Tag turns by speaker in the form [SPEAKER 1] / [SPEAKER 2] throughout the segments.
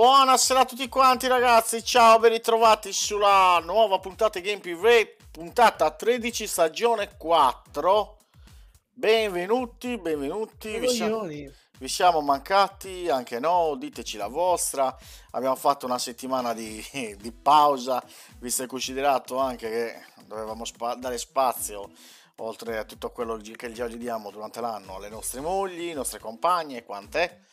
[SPEAKER 1] Buonasera a tutti quanti ragazzi, ciao, ben ritrovati sulla nuova puntata di Game Privé, puntata 13 stagione 4. Benvenuti, benvenuti, vi siamo, vi siamo mancati, anche no, diteci la vostra. Abbiamo fatto una settimana di, di pausa, visto e considerato anche che dovevamo spa- dare spazio, oltre a tutto quello che già gli diamo durante l'anno, alle nostre mogli, alle nostre compagne e quant'è.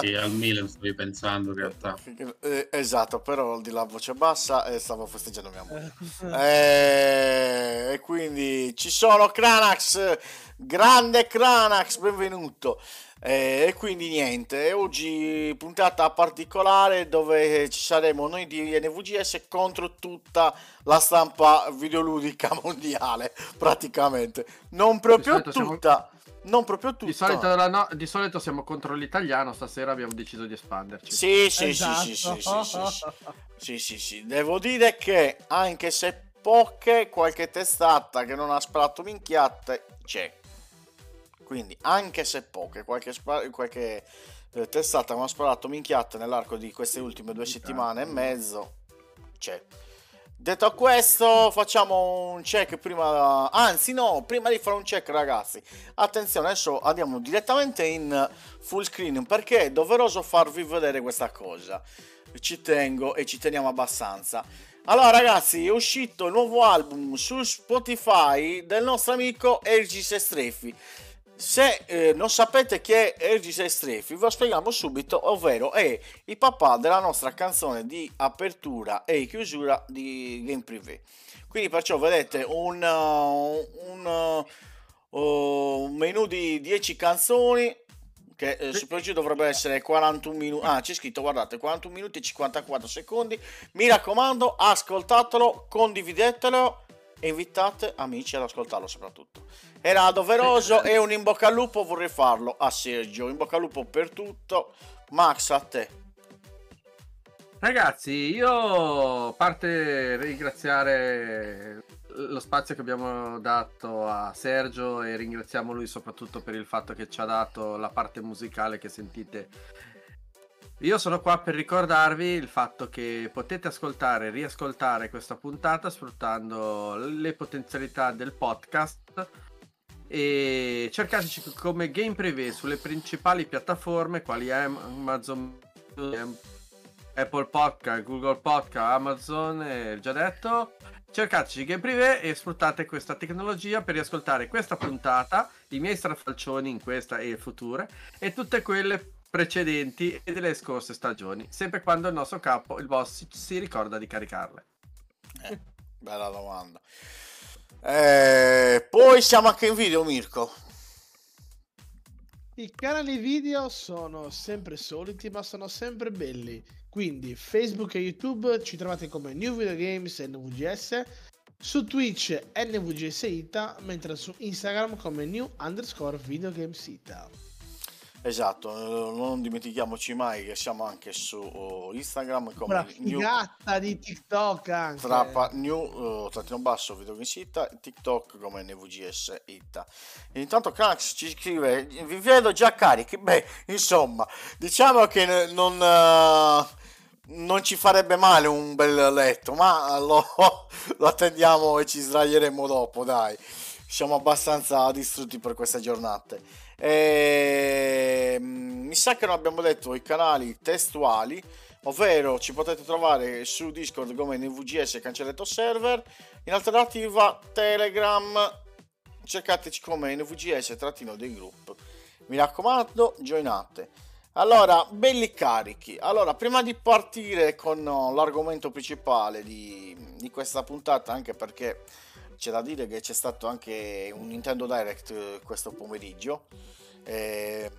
[SPEAKER 2] Sì, al Milan stavi pensando in realtà.
[SPEAKER 1] Eh, esatto, però di la voce bassa e stavo festeggiando mia moglie. Eh, e quindi ci sono Cranax, grande Cranax, benvenuto. Eh, e quindi niente, oggi puntata particolare dove ci saremo noi di NVGS contro tutta la stampa videoludica mondiale, praticamente. Non proprio tutta, non proprio tutta.
[SPEAKER 3] Di solito, la no- di solito siamo contro l'italiano, stasera abbiamo deciso di espanderci.
[SPEAKER 1] Sì, sì,
[SPEAKER 3] Esatto.
[SPEAKER 1] sì, sì, sì, sì, sì, sì. Sì, sì. Devo dire che anche se poche, qualche testata che non ha sparato minchiate c'è. Quindi, anche se poche, qualche, spa- qualche eh, testata che non ha sparato minchiate nell'arco di queste ultime due settimane e mezzo c'è. Detto questo, facciamo un check prima. Anzi, no, prima di fare un check, ragazzi. Attenzione, adesso andiamo direttamente in full screen perché è doveroso farvi vedere questa cosa. Ci tengo e ci teniamo abbastanza. Allora, ragazzi, è uscito il nuovo album su Spotify del nostro amico Ergis Estrefi. Se eh, non sapete chi è Ergis Estrefi, ve lo spieghiamo subito, ovvero è il papà della nostra canzone di apertura e chiusura di Game Privé. Quindi perciò vedete un, uh, un, uh, un menu di 10 canzoni che eh, su giù dovrebbe essere 41 minuti. Ah, c'è scritto, guardate, 41 minuti e 54 secondi. Mi raccomando, ascoltatelo, condividetelo e invitate amici ad ascoltarlo soprattutto. Era doveroso e un in bocca al lupo vorrei farlo a Sergio. In bocca al lupo per tutto. Max, a te.
[SPEAKER 3] Ragazzi, io a parte ringraziare lo spazio che abbiamo dato a Sergio e ringraziamo lui soprattutto per il fatto che ci ha dato la parte musicale che sentite. Io sono qua per ricordarvi il fatto che potete ascoltare e riascoltare questa puntata sfruttando le potenzialità del podcast e cercateci come Game Privé sulle principali piattaforme quali Amazon, Apple Podcast, Google Podcast, Amazon, eh, già detto. Cercateci Game Privé e sfruttate questa tecnologia per riascoltare questa puntata, i miei strafalcioni in questa e future e tutte quelle precedenti e delle scorse stagioni, sempre quando il nostro capo, il boss, si, ricorda di caricarle.
[SPEAKER 1] Eh, bella domanda. Eh, poi siamo anche in video, Mirko.
[SPEAKER 4] I canali video sono sempre soliti, ma sono sempre belli. Quindi Facebook e YouTube ci trovate come New Video Games NVGS, su Twitch NVGS Ita, mentre su Instagram come New underscore Video Games Ita.
[SPEAKER 1] Esatto, eh, non dimentichiamoci mai che siamo anche su oh, Instagram come
[SPEAKER 4] Una
[SPEAKER 1] new,
[SPEAKER 4] figata di TikTok anche.
[SPEAKER 1] trappa, new eh, trattino basso video che Itta, TikTok come NVGS Itta. Intanto Crax ci scrive, vi vedo già carichi, beh, insomma, diciamo che non, eh, non ci farebbe male un bel letto, ma lo, lo attendiamo e ci sdraieremo dopo, dai. Siamo abbastanza distrutti per queste giornate. E, mm, mi sa che non abbiamo detto i canali testuali, ovvero ci potete trovare su Discord come NVGS cancelletto server, in alternativa Telegram cercateci come NVGS trattino dei gruppi. Mi raccomando, joinate. Allora, belli carichi. Allora, prima di partire con oh, l'argomento principale di, di questa puntata, anche perché c'è da dire che c'è stato anche un Nintendo Direct eh, questo pomeriggio. Eh,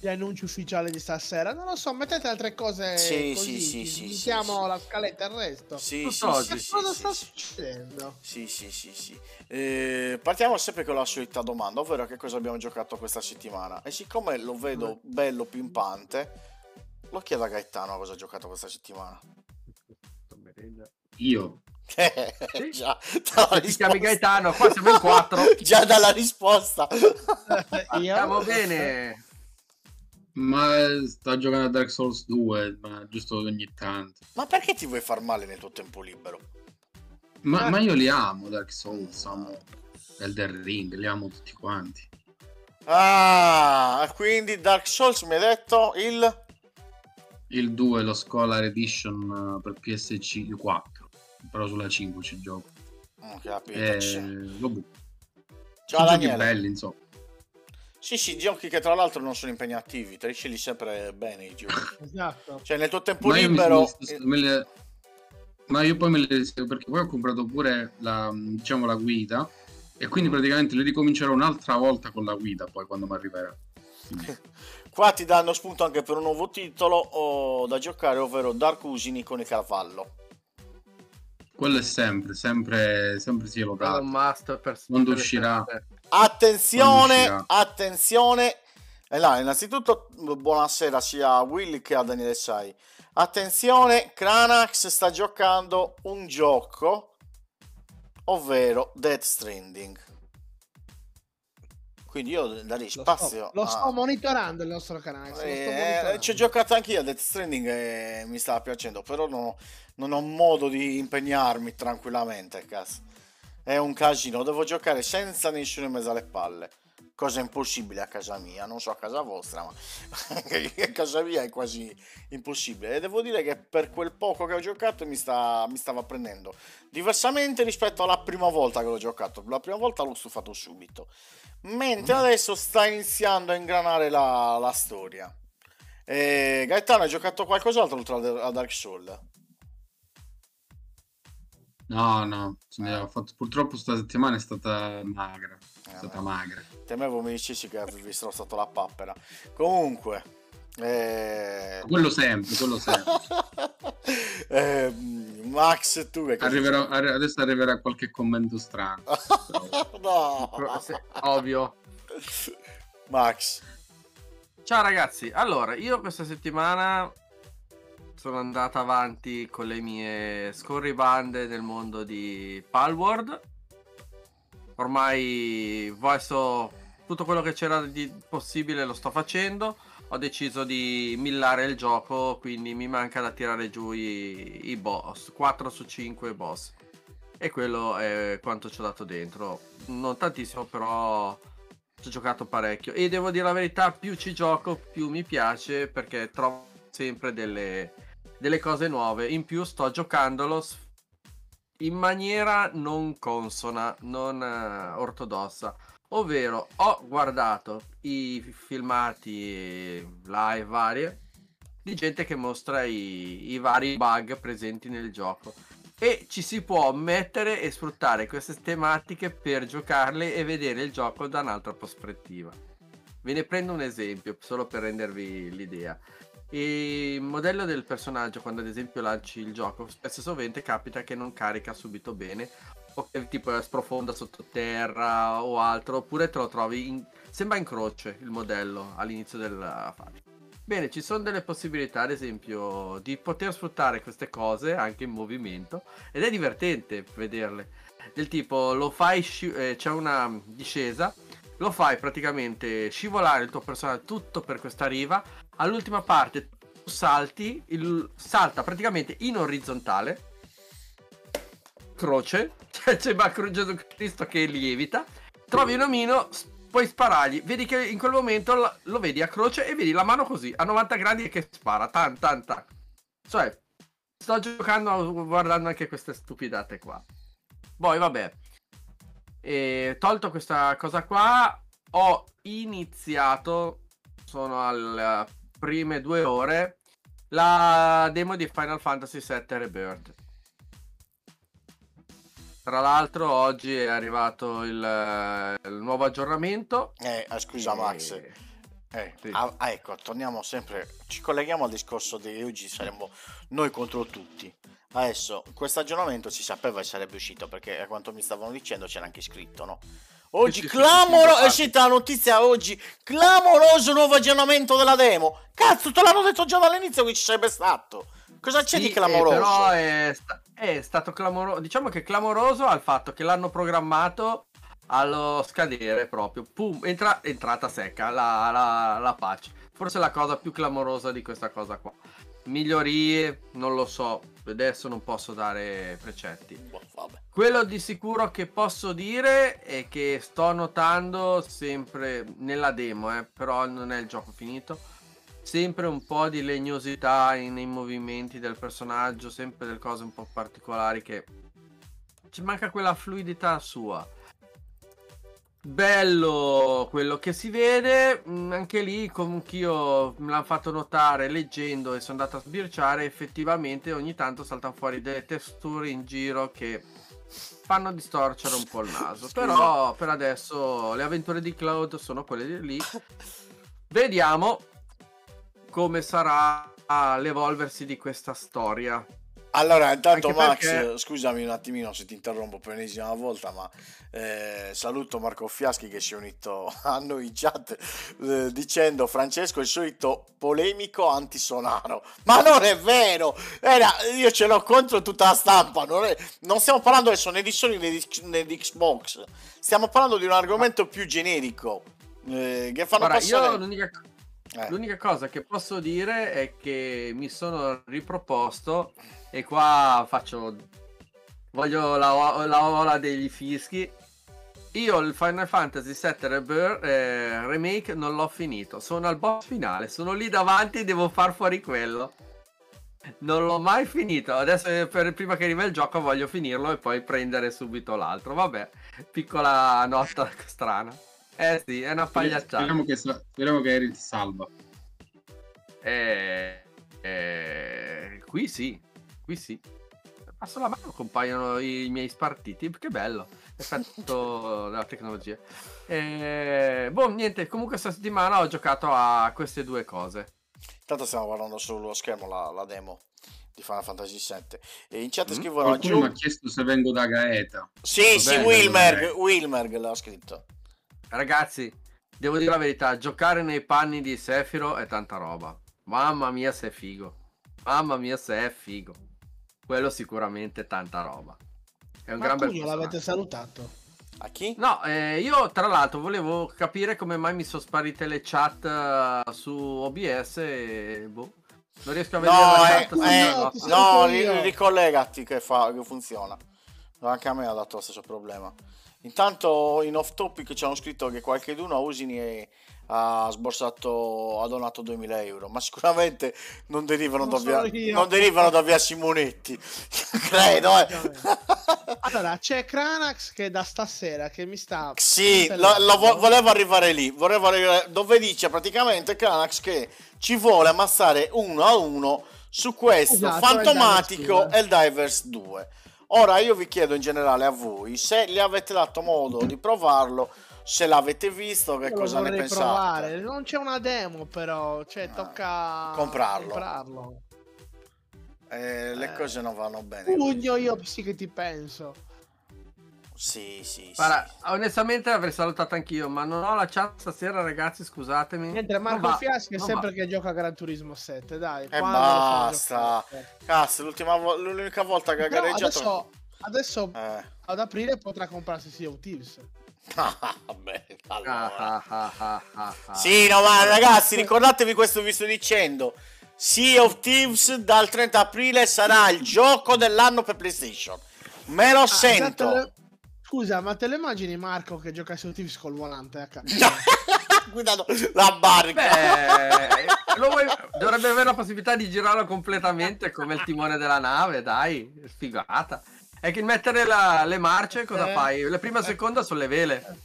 [SPEAKER 4] Gli annunci ufficiali di stasera. Non lo so, mettete altre cose
[SPEAKER 1] Sì,
[SPEAKER 4] così.
[SPEAKER 1] sì, sì, sì,
[SPEAKER 4] la scaletta e il resto.
[SPEAKER 1] sì, sì,
[SPEAKER 3] oggi.
[SPEAKER 1] sì,
[SPEAKER 4] Che
[SPEAKER 1] sì,
[SPEAKER 4] cosa
[SPEAKER 1] sì,
[SPEAKER 4] sta
[SPEAKER 1] sì.
[SPEAKER 4] succedendo?
[SPEAKER 1] Sì, sì, sì, sì. Eh, partiamo sempre con la solita domanda, ovvero che cosa abbiamo giocato questa settimana. E siccome lo vedo bello pimpante, lo chiedo a Gaetano cosa ha giocato questa settimana.
[SPEAKER 2] Io,
[SPEAKER 1] Eh, già,
[SPEAKER 3] ti chiami. Gaetano, qua siamo in quattro.
[SPEAKER 1] già dalla risposta.
[SPEAKER 3] Stiamo bene.
[SPEAKER 2] ma sto giocando a Dark Souls 2, ma giusto ogni tanto.
[SPEAKER 1] Ma perché ti vuoi far male nel tuo tempo libero?
[SPEAKER 2] Ma,
[SPEAKER 4] Eh.
[SPEAKER 2] ma io li amo Dark Souls, amo Elden Ring, li amo tutti quanti.
[SPEAKER 1] Ah, quindi Dark Souls mi hai detto il...
[SPEAKER 2] Il 2, lo Scholar Edition eh, per PSC 4, però sulla 5 ci gioco.
[SPEAKER 1] Mm, capito,
[SPEAKER 2] E...
[SPEAKER 1] sì.
[SPEAKER 2] Vabbè,
[SPEAKER 1] Ciao
[SPEAKER 2] sono giochi
[SPEAKER 1] Daniele.
[SPEAKER 2] belli, insomma.
[SPEAKER 1] Sì, sì, giochi che tra l'altro non sono impegnativi, te li scegli sempre bene i giochi.
[SPEAKER 4] Esatto.
[SPEAKER 1] Cioè nel tuo tempo
[SPEAKER 2] Ma io, mi
[SPEAKER 1] libero...
[SPEAKER 2] sono- me le- ma io poi me le perché poi ho comprato pure la, diciamo, la guida e quindi praticamente le ricomincerò un'altra volta con la guida poi quando mi arriverà.
[SPEAKER 1] Qua ti danno spunto anche per un nuovo titolo da giocare, ovvero Dark Usini con il cavallo.
[SPEAKER 2] Quello è sempre, sempre, sempre sì, lo
[SPEAKER 3] Quello è per
[SPEAKER 2] Quando uscirà?
[SPEAKER 1] Attenzione,
[SPEAKER 2] uscirà?
[SPEAKER 1] attenzione. E là, innanzitutto buonasera sia a Willy che a Daniele Sai. Attenzione, Cranax sta giocando un gioco, ovvero Death Stranding. Quindi io darei
[SPEAKER 4] Lo
[SPEAKER 1] spazio
[SPEAKER 4] sto, lo sto
[SPEAKER 1] a-
[SPEAKER 4] monitorando il nostro canale. lo sto
[SPEAKER 1] Eh, ci ho giocato anch'io a Death Stranding e mi stava piacendo, però non ho, non ho modo di impegnarmi tranquillamente. Cazzo. È un casino, devo giocare senza nessuno in mezzo alle palle. Cosa impossibile a casa mia, non so a casa vostra, ma a casa mia è quasi impossibile. E devo dire che per quel poco che ho giocato mi, sta, mi stava prendendo. Diversamente rispetto alla prima volta che l'ho giocato. La prima volta l'ho stufato subito. Mentre adesso sta iniziando a ingranare la, la storia. E Gaetano, hai giocato qualcos'altro oltre a Dark Souls?
[SPEAKER 2] No, no, fatto- purtroppo sta settimana è stata magra. È stata
[SPEAKER 1] Eh,
[SPEAKER 2] magra.
[SPEAKER 1] Temevo mi dicessi che avevi strozzato la pappera. Comunque, eh...
[SPEAKER 2] Quello sempre, quello sempre.
[SPEAKER 1] eh, Max, tu che
[SPEAKER 2] Arriverà- arri- adesso arriverà qualche commento strano.
[SPEAKER 1] no,
[SPEAKER 3] se- Ovvio.
[SPEAKER 1] Max.
[SPEAKER 3] Ciao ragazzi, allora io questa settimana sono andato avanti con le mie scorribande nel mondo di Palworld. Ormai adesso tutto quello che c'era di possibile lo sto facendo. Ho deciso di millare il gioco, quindi mi manca da tirare giù i, i boss, 4 su 5 boss. E quello è quanto ci ho dato dentro. Non tantissimo, però ci ho giocato parecchio e devo dire la verità, più ci gioco, più mi piace perché trovo sempre delle, delle cose nuove. In più sto giocandolo in maniera non consona, non eh, ortodossa. Ovvero, ho guardato i filmati live varie di gente che mostra i, i vari bug presenti nel gioco e ci si può mettere e sfruttare queste tematiche per giocarle e vedere il gioco da un'altra prospettiva. Ve ne prendo un esempio solo per rendervi l'idea. Il modello del personaggio, quando ad esempio lanci il gioco, spesso sovente capita che non carica subito bene, o che tipo sprofonda sottoterra o altro, oppure te lo trovi in- Sembra in croce il modello all'inizio della fase. Bene, ci sono delle possibilità, ad esempio, di poter sfruttare queste cose anche in movimento ed è divertente vederle. Del tipo, lo fai, sci- eh, c'è una discesa, lo fai praticamente scivolare il tuo personaggio tutto per questa riva, all'ultima parte tu salti, il- salta praticamente in orizzontale, croce, cioè c'è Macro Gesù Cristo che lievita, trovi un omino, puoi sparargli, vedi che in quel momento la- lo vedi a croce e vedi la mano così, a 90 gradi che spara, tan tan tan. Cioè, sto giocando guardando anche queste stupidate qua. Poi vabbè, e tolto questa cosa qua, ho iniziato, sono alle prime due ore, la demo di Final Fantasy VII Rebirth. Tra l'altro oggi è arrivato il, il nuovo aggiornamento.
[SPEAKER 1] Eh, ah, scusa
[SPEAKER 3] e-
[SPEAKER 1] Max, Eh,
[SPEAKER 3] Sì.
[SPEAKER 1] ah, ah, ecco, torniamo sempre, ci colleghiamo al discorso di oggi saremmo noi contro tutti. Adesso, questo aggiornamento si sapeva che sarebbe uscito perché a quanto mi stavano dicendo c'era anche scritto, no? Oggi
[SPEAKER 3] sì, sì,
[SPEAKER 1] clamoro,
[SPEAKER 3] sì,
[SPEAKER 1] è uscita la notizia oggi, clamoroso nuovo aggiornamento della demo. Cazzo, te l'hanno detto già dall'inizio che ci sarebbe stato. Cosa c'è
[SPEAKER 3] Sì,
[SPEAKER 1] di
[SPEAKER 3] eh,
[SPEAKER 1] clamoroso?
[SPEAKER 3] però è, sta- è stato clamoroso. Diciamo che clamoroso al fatto che l'hanno programmato allo scadere proprio. Pum, entra- entrata secca la, la, la patch. Forse la cosa più clamorosa di questa cosa qua. Migliorie, non lo so. Adesso non posso dare precetti.
[SPEAKER 1] Boh.
[SPEAKER 3] Quello di sicuro che posso dire è che sto notando sempre nella demo, eh, però non è il gioco finito. Sempre un po' di legnosità nei movimenti del personaggio, sempre delle cose un po' particolari che ci manca quella fluidità sua. Bello quello che si vede, mm, anche lì comunque io me l'hanno fatto notare leggendo e sono andato a sbirciare, effettivamente ogni tanto saltano fuori delle texture in giro che fanno distorcere un po' il naso. Però per adesso le avventure di Cloud sono quelle di lì. Vediamo come sarà l'evolversi di questa storia.
[SPEAKER 1] Allora, intanto Max,
[SPEAKER 3] perché-
[SPEAKER 1] scusami un attimino se ti interrompo per l'ennesima volta, ma eh, saluto Marco Fiaschi che si è unito a noi in chat eh, dicendo Francesco è il solito polemico antisonaro. Ma non è vero! Era- io ce l'ho contro tutta la stampa, non, è- non stiamo parlando adesso né di Sony né di, né di Xbox, stiamo parlando di un argomento più generico. eh, che fanno
[SPEAKER 3] Ora,
[SPEAKER 1] passare...
[SPEAKER 3] io l'unica,
[SPEAKER 1] Eh,
[SPEAKER 3] l'unica cosa che posso dire è che mi sono riproposto e qua faccio... Voglio la, la ola degli fischi. Io il Final Fantasy VII Rebirth, eh, Remake non l'ho finito. Sono al boss finale, sono lì davanti e devo far fuori quello. Non l'ho mai finito. Adesso eh, per, prima che arrivi il gioco voglio finirlo e poi prendere subito l'altro. Vabbè, piccola nota strana. Eh sì, è una pagliacciata.
[SPEAKER 2] Speriamo che, speriamo che Eric salva.
[SPEAKER 3] Eh, eh, qui sì, qui sì. Passo la mano, compaiono i miei spartiti. Che bello, effetto della tecnologia. Eh, boh, niente, comunque questa settimana ho giocato a queste due cose.
[SPEAKER 1] Intanto stiamo guardando sullo schermo la, la demo di Final Fantasy VII. E in chat
[SPEAKER 3] Mm,
[SPEAKER 1] scrivono
[SPEAKER 2] Qualcuno
[SPEAKER 1] giù...
[SPEAKER 2] mi ha chiesto se vengo da Gaeta.
[SPEAKER 1] Sì, sì,
[SPEAKER 3] bene,
[SPEAKER 1] Wilmerg. Wilmerg l'ha scritto.
[SPEAKER 3] Ragazzi, devo dire la verità, giocare nei panni di Sefiro è tanta roba. Mamma mia se è figo. Mamma mia se è figo. Quello sicuramente è tanta roba. È un
[SPEAKER 4] Ma
[SPEAKER 3] gran bel
[SPEAKER 4] l'avete salutato.
[SPEAKER 1] A chi?
[SPEAKER 3] No, eh, io tra l'altro volevo capire come mai mi sono sparite le chat eh, su OBS e boh. Non riesco a vedere
[SPEAKER 1] No,
[SPEAKER 3] la
[SPEAKER 1] eh,
[SPEAKER 3] chat.
[SPEAKER 4] no,
[SPEAKER 1] eh,
[SPEAKER 4] no,
[SPEAKER 1] ri- ricollegati che, fa, che funziona. Anche a me ha dato lo stesso problema. Intanto in off topic ci hanno scritto che qualcheduno a Usini ha sborsato, ha donato 2000 euro, ma sicuramente non derivano,
[SPEAKER 4] Non
[SPEAKER 1] da via, non derivano da via Simonetti. Credo, eh.
[SPEAKER 4] Allora, c'è Cranax che da stasera che mi sta...
[SPEAKER 1] Sì, lo, lo vo- volevo arrivare lì, volevo arrivare dove dice praticamente Cranax che ci vuole ammassare uno a uno su questo
[SPEAKER 4] Esatto,
[SPEAKER 1] fantomatico Eldivers 2. Ora io vi chiedo in generale a voi se gli avete dato modo di provarlo, se l'avete visto, che
[SPEAKER 4] Io
[SPEAKER 1] cosa ne pensate.
[SPEAKER 4] provare. Non c'è una demo, però. Cioè,
[SPEAKER 1] Ah,
[SPEAKER 4] tocca
[SPEAKER 1] comprarlo.
[SPEAKER 4] comprarlo.
[SPEAKER 1] Eh, le
[SPEAKER 4] Eh.
[SPEAKER 1] cose non vanno bene.
[SPEAKER 4] Pugno, io sì che ti penso.
[SPEAKER 1] Sì, sì,
[SPEAKER 3] Guarda,
[SPEAKER 1] sì.
[SPEAKER 3] onestamente avrei salutato anch'io, ma non ho la chat stasera, ragazzi, scusatemi.
[SPEAKER 4] Mentre Marco
[SPEAKER 3] va,
[SPEAKER 4] Fiaschi è sempre
[SPEAKER 3] va.
[SPEAKER 4] che gioca a Gran Turismo 7, dai.
[SPEAKER 1] E
[SPEAKER 4] fa
[SPEAKER 1] basta. Cazzo, l'ultima vo- l'unica volta che ha gareggiato...
[SPEAKER 4] adesso, adesso
[SPEAKER 1] Eh.
[SPEAKER 4] ad aprile potrà comprarsi Sea of Thieves.
[SPEAKER 1] Vabbè,
[SPEAKER 3] Ah,
[SPEAKER 1] allora.
[SPEAKER 3] ah, ah.
[SPEAKER 1] Sì, no, ma ragazzi, ricordatevi questo vi sto dicendo. Sea of Thieves dal 30 aprile sarà il gioco dell'anno per PlayStation. Me lo
[SPEAKER 4] Ah,
[SPEAKER 1] sento.
[SPEAKER 4] esatto, Scusa, ma te lo immagini Marco che gioca a Sea of Thieves col volante? a cazzo?
[SPEAKER 1] Guidato la barca.
[SPEAKER 3] Beh, lo vuoi- dovrebbe avere la possibilità di girarlo completamente come il timone della nave, dai, sfigata. È che mettere la- le marce cosa
[SPEAKER 4] Eh.
[SPEAKER 3] fai? La prima e seconda sono le vele.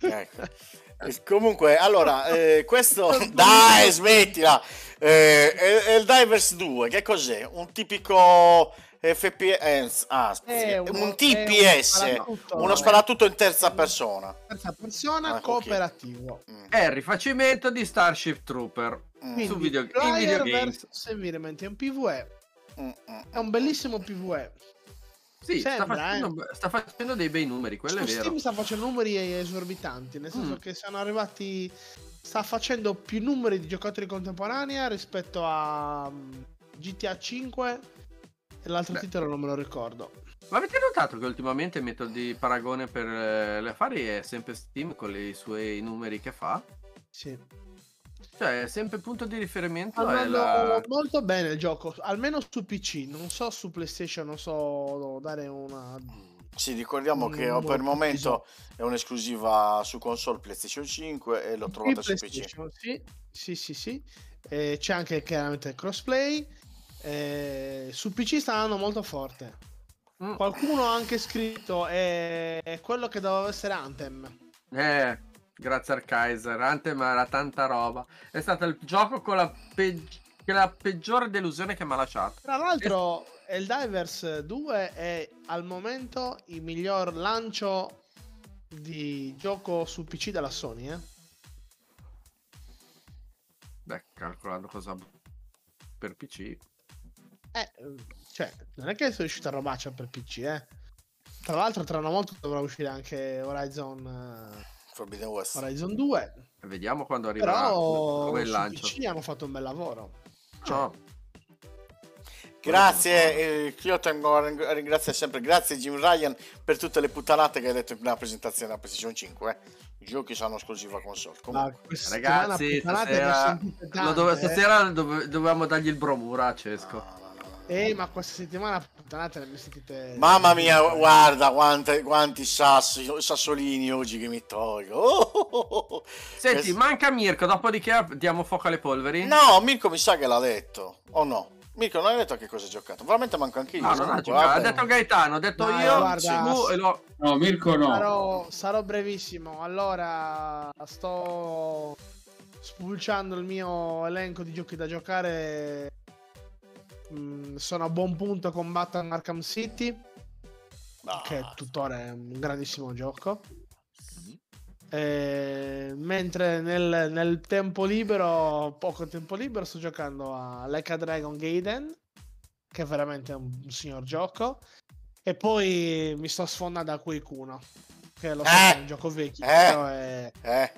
[SPEAKER 1] Ecco. E Comunque, allora, eh, questo... Dai, smettila. Eh, è- è il Divers 2, che cos'è? Un tipico FPS... Ah, un,
[SPEAKER 4] uno- è
[SPEAKER 1] TPS.
[SPEAKER 4] uno sparatutto.
[SPEAKER 1] uno sparatutto in terza persona.
[SPEAKER 4] Terza persona
[SPEAKER 1] Ah,
[SPEAKER 4] cooperativo.
[SPEAKER 1] Mm,
[SPEAKER 3] È il rifacimento di Starship Trooper.
[SPEAKER 1] mm,
[SPEAKER 4] Quindi,
[SPEAKER 3] Su video- in
[SPEAKER 4] player
[SPEAKER 3] videogames.
[SPEAKER 4] versus environment è un PvE.
[SPEAKER 1] mm, mm.
[SPEAKER 4] È un bellissimo PvE.
[SPEAKER 3] Sì, sta,
[SPEAKER 4] Sembra,
[SPEAKER 3] facendo, sta facendo dei bei numeri, quello è
[SPEAKER 4] Su
[SPEAKER 3] vero.
[SPEAKER 4] Steam sta facendo numeri esorbitanti, nel senso
[SPEAKER 3] Mm.
[SPEAKER 4] che sono arrivati. Sta facendo più numeri di giocatori contemporanea rispetto a mm, GTA 5 e l'altro
[SPEAKER 3] Beh.
[SPEAKER 4] titolo non me lo ricordo.
[SPEAKER 3] Ma avete notato che ultimamente il metodo di paragone per eh, le affari è sempre Steam con i suoi numeri che fa?
[SPEAKER 4] Sì.
[SPEAKER 3] Cioè, è sempre punto di riferimento
[SPEAKER 4] andando
[SPEAKER 3] la...
[SPEAKER 4] molto bene il gioco, almeno su PC, non so su PlayStation, non so dare una.
[SPEAKER 1] Sì, ricordiamo che
[SPEAKER 4] Mm,
[SPEAKER 1] oh, per il momento è un'esclusiva su console PlayStation 5 e l'ho trovata su PC.
[SPEAKER 4] Sì, sì, sì. sì. Eh, c'è anche chiaramente il crossplay. Eh, su PC sta andando molto forte.
[SPEAKER 3] Mm.
[SPEAKER 4] Qualcuno ha anche scritto è, è quello che doveva essere Anthem.
[SPEAKER 3] Eh, grazie al Kaiser. Anthem era tanta roba. È stato il gioco con la, che la peggiore delusione che mi ha lasciato.
[SPEAKER 4] Tra l'altro, Eldivers 2 è al momento il miglior lancio di gioco su PC della Sony. Eh?
[SPEAKER 3] Beh, calcolando cosa per PC.
[SPEAKER 4] Eh, cioè, non è che sono riuscito a robaccia per PC, eh. Tra l'altro, tra una volta dovrà uscire anche Horizon, eh,
[SPEAKER 1] Forbidden West.
[SPEAKER 4] Horizon 2.
[SPEAKER 3] Vediamo quando arriverà
[SPEAKER 4] Però
[SPEAKER 3] come il lancio.
[SPEAKER 4] PC hanno fatto un bel lavoro.
[SPEAKER 3] No.
[SPEAKER 1] Grazie, eh, io tengo a ring- a ringraziare sempre, grazie Jim Ryan per tutte le puttanate che hai detto nella presentazione della PlayStation 5. Eh. I giochi sono esclusiva console. Comunque,
[SPEAKER 3] Ragazzi, stasera,
[SPEAKER 4] tante,
[SPEAKER 3] dove-
[SPEAKER 4] eh.
[SPEAKER 3] stasera dove- dovevamo dargli il bromura a Cesco.
[SPEAKER 1] no.
[SPEAKER 4] Eh, ma questa settimana puttanate ho sentite...
[SPEAKER 1] Mamma mia, guarda quante- quanti sassi, sassolini oggi che mi tolgo. Oh, oh, oh.
[SPEAKER 3] Senti,
[SPEAKER 1] Questo-
[SPEAKER 3] manca Mirko, dopodiché diamo fuoco alle polveri.
[SPEAKER 1] No, Mirko mi sa che l'ha detto. O no? Mirko non hai detto a che cosa hai giocato. Veramente manco anche io.
[SPEAKER 3] No, non ha giocato. Ha detto Gaetano, ho detto
[SPEAKER 4] Dai,
[SPEAKER 3] io.
[SPEAKER 4] guarda,
[SPEAKER 3] lo-
[SPEAKER 2] No, Mirko no.
[SPEAKER 4] Sarò, sarò brevissimo. Allora, sto spulciando il mio elenco di giochi da giocare. Mm, sono a buon punto con Batman Arkham City,
[SPEAKER 1] Ah,
[SPEAKER 4] che tuttora è un grandissimo gioco. Eh, mentre nel, nel tempo libero, poco tempo libero, sto giocando a Like a Dragon Gaiden, che è veramente un, un signor gioco. E poi mi sto sfondando a Quake 1, che lo so,
[SPEAKER 1] Eh,
[SPEAKER 4] è un gioco vecchio.
[SPEAKER 1] eh,
[SPEAKER 4] però è,
[SPEAKER 1] eh,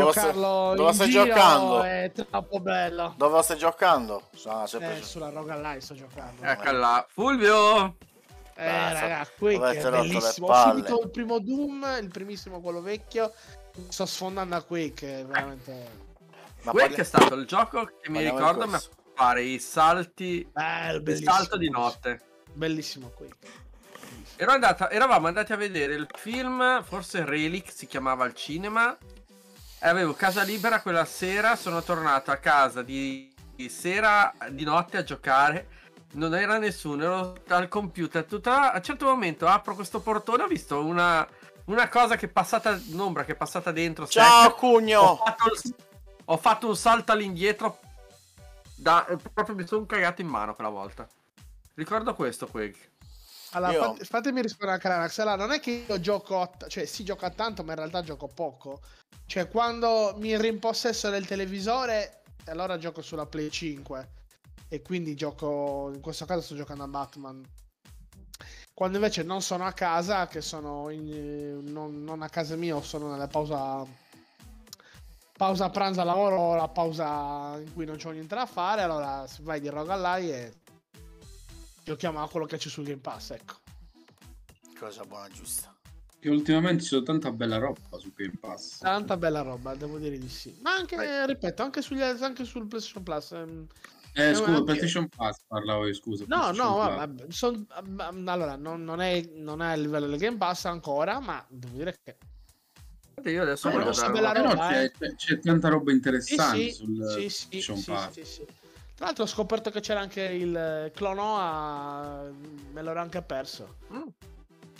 [SPEAKER 1] dove
[SPEAKER 4] giocarlo
[SPEAKER 1] stai, dove
[SPEAKER 4] in
[SPEAKER 1] stai
[SPEAKER 4] giro
[SPEAKER 1] giocando?
[SPEAKER 4] è troppo bello.
[SPEAKER 1] Dove stai giocando? Ah,
[SPEAKER 4] Eh, sulla Roga Live sto giocando.
[SPEAKER 3] Ecco là. Fulvio.
[SPEAKER 4] Eh,
[SPEAKER 1] Basta,
[SPEAKER 4] raga,
[SPEAKER 1] dovete
[SPEAKER 4] è bellissimo. Ho finito il primo Doom, il primissimo quello vecchio. Sto sfondando a Quake, è veramente
[SPEAKER 1] Ma
[SPEAKER 3] Quake
[SPEAKER 1] parli-
[SPEAKER 3] è stato il gioco che mi
[SPEAKER 1] parliamo
[SPEAKER 3] ricordo mi
[SPEAKER 1] questo.
[SPEAKER 3] fare i salti.
[SPEAKER 4] bello,
[SPEAKER 3] Il salto di notte.
[SPEAKER 4] Bellissimo Quake.
[SPEAKER 3] Ero andata, eravamo andati a vedere il film, forse Relic si chiamava al cinema. E avevo casa libera quella sera. Sono tornato a casa di, di sera, di notte a giocare. Non era nessuno, ero al computer. Tutta, a un certo momento apro questo portone. Ho visto una, una cosa che è passata, un'ombra che è passata dentro.
[SPEAKER 1] Ciao.
[SPEAKER 3] Ho
[SPEAKER 1] Cugno!
[SPEAKER 3] fatto, il- ho fatto un salto all'indietro. Da, proprio mi sono cagato in mano quella volta. Ricordo questo, Quake.
[SPEAKER 4] Allora,
[SPEAKER 1] Io-
[SPEAKER 4] fate- fatemi rispondere a Cranax. Allora, non è che io gioco, cioè sì, gioco a tanto, ma in realtà gioco poco. Cioè, quando mi rimpossesso del televisore, allora gioco sulla Play 5. E quindi gioco, in questo caso sto giocando a Batman. Quando invece non sono a casa, che sono in- non, non a casa mia o sono nella pausa pausa pranzo a lavoro o la pausa in cui non c'ho niente da fare, allora vai di roguelike e giochiamo a quello che c'è sul Game Pass, ecco.
[SPEAKER 1] Cosa buona giusta.
[SPEAKER 2] Che ultimamente c'è tanta bella roba su Game Pass.
[SPEAKER 4] Tanta bella roba, devo dire di sì. Ma anche, ripeto, anche, sugli, anche sul PlayStation Plus. ehm,
[SPEAKER 2] Eh,
[SPEAKER 4] Eh,
[SPEAKER 2] scusa,
[SPEAKER 4] anche-
[SPEAKER 2] PlayStation Pass parlavo scusa.
[SPEAKER 4] No, no, vabbè, son- allora, non, non è, non è a livello del Game Pass ancora, ma devo dire che...
[SPEAKER 3] Io adesso
[SPEAKER 4] Eh,
[SPEAKER 2] Però
[SPEAKER 4] roba,
[SPEAKER 2] c'è,
[SPEAKER 4] eh.
[SPEAKER 2] c'è- c'è tanta roba
[SPEAKER 4] Sì,
[SPEAKER 2] interessante
[SPEAKER 4] sì,
[SPEAKER 2] sul
[SPEAKER 4] sì, sì,
[SPEAKER 2] PlayStation
[SPEAKER 4] sì,
[SPEAKER 2] Pass.
[SPEAKER 4] sì, sì. Tra l'altro ho scoperto che c'era anche il Clonoa, me l'ero anche perso.
[SPEAKER 3] Mm.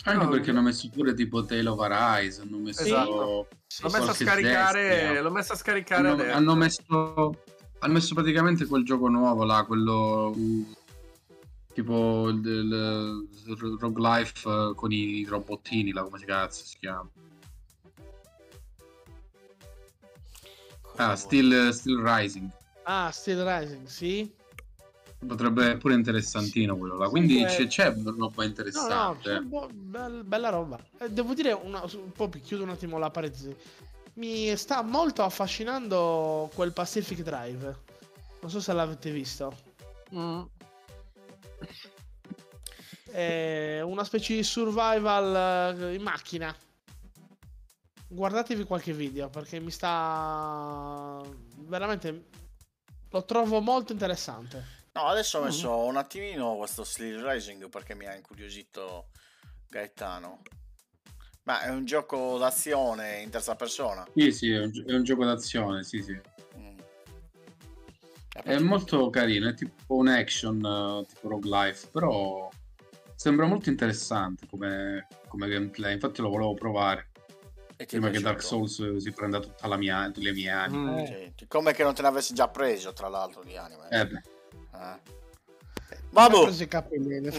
[SPEAKER 2] Anche
[SPEAKER 3] No,
[SPEAKER 2] perché hanno messo pure tipo Tale of Arise, hanno messo...
[SPEAKER 3] Esatto.
[SPEAKER 4] Sì,
[SPEAKER 3] L'ho
[SPEAKER 4] sì,
[SPEAKER 3] messo scaricare, l'ho messo a scaricare
[SPEAKER 2] hanno, hanno messo hanno messo praticamente quel gioco nuovo là, quello tipo il, il, il roguelife eh, con i robottini là, come si cazzo si chiama? Ah, Steel, Steel Rising.
[SPEAKER 4] Ah, Steel Rising, sì.
[SPEAKER 2] Potrebbe essere pure interessantino quello là. Quindi
[SPEAKER 4] Comunque-
[SPEAKER 2] c'è, c'è roba
[SPEAKER 4] No, no,
[SPEAKER 2] interessante.
[SPEAKER 4] c'è bo- bel- bella roba. Eh, devo dire, una, un po' più, chiudo un attimo la parentesi. Mi sta molto affascinando quel Pacific Drive. Non so se l'avete visto.
[SPEAKER 3] Mm.
[SPEAKER 4] È una specie di survival eh, in macchina. Guardatevi qualche video perché mi sta veramente lo trovo molto interessante.
[SPEAKER 1] No, adesso ho
[SPEAKER 3] Mm.
[SPEAKER 1] messo un attimino questo Steel Rising perché mi ha incuriosito Gaetano. Ma è un gioco d'azione in terza persona.
[SPEAKER 2] Sì, sì, è un, gi- è un gioco d'azione, sì, sì.
[SPEAKER 1] Mm.
[SPEAKER 2] È molto carino, è tipo un action, eh, tipo roguelife, però sembra molto interessante come, come gameplay. Infatti lo volevo provare
[SPEAKER 1] è
[SPEAKER 2] prima che Dark? Souls si prenda tutta la mia, tutte le mie anime.
[SPEAKER 3] Mm.
[SPEAKER 4] Eh.
[SPEAKER 1] Sì, Come che non te ne avessi già preso, tra l'altro, di anime.
[SPEAKER 2] Eh beh,
[SPEAKER 1] Eh. Vabbè.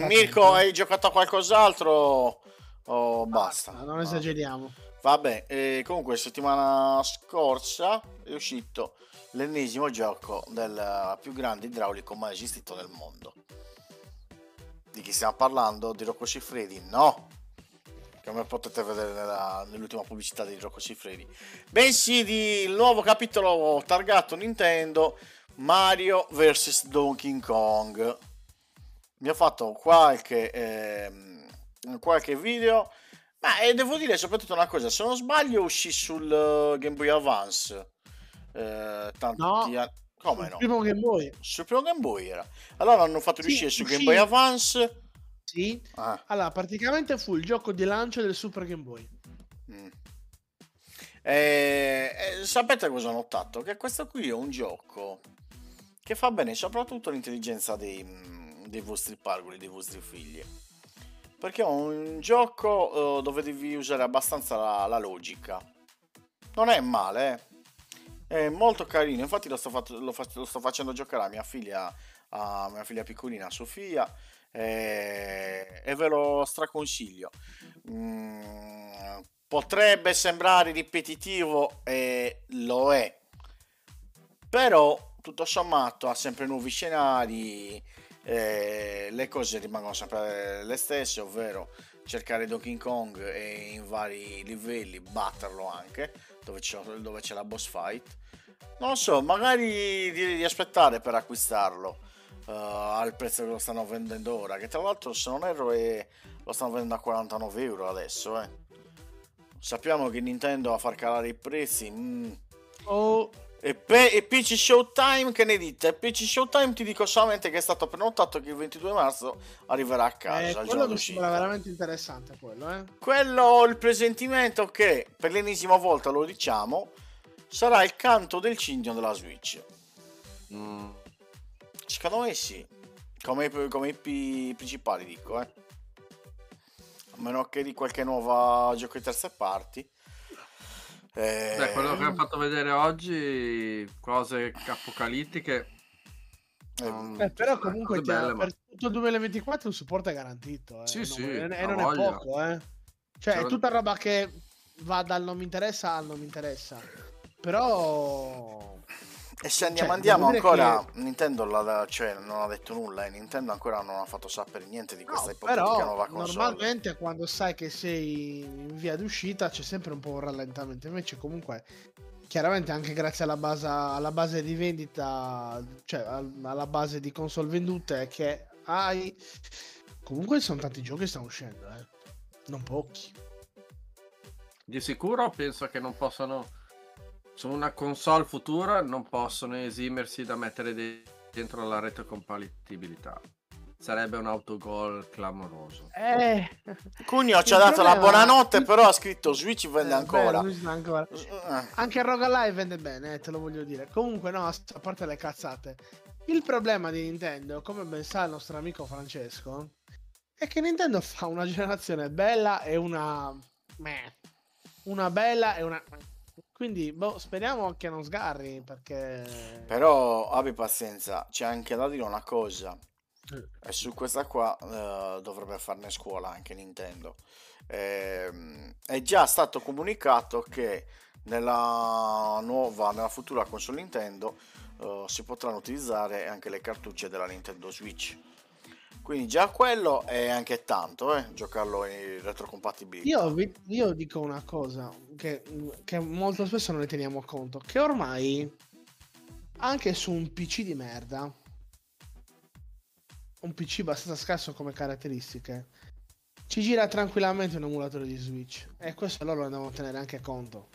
[SPEAKER 1] Mirko, hai giocato a qualcos'altro? O basta?
[SPEAKER 4] Ah, non esageriamo.
[SPEAKER 1] Vabbè, eh, comunque settimana scorsa è uscito l'ennesimo gioco del più grande idraulico mai esistito nel mondo. Di chi stiamo parlando? Di Rocco Siffredi? No! Come potete vedere nella- nell'ultima pubblicità di Rocco Siffredi. Bensì di il nuovo capitolo targato Nintendo Mario vs Donkey Kong. Mi ha fatto qualche, ehm, qualche video ma e devo dire soprattutto una cosa, se non sbaglio uscì sul eh, Game Boy Advance. Eh, tanti
[SPEAKER 4] No.
[SPEAKER 1] anni- Come
[SPEAKER 4] Sul
[SPEAKER 1] no?
[SPEAKER 4] primo Game Boy.
[SPEAKER 1] Sul primo Game Boy era. Allora hanno fatto
[SPEAKER 4] Sì,
[SPEAKER 1] riuscire su Game. Boy Advance.
[SPEAKER 4] Sì.
[SPEAKER 1] Ah,
[SPEAKER 4] Allora, praticamente fu il gioco di lancio del Super Game Boy.
[SPEAKER 1] mm. Eh, eh, sapete cosa ho notato? Che questo qui è un gioco che fa bene soprattutto l'intelligenza dei, mm, dei vostri pargoli, dei vostri figli. Perché è un gioco eh, dove devi usare abbastanza la, la logica. Non è male, eh. È molto carino, infatti lo sto, fat- lo lo sto facendo giocare a mia figlia, a mia figlia piccolina Sofia e, e ve lo straconsiglio. Mm, potrebbe sembrare ripetitivo e lo è, però tutto sommato ha sempre nuovi scenari, eh, le cose rimangono sempre le stesse, ovvero cercare Donkey Kong e in vari livelli batterlo anche dove c'è, dove c'è la boss fight. Non so, magari direi di aspettare per acquistarlo eh, al prezzo che lo stanno vendendo ora. Che tra l'altro, se non erro, è- lo stanno vendendo a 49 euro adesso. Eh. Sappiamo che Nintendo a far calare i prezzi. mm.
[SPEAKER 4] Oh,
[SPEAKER 1] E, pe- e PC Showtime, che ne dite? PC Showtime ti dico solamente che è stato prenotato che il 22 marzo arriverà a casa.
[SPEAKER 4] eh,
[SPEAKER 1] il giorno
[SPEAKER 4] quello mi sembra veramente interessante quello, eh.
[SPEAKER 1] Quello il presentimento che per l'ennesima volta lo diciamo sarà il canto del cigno della Switch.
[SPEAKER 3] Mm.
[SPEAKER 1] Secondo me sì, come, come i pi- principali dico, eh. A meno che di qualche nuova gioco di terze parti. Eh,
[SPEAKER 3] Beh, quello che hanno fatto vedere oggi, cose apocalittiche.
[SPEAKER 1] Eh,
[SPEAKER 4] però comunque
[SPEAKER 3] belle, ma-
[SPEAKER 4] per tutto il 2024 il supporto è garantito. Eh.
[SPEAKER 3] Sì,
[SPEAKER 4] Non-
[SPEAKER 3] sì,
[SPEAKER 4] e, non
[SPEAKER 3] voglia.
[SPEAKER 4] è poco, eh. Cioè, è
[SPEAKER 3] C'era-
[SPEAKER 4] tutta roba che va dal non mi interessa al non mi interessa. Però
[SPEAKER 1] E se andiamo,
[SPEAKER 4] Cioè,
[SPEAKER 1] andiamo ancora, Nintendo la- cioè, non ha detto nulla e Nintendo ancora non ha fatto sapere niente di questa
[SPEAKER 4] No,
[SPEAKER 1] ipotetica
[SPEAKER 4] però
[SPEAKER 1] nuova console.
[SPEAKER 4] normalmente quando sai che sei in via d'uscita c'è sempre un po' un rallentamento. Invece comunque chiaramente anche grazie alla base, alla base di vendita, cioè al- alla base di console vendute che hai, comunque sono tanti giochi che stanno uscendo, eh. non pochi.
[SPEAKER 3] Di sicuro penso che non possano, su una console futura, non possono esimersi da mettere de- dentro la retrocompatibilità. Sarebbe un autogol clamoroso.
[SPEAKER 4] Eh,
[SPEAKER 1] Cugno ci ha dato la
[SPEAKER 4] problema-
[SPEAKER 1] buonanotte, però ha scritto Switch vende
[SPEAKER 4] eh,
[SPEAKER 1] ancora.
[SPEAKER 4] beh, ancora.
[SPEAKER 1] Eh,
[SPEAKER 4] Anche Rogue Live vende bene, eh, te lo voglio dire. Comunque, no, a parte le cazzate. Il problema di Nintendo, come ben sa il nostro amico Francesco, è che Nintendo fa una generazione bella e una. meh. Una bella e una. Quindi, boh, speriamo che non sgarri perché.
[SPEAKER 1] Però abbi pazienza, c'è anche da dire una cosa. E su questa qua eh, dovrebbe farne scuola anche Nintendo. Ehm, è già stato comunicato che nella nuova, nella futura console Nintendo eh, si potranno utilizzare anche le cartucce della Nintendo Switch. Quindi già quello è anche tanto, eh, giocarlo in retrocompatibilità.
[SPEAKER 4] Io, vi- io dico una cosa che, che molto spesso non ne teniamo conto: che ormai anche su un PC di merda, un PC abbastanza scarso come caratteristiche, ci gira tranquillamente un emulatore di Switch. E questo loro lo devono tenere anche conto.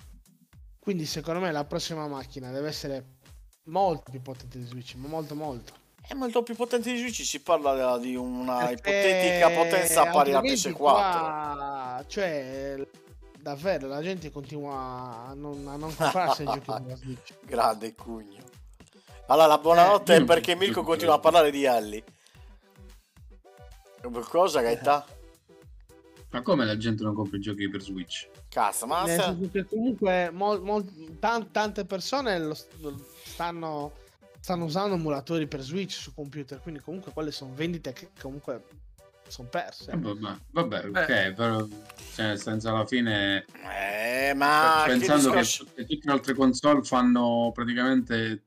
[SPEAKER 4] Quindi, secondo me, la prossima macchina deve essere molto più potente di Switch, ma molto, molto.
[SPEAKER 1] È molto più potente di Switch, si parla di una
[SPEAKER 4] Perché
[SPEAKER 1] ipotetica potenza pari a
[SPEAKER 4] altrimenti
[SPEAKER 1] PS4.
[SPEAKER 4] qua, cioè, davvero, la gente continua a non, a non comprarsi i giochi sulla Switch.
[SPEAKER 1] Grande cugno. Allora, la buonanotte
[SPEAKER 2] Eh,
[SPEAKER 1] è perché Mirko continua a parlare di Alli. Cosa, Gaetà?
[SPEAKER 2] Ma come la gente non compra i giochi per Switch?
[SPEAKER 1] Cazzo, ma
[SPEAKER 4] comunque mol- mol- tan- tante persone lo st- lo stanno, stanno usando emulatori per Switch su computer, quindi comunque quelle sono vendite che comunque sono perse.
[SPEAKER 2] Eh, vabbè, vabbè, ok, però cioè, nel senso alla fine
[SPEAKER 1] Eh, ma che
[SPEAKER 2] pensando che,
[SPEAKER 1] discorso-
[SPEAKER 2] che tutte le altre console fanno praticamente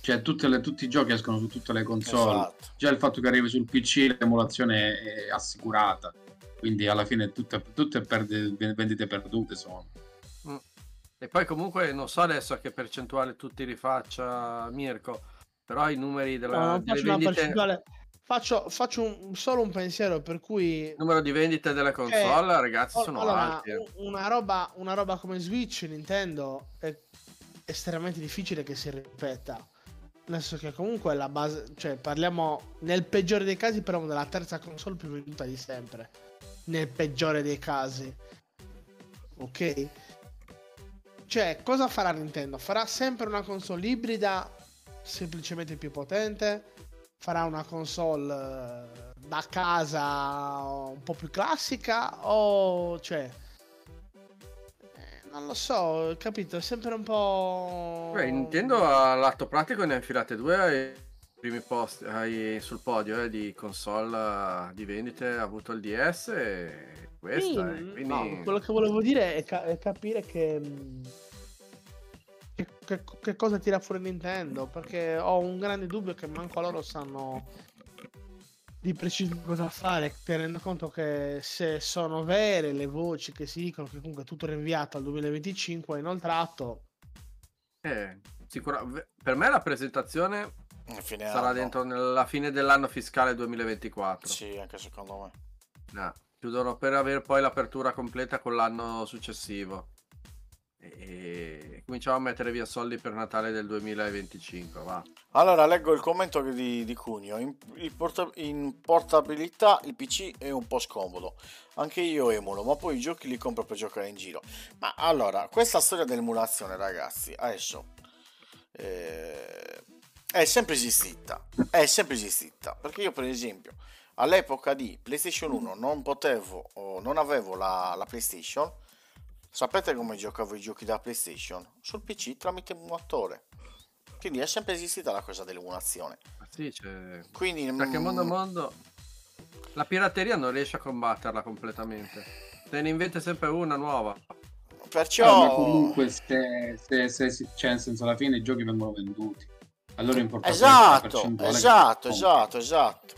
[SPEAKER 2] cioè tutte le- tutti i giochi escono su tutte le console
[SPEAKER 1] Esatto.
[SPEAKER 2] già il fatto che arrivi sul PC l'emulazione è, è assicurata quindi alla fine tutte, tutte perde- vendite perdute sono
[SPEAKER 3] E poi comunque non so adesso a che percentuale tu ti rifaccia Mirko, però i numeri
[SPEAKER 4] No,
[SPEAKER 3] della,
[SPEAKER 4] non
[SPEAKER 3] delle
[SPEAKER 4] faccio una
[SPEAKER 3] vendite,
[SPEAKER 4] percentuale. Faccio, faccio un- solo un pensiero per cui
[SPEAKER 3] il numero di vendite delle console, ragazzi,
[SPEAKER 4] Al-
[SPEAKER 3] sono
[SPEAKER 4] allora,
[SPEAKER 3] alti. eh.
[SPEAKER 4] una, roba, una roba come Switch, Nintendo, è estremamente difficile che si ripeta. Nel senso che comunque la base, cioè parliamo nel peggiore dei casi, parliamo della terza console più venduta di sempre. Nel peggiore dei casi. Ok? Cioè, cosa farà Nintendo? Farà sempre una console ibrida, semplicemente più potente? Farà una console eh, da casa un po' più classica? O cioè. eh, non lo so, capito? È sempre un po'.
[SPEAKER 3] Beh, Nintendo all'atto pratico ne ha infilate due ai primi posti ai- sul podio eh, di console eh, di vendite, ha avuto il DS e questa.
[SPEAKER 4] Sì,
[SPEAKER 3] eh, quindi...
[SPEAKER 4] no, quello che volevo dire è, ca- è capire che, mh, che, che- che cosa tira fuori Nintendo. Perché ho un grande dubbio che manco loro sanno di preciso cosa fare. Tenendo conto che se sono vere le voci che si dicono che comunque è tutto rinviato al 2025 inoltrato.
[SPEAKER 3] Eh, sicura- Per me la presentazione sarà
[SPEAKER 1] anno.
[SPEAKER 3] dentro nella fine dell'anno fiscale 2024.
[SPEAKER 1] Sì, anche secondo me.
[SPEAKER 3] No, chiudono per avere poi l'apertura completa con l'anno successivo. E, cominciamo a mettere via soldi per Natale del 2025. Va.
[SPEAKER 1] Allora, leggo il commento di, di Cugno. In, il porta- in portabilità il PC è un po' scomodo. Anche io emulo, ma poi i giochi li compro per giocare in giro. Ma allora, questa storia dell'emulazione, ragazzi, adesso eh, è sempre esistita. È sempre esistita. Perché io, per esempio, all'epoca di PlayStation 1 non potevo, o non avevo la, la PlayStation. Sapete come giocavo i giochi da PlayStation? Sul PC tramite emulatore. Quindi è sempre esistita la cosa dell'emulazione.
[SPEAKER 3] Sì, c'è...
[SPEAKER 1] Quindi
[SPEAKER 3] Perché
[SPEAKER 1] mm,
[SPEAKER 3] mondo mondo la pirateria non riesce a combatterla completamente. Te ne inventa sempre una nuova.
[SPEAKER 1] Perciò...
[SPEAKER 2] Ah, ma comunque se, se, se, se- cioè, nel senso alla fine i giochi vengono venduti. Allora è importante
[SPEAKER 1] Esatto, esatto, esatto, esatto.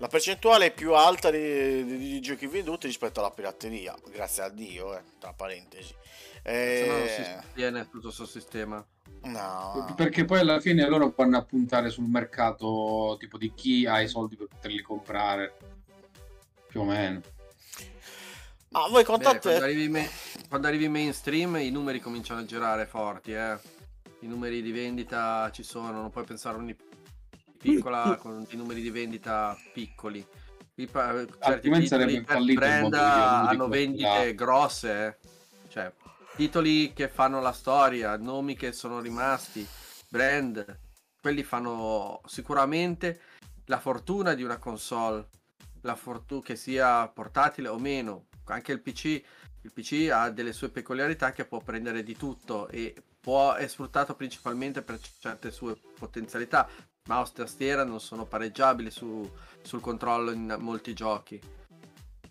[SPEAKER 1] La percentuale è più alta di, di- di giochi venduti rispetto alla pirateria, grazie a Dio, eh, tra parentesi.
[SPEAKER 3] Se no non si
[SPEAKER 1] Eh,
[SPEAKER 3] sostiene tutto questo sistema.
[SPEAKER 1] no,
[SPEAKER 2] Perché poi alla fine loro vanno a puntare sul mercato tipo di chi ha i soldi per poterli comprare. Più o meno.
[SPEAKER 1] ma voi contate...
[SPEAKER 3] quando, arrivi me- quando arrivi mainstream i numeri cominciano a girare forti, eh. I numeri di vendita ci sono, non puoi pensare a ogni piccola con i numeri di vendita piccoli. Pa- certi
[SPEAKER 2] Altrimenti
[SPEAKER 3] titoli per brand hanno vendite grosse, eh. cioè titoli che fanno la storia, nomi che sono rimasti, brand, quelli fanno sicuramente la fortuna di una console, la fortuna che sia portatile o meno, anche il PC, il PC ha delle sue peculiarità che può prendere di tutto e può, è sfruttato principalmente per certe sue potenzialità. Mouse tastiera non sono pareggiabili su- sul controllo in molti giochi.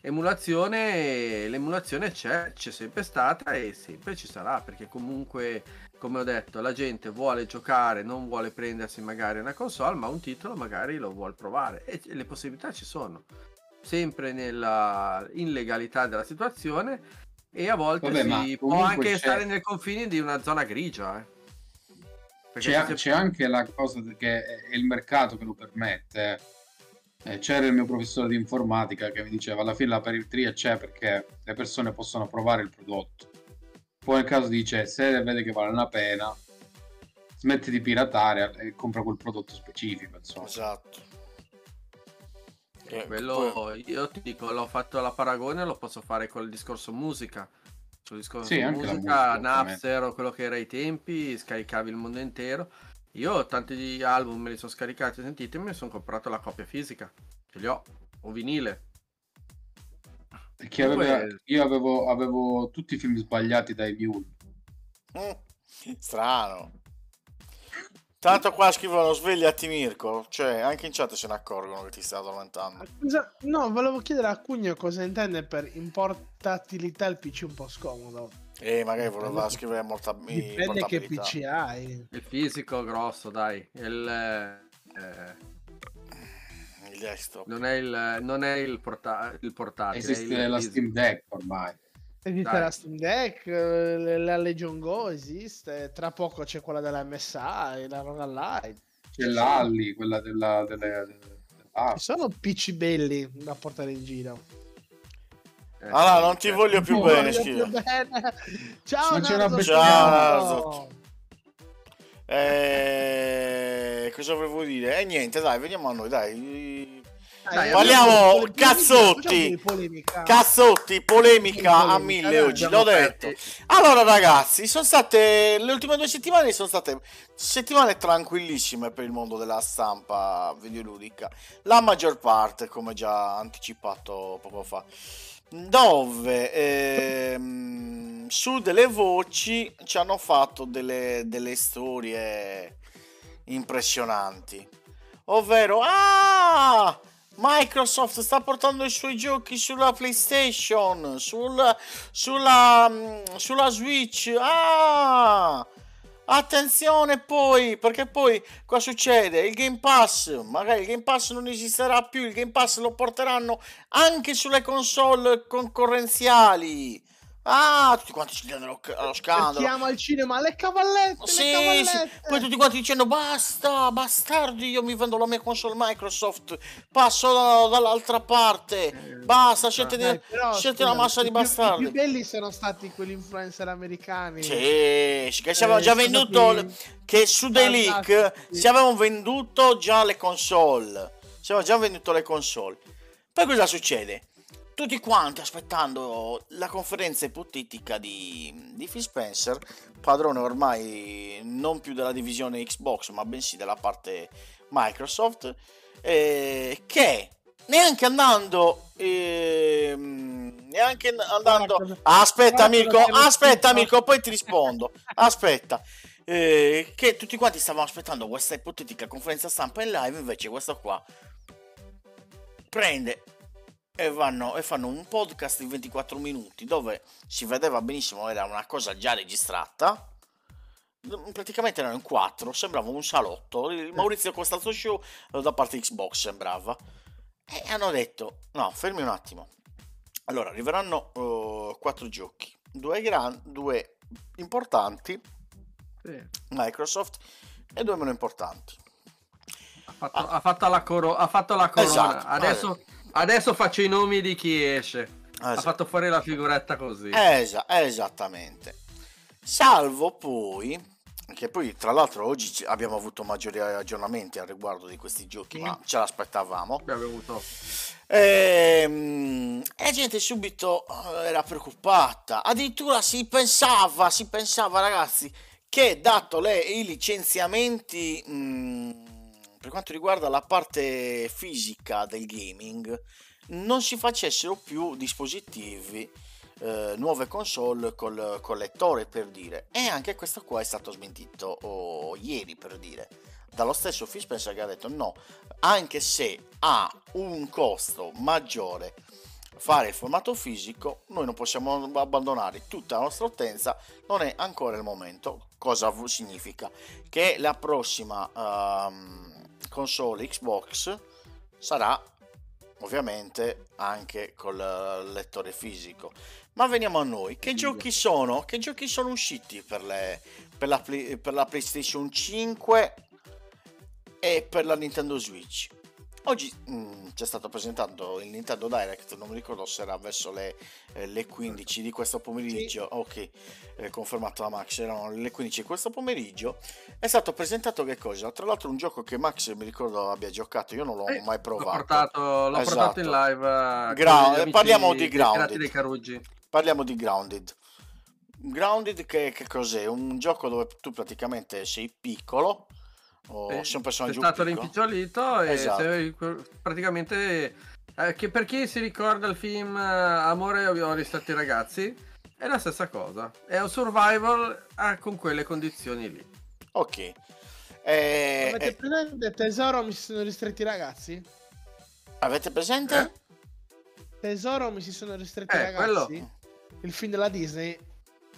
[SPEAKER 3] Emulazione, l'emulazione c'è, c'è sempre stata e sempre ci sarà perché comunque, come ho detto, la gente vuole giocare, non vuole prendersi magari una console, ma un titolo magari lo vuole provare e le possibilità ci sono. Sempre nella illegalità della situazione e a volte
[SPEAKER 2] Vabbè,
[SPEAKER 3] si può anche
[SPEAKER 2] c'è-
[SPEAKER 3] stare nei confini di una zona grigia. eh.
[SPEAKER 2] C'è,
[SPEAKER 3] se-
[SPEAKER 2] c'è anche la cosa che è il mercato che lo permette. Eh, c'era il mio professore di informatica che mi diceva alla fine la pirateria c'è perché le persone possono provare il prodotto. Poi nel caso dice se vede che vale la pena, smette di piratare e compra quel prodotto specifico. Insomma.
[SPEAKER 1] Esatto. Eh,
[SPEAKER 3] Quello
[SPEAKER 1] poi-
[SPEAKER 3] io ti dico, l'ho fatto la paragone, lo posso fare col discorso musica. Sul discorso
[SPEAKER 2] Sì,
[SPEAKER 3] musica,
[SPEAKER 2] musica.
[SPEAKER 3] Napster o quello che era ai tempi, scaricavi il mondo intero. Io tanti album me li sono scaricati, sentite, mi sono comprato la copia fisica. Ce li ho, o vinile.
[SPEAKER 2] Perché aveva- io avevo, avevo tutti i film sbagliati dai Mule.
[SPEAKER 1] Mm, strano. Tanto qua scrivono svegliati Mirko, cioè anche in chat se ne accorgono che ti stai addormentando.
[SPEAKER 4] Cosa- No, volevo chiedere a Cugno cosa intende per importatilità il PC un po' scomodo.
[SPEAKER 1] E magari voleva scrivere morta
[SPEAKER 4] Dipende che. PC hai.
[SPEAKER 3] Il fisico grosso, dai. Il, eh,
[SPEAKER 1] Il desktop.
[SPEAKER 3] non è il, non è il, porta- il portatile. è
[SPEAKER 2] Esiste
[SPEAKER 3] il
[SPEAKER 2] la. Steam Deck ormai.
[SPEAKER 4] Esiste
[SPEAKER 3] Dai.
[SPEAKER 4] la Steam Deck, eh, la Legion Go esiste, tra poco c'è quella della MSI, la Roga Light.
[SPEAKER 2] C'è l'Alli, quella della, delle, della-
[SPEAKER 4] Ci sono PC belli da portare in giro.
[SPEAKER 3] Eh,
[SPEAKER 1] Allora, non ti voglio più bene,
[SPEAKER 4] Voglio più bene. Ciao,
[SPEAKER 2] Ma c'è una
[SPEAKER 4] Nardo,
[SPEAKER 2] bestia-
[SPEAKER 1] Ciao. Nardo. Eh, cosa volevo dire? E niente, dai, veniamo a noi, dai.
[SPEAKER 4] Dai,
[SPEAKER 1] Parliamo,
[SPEAKER 4] facciamo un po' di
[SPEAKER 1] cazzotti.
[SPEAKER 4] polemica, di polemica.
[SPEAKER 1] Cazzotti, polemica a
[SPEAKER 4] Polemica,
[SPEAKER 1] mille oggi, l'ho detto.
[SPEAKER 3] aperti-
[SPEAKER 1] Allora ragazzi, sono state le ultime due settimane sono state settimane tranquillissime per il mondo della stampa videoludica. La maggior parte, come già anticipato poco fa, dove ehm, su delle voci ci hanno fatto delle, delle storie impressionanti. Ovvero, ah, Microsoft sta portando i suoi giochi sulla PlayStation, sul- sulla, mm, sulla Switch. Ah, attenzione poi, perché poi cosa succede? Il Game Pass, magari il Game Pass non esisterà più, il Game Pass lo porteranno anche sulle console concorrenziali. Ah, tutti quanti ci danno allo, scandalo.
[SPEAKER 4] Chiama al cinema le cavallette,
[SPEAKER 1] Sì,
[SPEAKER 4] le cavallette.
[SPEAKER 1] sì. Poi tutti quanti dicendo basta, bastardi, io mi vendo la mia console Microsoft, passo da- dall'altra parte, basta, scelte,
[SPEAKER 4] però,
[SPEAKER 1] scelte una massa di
[SPEAKER 4] i più- I
[SPEAKER 1] bastardi.
[SPEAKER 4] più belli sono stati quelli influencer americani.
[SPEAKER 1] Sì, sì, che ci avevano
[SPEAKER 4] Eh,
[SPEAKER 1] già venduto,
[SPEAKER 4] stati
[SPEAKER 1] che su dei leak
[SPEAKER 4] fantastici.
[SPEAKER 1] ci avevano venduto già le console, ci avevano già venduto le console. Poi cosa succede? Tutti quanti aspettando la conferenza ipotetica di, di Phil Spencer, padrone ormai non più della divisione Xbox, ma bensì della parte Microsoft, eh, che neanche andando, ehm, neanche andando, aspetta Mirko, aspetta Mirko, poi ti rispondo, aspetta. Eh, che tutti quanti stavano aspettando questa ipotetica conferenza stampa in live, invece questo qua prende e, vanno, e fanno un podcast di 24 minuti dove si vedeva benissimo, era una cosa già registrata. Praticamente erano in quattro, sembrava un salotto. Il Maurizio Costanzo Show eh, da parte Xbox sembrava. E hanno detto: no, fermi un attimo. Allora, arriveranno eh, quattro giochi, due, gran- due importanti,
[SPEAKER 3] Sì.
[SPEAKER 1] Microsoft, e due meno importanti.
[SPEAKER 3] Ha fatto, ha fatto la, coro- ha fatto la corona.
[SPEAKER 1] Esatto.
[SPEAKER 3] Adesso, adesso faccio i nomi di chi esce. Ha
[SPEAKER 1] Esatto.
[SPEAKER 3] fatto fuori la figuretta così.
[SPEAKER 1] Esa- esattamente. Salvo poi, che poi tra l'altro oggi abbiamo avuto maggiori aggiornamenti al riguardo di questi giochi,
[SPEAKER 4] Sì.
[SPEAKER 1] ma ce l'aspettavamo.
[SPEAKER 3] Abbiamo avuto
[SPEAKER 1] Ehm, E la gente subito eh, era preoccupata. Addirittura si pensava, si pensava ragazzi, che dato le, i licenziamenti mh, per quanto riguarda la parte fisica del gaming, non si facessero più dispositivi, eh, nuove console col, col lettore per dire. E anche questo qua è stato smentito oh, ieri per dire. Dallo stesso Phil Spencer che ha detto no, anche se ha un costo maggiore fare il formato fisico, noi non possiamo abbandonare tutta la nostra utenza, non è ancora il momento. Cosa significa? Che la prossima ehm, console Xbox sarà ovviamente anche col eh, lettore fisico. Ma veniamo a noi, che giochi sono? Che giochi sono usciti per, le, per, la, per la PlayStation 5 e per la Nintendo Switch? Oggi mm, ci è stato presentato il Nintendo Direct, non mi ricordo se era verso le, eh, le 15 di questo pomeriggio, ok, eh, confermato da Max, erano le 15 di questo pomeriggio, è stato presentato che cosa? Tra l'altro un gioco che Max mi ricordo abbia giocato, io non l'ho
[SPEAKER 3] Eh,
[SPEAKER 1] mai
[SPEAKER 3] L'ho
[SPEAKER 1] provato.
[SPEAKER 3] portato, l'ho portato in
[SPEAKER 1] Esatto.
[SPEAKER 3] live. eh,
[SPEAKER 1] Gra- parliamo di Grounded. Parliamo di Grounded. Grounded che, che cos'è? Un gioco dove tu praticamente sei piccolo, o
[SPEAKER 3] Eh,
[SPEAKER 1] sei un
[SPEAKER 3] È
[SPEAKER 1] personaggio
[SPEAKER 3] stato rimpicciolito e
[SPEAKER 1] Esatto.
[SPEAKER 3] praticamente eh, che per chi si ricorda il film eh, Amore ho ristretti ragazzi è la stessa cosa. È un survival eh, con quelle condizioni lì.
[SPEAKER 1] Ok. Eh,
[SPEAKER 4] Avete
[SPEAKER 1] eh,
[SPEAKER 4] presente Tesoro mi si sono ristretti i ragazzi?
[SPEAKER 1] avete presente?
[SPEAKER 4] Tesoro mi si sono ristretti
[SPEAKER 3] Eh,
[SPEAKER 4] i ragazzi? Il film della Disney?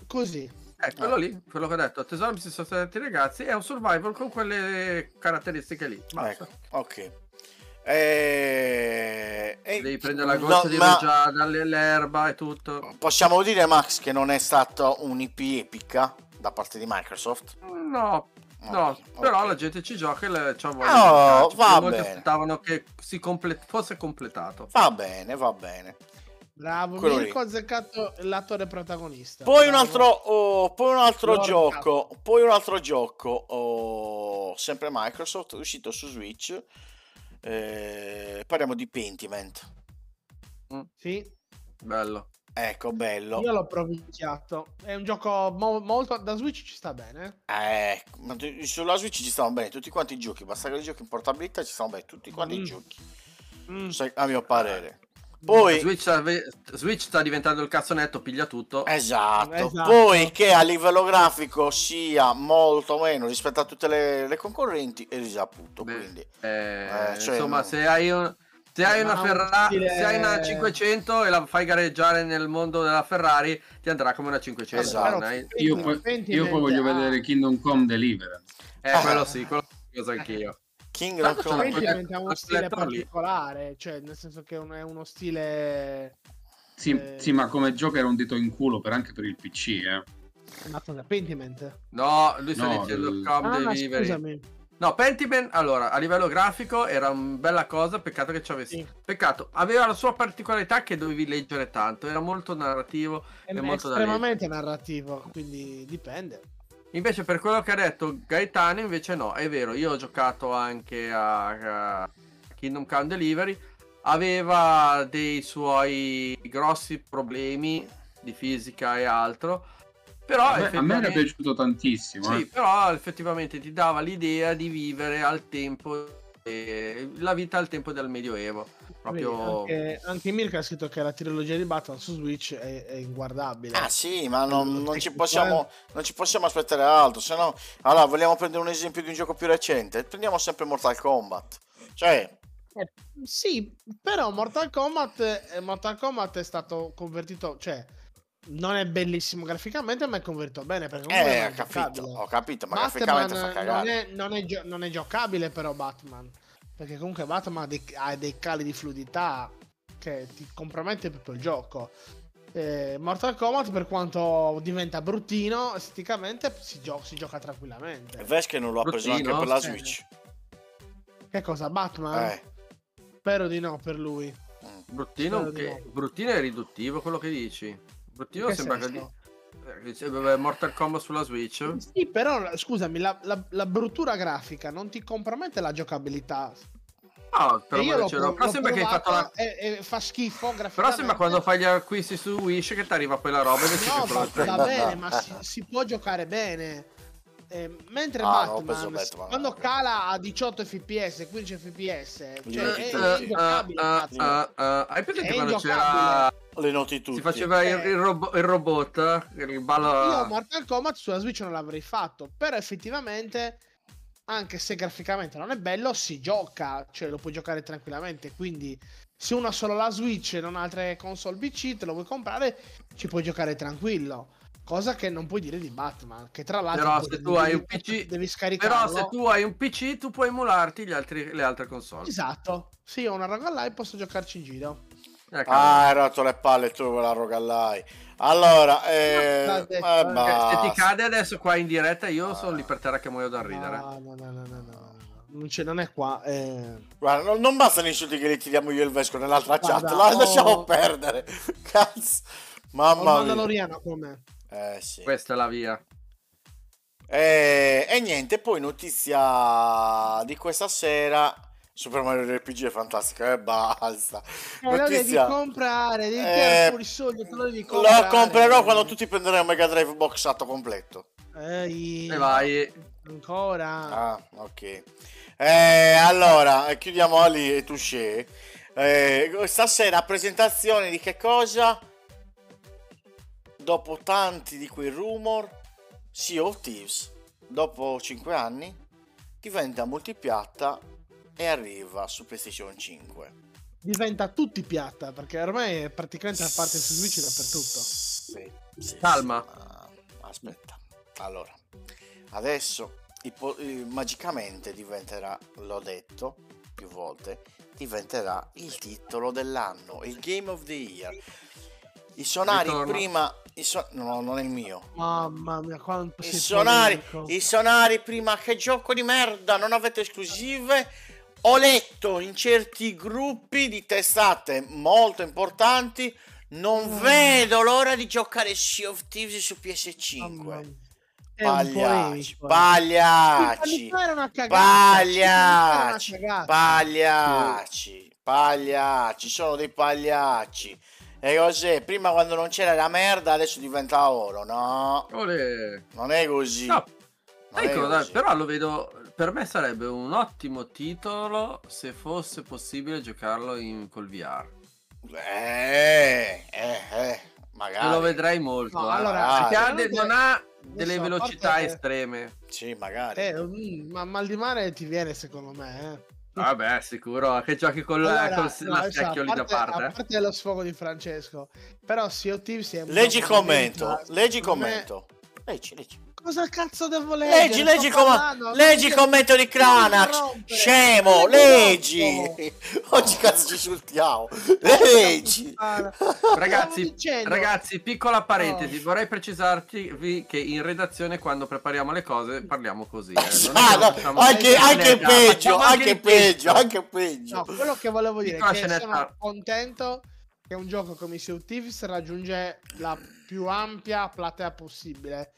[SPEAKER 4] Così.
[SPEAKER 3] Eh, quello lì, quello che ho detto, Tesoro mi si sono stati i ragazzi, è un survival con quelle caratteristiche lì. Basta.
[SPEAKER 1] Ecco, ok. Eh, e-
[SPEAKER 3] Devi prendere la
[SPEAKER 1] no,
[SPEAKER 3] goccia di
[SPEAKER 1] ma
[SPEAKER 3] rugiada, l'erba e tutto.
[SPEAKER 1] Possiamo dire, Max, che non è stata un'IP epica da parte di Microsoft?
[SPEAKER 3] No, no,
[SPEAKER 1] Ok,
[SPEAKER 3] però
[SPEAKER 1] ok.
[SPEAKER 3] la gente ci gioca e le-
[SPEAKER 1] Oh,
[SPEAKER 3] di giocarci,
[SPEAKER 1] va
[SPEAKER 3] molti
[SPEAKER 1] bene.
[SPEAKER 3] aspettavano che si comple- fosse completato.
[SPEAKER 1] Va bene, va bene.
[SPEAKER 4] Bravo,
[SPEAKER 1] Quello lì.
[SPEAKER 4] Mirko ha azzeccato l'attore protagonista.
[SPEAKER 1] Poi un
[SPEAKER 4] Bravo.
[SPEAKER 1] altro, oh, poi un altro
[SPEAKER 4] Lord
[SPEAKER 1] gioco, poi un altro gioco, oh, sempre Microsoft, uscito su Switch. Eh, parliamo di Pentiment.
[SPEAKER 4] Sì,
[SPEAKER 3] Bello.
[SPEAKER 1] Ecco, bello.
[SPEAKER 4] io l'ho provicchiato. È un gioco mo- molto... Da Switch ci sta bene.
[SPEAKER 1] Eh, ma sulla Switch ci stanno bene tutti quanti i giochi, basta che li giochi in portabilità ci stanno bene tutti quanti i
[SPEAKER 4] Mm.
[SPEAKER 1] giochi,
[SPEAKER 4] Mm.
[SPEAKER 1] Se- a mio parere. Poi,
[SPEAKER 3] Switch, ave- Switch sta diventando il cazzonetto, piglia tutto.
[SPEAKER 1] esatto,
[SPEAKER 4] Esatto.
[SPEAKER 1] poi che a livello grafico sia molto meno rispetto a tutte le, le concorrenti è risaputo,
[SPEAKER 3] Beh,
[SPEAKER 1] quindi
[SPEAKER 3] Eh,
[SPEAKER 1] Eh, cioè,
[SPEAKER 3] insomma, se hai, un- se hai
[SPEAKER 4] Ma
[SPEAKER 3] una
[SPEAKER 4] un
[SPEAKER 3] Ferrari, se hai una 500 e la fai gareggiare nel mondo della Ferrari, ti andrà come una 500.
[SPEAKER 1] Esatto.
[SPEAKER 3] hai-
[SPEAKER 2] Io poi, io poi voglio vedere Kingdom Come Deliverance.
[SPEAKER 3] Eh, quello sì, quello sì, cosa anch'io.
[SPEAKER 1] King
[SPEAKER 3] Tanto c'è la
[SPEAKER 1] Come-
[SPEAKER 3] quella-
[SPEAKER 4] Pentiment ha uno stile particolare, cioè nel senso che è un- è uno stile
[SPEAKER 2] Sì,
[SPEAKER 4] Eh.
[SPEAKER 2] sì, ma come gioco era un dito in culo per anche per il PC, eh.
[SPEAKER 4] nato da Pentiment.
[SPEAKER 3] No, lui sta
[SPEAKER 2] No,
[SPEAKER 3] dicendo
[SPEAKER 2] il-
[SPEAKER 3] Come
[SPEAKER 4] Ah,
[SPEAKER 3] Delivery.
[SPEAKER 4] scusami.
[SPEAKER 3] No, Pentiment, allora, a livello grafico era una bella cosa, peccato che ci avessi...
[SPEAKER 4] Sì.
[SPEAKER 3] Peccato, aveva la sua particolarità che dovevi leggere tanto, era molto narrativo
[SPEAKER 4] È,
[SPEAKER 3] e molto da
[SPEAKER 4] estremamente narrativo, quindi dipende.
[SPEAKER 3] Invece per quello che ha detto Gaetano, invece no, è vero, io ho giocato anche a, a Kingdom Come Delivery, aveva dei suoi grossi problemi di fisica e altro, però
[SPEAKER 2] A me, a me era
[SPEAKER 3] effettivamente,
[SPEAKER 2] piaciuto tantissimo.
[SPEAKER 3] sì,
[SPEAKER 2] eh.
[SPEAKER 3] però effettivamente ti dava l'idea di vivere al tempo, eh, la vita al tempo del Medioevo, proprio...
[SPEAKER 4] Anche, anche Mirka ha scritto che la trilogia di Batman su Switch è, è inguardabile.
[SPEAKER 1] Ah sì, ma non, non ci possiamo, non ci possiamo aspettare altro, se no... Allora, vogliamo prendere un esempio di un gioco più recente? Prendiamo sempre Mortal Kombat. Cioè,
[SPEAKER 4] Eh, sì, però Mortal Kombat, eh, Mortal Kombat è stato convertito, cioè non è bellissimo graficamente, ma è convertito bene perché
[SPEAKER 1] Eh,
[SPEAKER 4] non
[SPEAKER 1] ho capito, ho capito, ma
[SPEAKER 4] Batman
[SPEAKER 1] graficamente fa
[SPEAKER 4] non
[SPEAKER 1] cagare.
[SPEAKER 4] è, non, è gio- non è giocabile però Batman, perché comunque Batman ha dei, ha dei cali di fluidità che ti compromette tutto il gioco. Eh, Mortal Kombat per quanto diventa bruttino esteticamente si, gio- si gioca tranquillamente.
[SPEAKER 1] Ves che non lo ha preso anche
[SPEAKER 3] Bruttino?
[SPEAKER 1] per la. Switch.
[SPEAKER 4] Che cosa? Batman?
[SPEAKER 1] Eh.
[SPEAKER 4] Spero di no per lui.
[SPEAKER 3] Bruttino,
[SPEAKER 4] Spero di
[SPEAKER 3] che-
[SPEAKER 4] no.
[SPEAKER 3] bruttino è riduttivo quello che dici. Bruttino
[SPEAKER 4] In che
[SPEAKER 3] sembra che
[SPEAKER 4] senso?
[SPEAKER 3] vabbè, Mortal Kombat sulla Switch.
[SPEAKER 4] Sì, però scusami, la, la- la bruttura grafica non ti compromette la giocabilità.
[SPEAKER 3] No, però,
[SPEAKER 4] io l'ho,
[SPEAKER 3] però sembra che hai fatto la...
[SPEAKER 4] e, e fa schifo.
[SPEAKER 3] Però sembra quando fai gli acquisti su Wish che ti arriva poi la roba e decidi
[SPEAKER 4] No,
[SPEAKER 3] che
[SPEAKER 4] va, va bene, ma si, si può giocare bene. Eh, mentre
[SPEAKER 1] Ah,
[SPEAKER 4] Batman,
[SPEAKER 1] Batman,
[SPEAKER 4] quando cala a 18 fps, 15 fps, cioè è, è
[SPEAKER 3] Eh,
[SPEAKER 4] ingiocabile. cazzo.
[SPEAKER 3] ah, ah, Hai presente
[SPEAKER 4] È
[SPEAKER 3] quando
[SPEAKER 4] ingiocabile.
[SPEAKER 3] c'era...
[SPEAKER 1] Le noti tutti.
[SPEAKER 3] Si faceva il, il robo- il robot, il ballo...
[SPEAKER 4] Io Mortal Kombat sulla Switch non l'avrei fatto, però effettivamente, anche se graficamente non è bello, si gioca, cioè lo puoi giocare tranquillamente, quindi se uno ha solo la Switch e non ha altre console PC, te lo vuoi comprare, ci puoi giocare tranquillo. Cosa che non puoi dire di Batman, che tra l'altro
[SPEAKER 3] Però se tu
[SPEAKER 4] devi-
[SPEAKER 3] hai un PC
[SPEAKER 4] devi scaricarlo.
[SPEAKER 3] Però se tu hai un PC tu puoi emularti gli altri- le altre console.
[SPEAKER 4] Esatto, sì, ho una roga là e posso giocarci in giro.
[SPEAKER 3] Eh, cavolo.
[SPEAKER 1] Ah, hai rotto le palle tu quella rogallai. Allora, eh,
[SPEAKER 4] Ma dai,
[SPEAKER 1] eh, basta.
[SPEAKER 3] se ti cade adesso qua in diretta io sono lì per terra che muoio da ridere.
[SPEAKER 4] No, no, no, no, no, no, no. Non, c'è, non è qua. eh.
[SPEAKER 1] Guarda, non, non bastano gli insulti che li tiriamo io e il Vesco nell'altra
[SPEAKER 4] Guarda,
[SPEAKER 1] chat. La
[SPEAKER 4] ho-
[SPEAKER 1] lasciamo perdere. Cazzo. Mamma mia.
[SPEAKER 4] Mandaloriano con me.
[SPEAKER 1] Eh sì.
[SPEAKER 3] Questa è la via.
[SPEAKER 1] E, e niente, poi notizia di questa sera. Super Mario RPG è fantastico, e basta.
[SPEAKER 4] Eh, lo devi
[SPEAKER 1] Notizia.
[SPEAKER 4] comprare, devi
[SPEAKER 1] Eh,
[SPEAKER 4] tirare fuori i soldi, te lo devi comprare.
[SPEAKER 1] Lo comprerò quando tutti prenderanno Mega Drive boxato completo.
[SPEAKER 4] Ehi,
[SPEAKER 3] E vai.
[SPEAKER 4] Ancora.
[SPEAKER 1] Ah, ok. Eh, allora, eh, chiudiamo lì e touché. Eh, stasera presentazione di che cosa? Dopo tanti di quei rumor, Sea of Thieves, dopo 5 anni, diventa multipiatta e arriva su PlayStation 5.
[SPEAKER 4] Diventa tutti piatta, perché ormai è praticamente a parte su Switch dappertutto.
[SPEAKER 1] Sì, sì,
[SPEAKER 3] Calma.
[SPEAKER 1] sì, ma- aspetta. Allora, adesso ipo- magicamente diventerà, l'ho detto più volte, diventerà il titolo dell'anno, il Game of the Year. I sonari
[SPEAKER 3] Ritorno.
[SPEAKER 1] prima... I so- no, non è il mio.
[SPEAKER 4] Mamma mia, quanto
[SPEAKER 1] I sonari,
[SPEAKER 4] polemico.
[SPEAKER 1] I sonari prima che gioco di merda, non avete esclusive. Ho letto in certi gruppi di testate molto importanti. Non
[SPEAKER 4] Mm.
[SPEAKER 1] vedo l'ora di giocare Sea of Thieves su
[SPEAKER 4] Mamma
[SPEAKER 1] PS5.
[SPEAKER 4] mia. È un
[SPEAKER 1] Pagliacci,
[SPEAKER 4] polemico.
[SPEAKER 1] pagliacci, pagliacci, pagliacci, pagliacci, sono dei pagliacci. E cos'è? Prima quando non c'era la merda, adesso diventa oro. No,
[SPEAKER 3] Olè.
[SPEAKER 1] non è così.
[SPEAKER 3] No,
[SPEAKER 1] Non
[SPEAKER 3] cosa?
[SPEAKER 1] così.
[SPEAKER 3] Però lo vedo. Per me sarebbe un ottimo titolo se fosse possibile giocarlo in, col VR.
[SPEAKER 1] Eh, eh, eh, magari.
[SPEAKER 3] Lo vedrei molto.
[SPEAKER 4] No,
[SPEAKER 3] eh.
[SPEAKER 4] allora,
[SPEAKER 3] Perché non ha delle
[SPEAKER 4] a
[SPEAKER 3] velocità estreme.
[SPEAKER 1] Sì, magari.
[SPEAKER 4] Eh, mm, ma mal di mare ti viene secondo me, eh.
[SPEAKER 3] Vabbè, sicuro che giochi con la,
[SPEAKER 4] Allora,
[SPEAKER 3] col
[SPEAKER 4] no,
[SPEAKER 3] la
[SPEAKER 4] a
[SPEAKER 3] lì da
[SPEAKER 4] parte-. A parte lo sfogo di Francesco, però Sea of Thieves è un
[SPEAKER 1] leggi commento, leggi commento. Leggi, leggi.
[SPEAKER 4] Cosa cazzo devo leggere?
[SPEAKER 1] Leggi, leggi, com-
[SPEAKER 4] parlando,
[SPEAKER 1] leggi commento di Cranax. Scemo, leggi. Oggi cazzo ci insultiamo. Leggi.
[SPEAKER 3] Ragazzi, ragazzi, piccola parentesi,
[SPEAKER 4] Oh.
[SPEAKER 3] vorrei precisarvi che in redazione quando prepariamo le cose parliamo così. eh.
[SPEAKER 1] Ah, no,
[SPEAKER 3] facciamo-
[SPEAKER 1] anche, anche peggio, anche peggio, anche peggio.
[SPEAKER 4] No, quello che volevo dire è che sono contento che un gioco come Sea of Thieves raggiunge la più ampia platea possibile.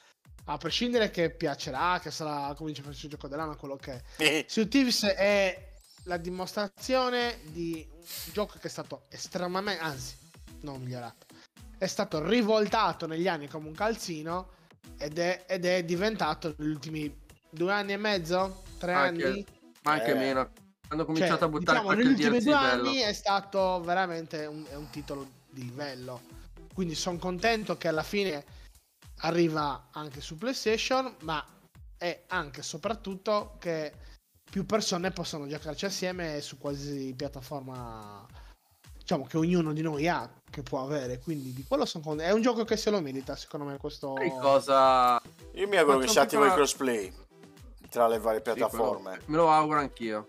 [SPEAKER 4] A prescindere che piacerà, che sarà come dice il gioco dell'anno, quello che è. Sea of Thieves è la dimostrazione di un gioco che è stato estremamente, anzi, non migliorato, è stato rivoltato negli anni come un calzino ed è, ed è diventato negli ultimi due anni e mezzo, tre
[SPEAKER 3] Anche-
[SPEAKER 4] anni.
[SPEAKER 3] Ma anche
[SPEAKER 1] Eh.
[SPEAKER 3] meno. Hanno cominciato
[SPEAKER 4] Cioè,
[SPEAKER 3] a buttare
[SPEAKER 4] diciamo,
[SPEAKER 3] qualche
[SPEAKER 4] negli ultimi due
[SPEAKER 3] bello.
[SPEAKER 4] anni è stato veramente un, è un titolo di livello. Quindi sono contento che alla fine arriva anche su PlayStation, ma è anche e soprattutto che più persone possono giocarci assieme su qualsiasi piattaforma diciamo che ognuno di noi ha che può avere quindi di quello sono contento. è un gioco che se lo merita secondo me questo
[SPEAKER 3] Sai cosa?
[SPEAKER 1] Io mi auguro che si attivi il crossplay tra le varie
[SPEAKER 3] Sì,
[SPEAKER 1] piattaforme.
[SPEAKER 3] me lo auguro anch'io.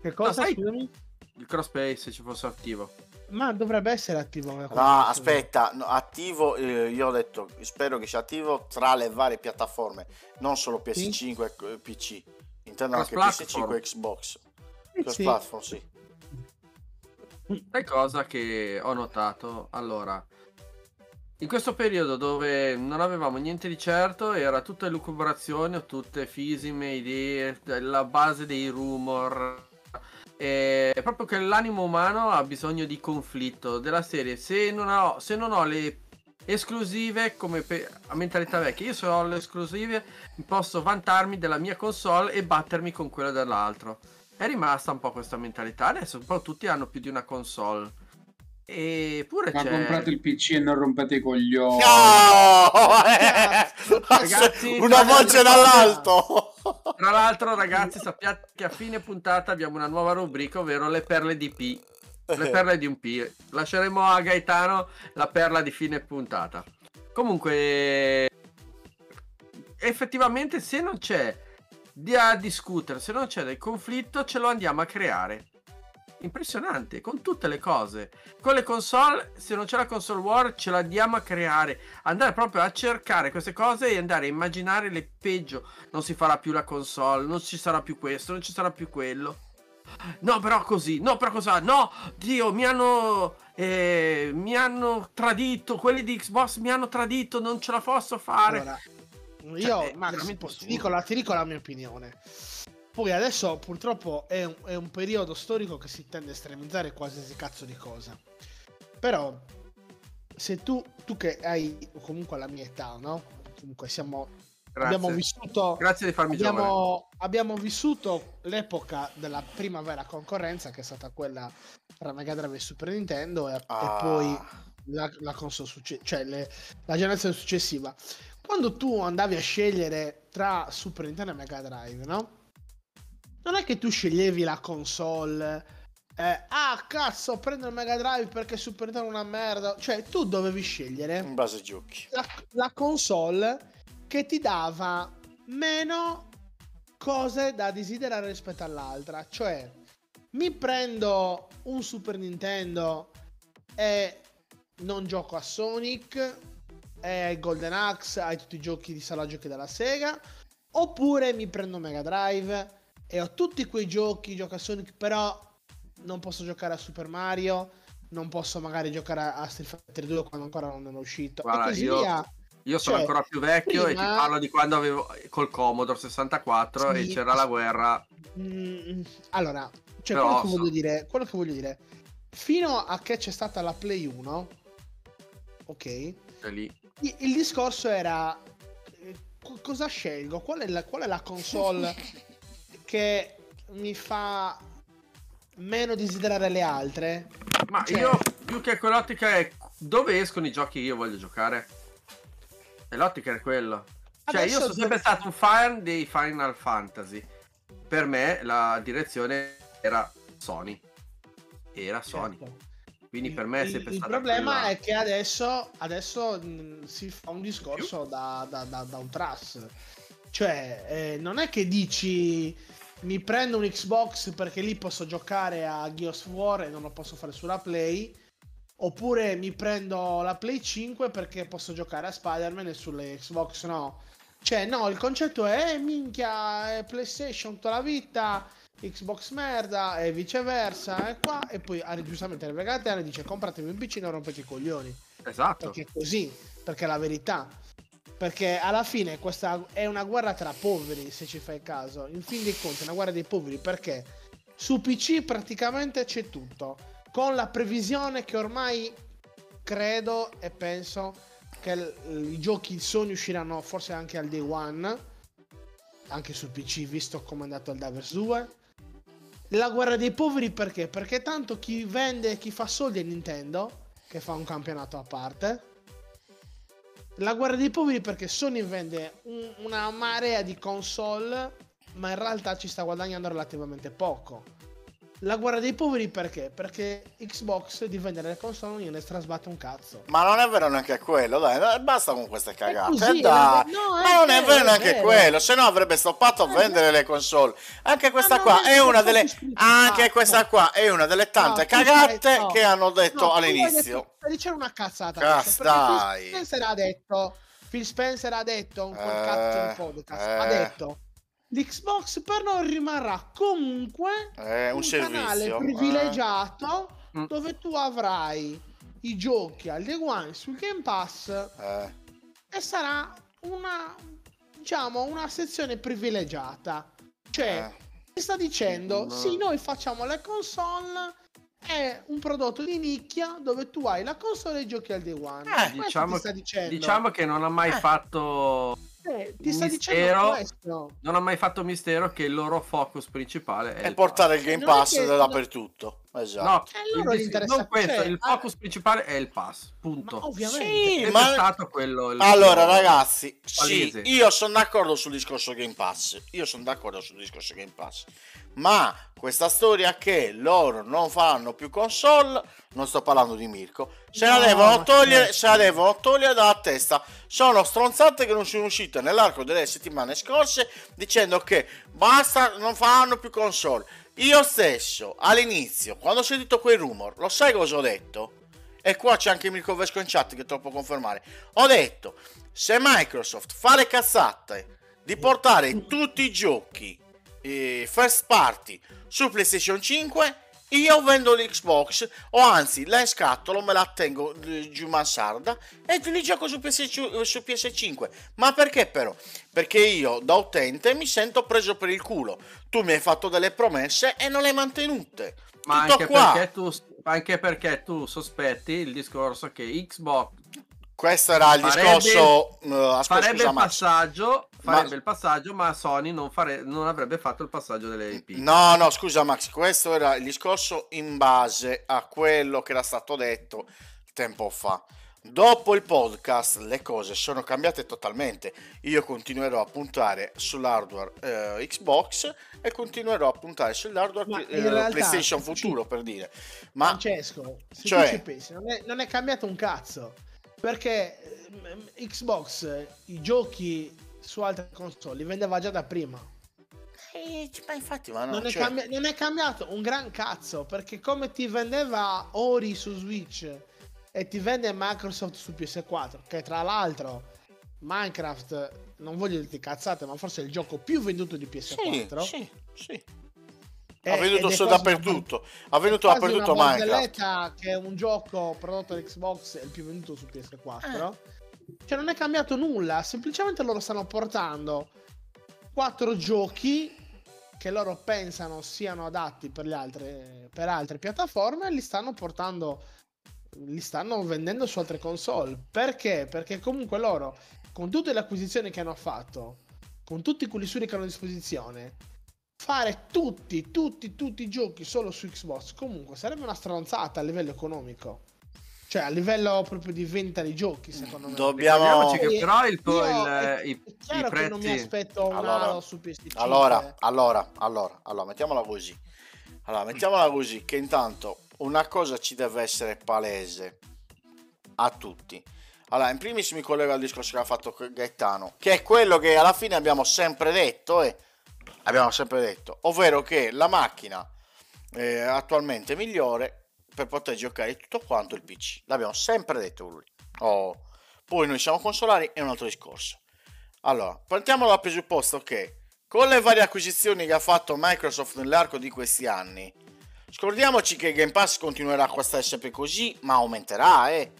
[SPEAKER 4] che cosa
[SPEAKER 3] sai-
[SPEAKER 4] scusami?
[SPEAKER 3] Il crossplay se ci fosse attivo.
[SPEAKER 4] Ma dovrebbe essere attivo
[SPEAKER 1] No, aspetta, no, attivo, eh, io ho detto, spero che sia attivo tra le varie piattaforme, non solo PS5 e eh, PC. Intendo anche
[SPEAKER 3] Cross-platform.
[SPEAKER 1] PS5 e Xbox.
[SPEAKER 4] Sì,
[SPEAKER 1] Cross
[SPEAKER 4] sì.
[SPEAKER 1] platform, sì.
[SPEAKER 3] Sai cosa che ho notato? Allora, in questo periodo dove non avevamo niente di certo, era tutte lucubrazioni, tutte fisime, idee, la base dei rumor. E proprio che l'animo umano ha bisogno di conflitto della serie. Se non ho, se non ho le esclusive come a mentalità vecchia, io se ho le esclusive posso vantarmi della mia console e battermi con quella dell'altro. È rimasta un po' questa mentalità. Adesso po' tutti hanno più di una console. Eppure
[SPEAKER 2] Ma
[SPEAKER 3] c'è.
[SPEAKER 2] comprate il PC e non rompete i coglioni.
[SPEAKER 1] No! Eh,
[SPEAKER 3] Ragazzi,
[SPEAKER 1] Una voce dall'alto!
[SPEAKER 3] Tra l'altro, ragazzi, sappiate che a fine puntata abbiamo una nuova rubrica, ovvero le perle di P. Le perle di un P. Lasceremo a Gaetano la perla di fine puntata. Comunque, effettivamente, se non c'è di a discutere, se non c'è del conflitto, ce lo andiamo a creare. Impressionante, con tutte le cose. Con le console, se non c'è la console war, ce la andiamo a creare. Andare proprio a cercare queste cose e andare a immaginare le peggio. Non si farà più la console, non ci sarà più questo, non ci sarà più quello. No, però così, no, però cosa? No, Dio, mi hanno. eh, mi hanno tradito. Quelli di Xbox mi hanno tradito, non ce la posso fare.
[SPEAKER 4] Allora, io
[SPEAKER 3] Cioè, è
[SPEAKER 4] Max,
[SPEAKER 3] veramente
[SPEAKER 4] ti dico, la, ti dico la mia opinione. Poi adesso purtroppo è un, è un periodo storico che si tende a estremizzare qualsiasi cazzo di cosa. Però se tu, tu che hai comunque la mia età, no? Comunque siamo,
[SPEAKER 3] Grazie.
[SPEAKER 4] abbiamo vissuto...
[SPEAKER 3] Grazie di farmi.
[SPEAKER 4] Abbiamo, abbiamo vissuto l'epoca della prima vera concorrenza, che è stata quella tra Mega Drive e Super Nintendo, e, e
[SPEAKER 1] Ah,
[SPEAKER 4] poi la, la console succe- cioè le- la generazione successiva. Quando tu andavi a scegliere tra Super Nintendo e Mega Drive, no? Non è che tu sceglievi la console. eh, ah, cazzo, prendo il Mega Drive perché Super Nintendo è una merda. Cioè, tu dovevi scegliere
[SPEAKER 1] in base ai giochi.
[SPEAKER 4] la, la console che ti dava meno cose da desiderare rispetto all'altra. Cioè, mi prendo un Super Nintendo e non gioco a Sonic, ai Golden Axe, ai tutti i giochi di sala giochi della Sega. Oppure mi prendo Mega Drive e ho tutti quei giochi, gioco a Sonic, però non posso giocare a Super Mario, non posso magari giocare a- Street Fighter 2 quando ancora non è uscito.
[SPEAKER 3] Guarda,
[SPEAKER 4] e così
[SPEAKER 3] io-
[SPEAKER 4] via.
[SPEAKER 3] Io sono
[SPEAKER 4] Cioè,
[SPEAKER 3] ancora più vecchio e ti
[SPEAKER 4] prima-
[SPEAKER 3] parlo di quando avevo col Commodore 64 e
[SPEAKER 4] Sì.
[SPEAKER 3] c'era la guerra.
[SPEAKER 4] Mm, allora, cioè,
[SPEAKER 3] Però
[SPEAKER 4] quello, che voglio dire, quello che voglio dire, fino a che c'è stata la Play 1, ok, il,
[SPEAKER 3] lì.
[SPEAKER 4] il discorso era eh, co- cosa scelgo? Qual è la, qual è la console che mi fa meno desiderare le altre?
[SPEAKER 3] Ma
[SPEAKER 4] Cioè-
[SPEAKER 3] io più che quell'ottica è dove escono i giochi che io voglio giocare. E l'ottica è quello. Cioè,
[SPEAKER 4] Adesso
[SPEAKER 3] io sono sempre
[SPEAKER 4] dove-
[SPEAKER 3] stato un fan dei Final Fantasy. Per me la direzione era Sony. Era Sony.
[SPEAKER 4] Certo.
[SPEAKER 3] Quindi per me è
[SPEAKER 4] il,
[SPEAKER 3] sempre
[SPEAKER 4] il
[SPEAKER 3] stata
[SPEAKER 4] problema
[SPEAKER 3] quella-
[SPEAKER 4] è che adesso, adesso mh, si fa un discorso da, da, da, da un trust. Cioè, eh, non è che dici mi prendo un Xbox perché lì posso giocare a Gears of War e non lo posso fare sulla Play. Oppure mi prendo la Play 5 perché posso giocare a Spider-Man e sulle Xbox no. Cioè, no, il concetto è eh, minchia, è PlayStation tutta la vita, Xbox merda e viceversa. E qua, e poi giustamente le Vegatane dice compratevi un PC e non rompete i coglioni.
[SPEAKER 3] Esatto.
[SPEAKER 4] Perché è così, perché è la verità. Perché alla fine questa è una guerra tra poveri, se ci fai caso. In fin dei conti è una guerra dei poveri perché su PC praticamente c'è tutto. Con la previsione che ormai credo e penso che l- i giochi Sony usciranno forse anche al day one, anche su PC, visto come è andato il Divers 2. La guerra dei poveri perché? Perché tanto chi vende, chi fa soldi è Nintendo, che fa un campionato a parte. La guerra dei poveri perché Sony vende un- una marea di console ma in realtà ci sta guadagnando relativamente poco. La guerra dei poveri perché? Perché Xbox di vendere le console non gliene strasbatte un cazzo.
[SPEAKER 1] Ma non è vero neanche quello, dai, basta con queste cagate.
[SPEAKER 4] così,
[SPEAKER 1] eh, ma non è
[SPEAKER 4] vero,
[SPEAKER 1] neanche
[SPEAKER 4] vero.
[SPEAKER 1] quello, se no avrebbe stoppato a
[SPEAKER 4] Eh,
[SPEAKER 1] vendere le console. Anche questa
[SPEAKER 4] Ma
[SPEAKER 1] qua
[SPEAKER 4] è
[SPEAKER 1] una delle anche questa qua è una delle tante
[SPEAKER 4] No,
[SPEAKER 1] cagate
[SPEAKER 4] no.
[SPEAKER 1] che hanno detto all'inizio.
[SPEAKER 4] dicendo una cazzata.
[SPEAKER 1] Cazz, dai.
[SPEAKER 4] Phil Spencer ha detto. Phil Spencer ha detto in quel
[SPEAKER 1] Eh,
[SPEAKER 4] cazzo di podcast. Ha
[SPEAKER 1] eh.
[SPEAKER 4] detto. L'Xbox per noi rimarrà comunque
[SPEAKER 1] È un,
[SPEAKER 4] canale
[SPEAKER 1] servizio. eh.
[SPEAKER 4] privilegiato
[SPEAKER 3] Mm.
[SPEAKER 4] dove tu avrai i giochi al day one sul Game Pass
[SPEAKER 1] Eh,
[SPEAKER 4] e sarà una diciamo una sezione privilegiata. Cioè,
[SPEAKER 1] eh.
[SPEAKER 4] sta dicendo,
[SPEAKER 3] No.
[SPEAKER 4] sì, noi facciamo le console, è un prodotto di nicchia dove tu hai la console e giochi al day one.
[SPEAKER 1] Eh,
[SPEAKER 3] Diciamo,
[SPEAKER 4] sta dicendo.
[SPEAKER 3] diciamo che non ha mai
[SPEAKER 1] Eh.
[SPEAKER 3] fatto
[SPEAKER 4] Eh, ti sta dicendo questo.
[SPEAKER 3] non ha mai fatto mistero che il loro focus principale è il
[SPEAKER 1] portare il Game
[SPEAKER 4] è
[SPEAKER 1] Pass dappertutto. Esatto.
[SPEAKER 3] No,
[SPEAKER 4] Eh, loro
[SPEAKER 3] il- non questo,
[SPEAKER 4] cioè,
[SPEAKER 3] il
[SPEAKER 4] ah-
[SPEAKER 3] focus principale è il pass, punto.
[SPEAKER 4] Ma ovviamente.
[SPEAKER 1] Sì, ma-
[SPEAKER 3] stato quello il-
[SPEAKER 1] Allora, ragazzi, sì, io sono d'accordo sul discorso Game Pass. Io sono d'accordo sul discorso Game Pass. Ma questa storia che loro non faranno più console, non sto parlando di Mirko, se la
[SPEAKER 4] No,
[SPEAKER 1] devono
[SPEAKER 4] ma
[SPEAKER 1] togliere,
[SPEAKER 4] certo.
[SPEAKER 1] se la devono togliere dalla testa. Sono stronzate che non sono uscite nell'arco delle settimane scorse dicendo che basta, non faranno più console. Io stesso, all'inizio, quando ho sentito quei rumor, lo sai cosa ho detto? E qua c'è anche Mirko Vesco in chat che può confermare. Ho detto, se Microsoft fa le cazzate di portare tutti i giochi eh, first party su PlayStation 5, io vendo l'Xbox o anzi la scattolo, me la tengo eh, giù mansarda e li gioco su, PS, su PS5. Ma perché però? Perché io da utente mi sento preso per il culo. Tu mi hai fatto delle promesse e non le hai mantenute.
[SPEAKER 3] Ma anche perché, tu, anche perché tu sospetti il discorso che Xbox
[SPEAKER 1] Questo era il
[SPEAKER 3] Farebbe-
[SPEAKER 1] discorso. eh, aspetta,
[SPEAKER 3] farebbe
[SPEAKER 1] scusa,
[SPEAKER 3] il
[SPEAKER 1] Max.
[SPEAKER 3] Passaggio,
[SPEAKER 1] Ma-
[SPEAKER 3] farebbe il passaggio, ma Sony non, fare- non avrebbe fatto il passaggio delle IP.
[SPEAKER 1] No, no, scusa Max, questo era il discorso in base a quello che era stato detto tempo fa. Dopo il podcast le cose sono cambiate totalmente. Io continuerò a puntare sull'hardware eh, Xbox e continuerò a puntare sull'hardware eh,
[SPEAKER 4] realtà,
[SPEAKER 1] PlayStation
[SPEAKER 4] sì.
[SPEAKER 1] futuro per dire. Ma
[SPEAKER 4] Francesco, se
[SPEAKER 1] cioè-
[SPEAKER 4] tu ci pensi, non è, non è cambiato un cazzo. Perché ehm, Xbox i giochi su altre console li vendeva già da prima.
[SPEAKER 1] Eh, ma infatti, ma no,
[SPEAKER 4] non, è
[SPEAKER 1] cioè-
[SPEAKER 4] cambi- non è cambiato un gran cazzo. Perché come ti vendeva Ori su Switch e ti vende Microsoft su PS4, che tra l'altro Minecraft, non voglio dirti cazzate, ma forse è il gioco più venduto di
[SPEAKER 1] sì,
[SPEAKER 4] PS4.
[SPEAKER 1] sì, sì.
[SPEAKER 4] È-
[SPEAKER 1] Ha venuto
[SPEAKER 4] ed è
[SPEAKER 1] su
[SPEAKER 4] quasi una
[SPEAKER 1] dappertutto. Ha venuto
[SPEAKER 4] quasi
[SPEAKER 1] dappertutto
[SPEAKER 4] una
[SPEAKER 1] Minecraft.
[SPEAKER 4] che un gioco prodotto da Xbox è il più venduto su PS4. Cioè non è cambiato nulla, semplicemente loro stanno portando quattro giochi che loro pensano siano adatti per le altre, per altre piattaforme e li stanno portando li stanno vendendo su altre console. Perché? Perché comunque loro con tutte le acquisizioni che hanno fatto, con tutti quelli suri che hanno a disposizione, fare tutti, tutti, tutti i giochi solo su Xbox comunque sarebbe una stronzata a livello economico. Cioè a livello proprio di vendita di giochi, secondo me.
[SPEAKER 1] Dobbiamo-
[SPEAKER 3] che però il, tuo-
[SPEAKER 4] io-
[SPEAKER 3] il-
[SPEAKER 4] è-
[SPEAKER 3] i,
[SPEAKER 4] è chiaro
[SPEAKER 3] i
[SPEAKER 4] che non mi
[SPEAKER 3] prezzi
[SPEAKER 4] aspetto un
[SPEAKER 1] Allora-
[SPEAKER 4] Halo su PS5.
[SPEAKER 1] Allora, allora, allora, allora, mettiamola così. Allora, mettiamola così, che intanto una cosa ci deve essere palese a tutti. Allora, in primis mi collego al discorso che ha fatto Gaetano, che è quello che alla fine abbiamo sempre detto, e abbiamo sempre detto, ovvero che la macchina eh, attualmente migliore per poter giocare tutto quanto il PC. L'abbiamo sempre detto lui. Oh. Poi noi siamo consolari, è un altro discorso. Allora, partiamo dal presupposto che con le varie acquisizioni che ha fatto Microsoft nell'arco di questi anni, scordiamoci che Game Pass continuerà a costare sempre così, ma aumenterà, eh.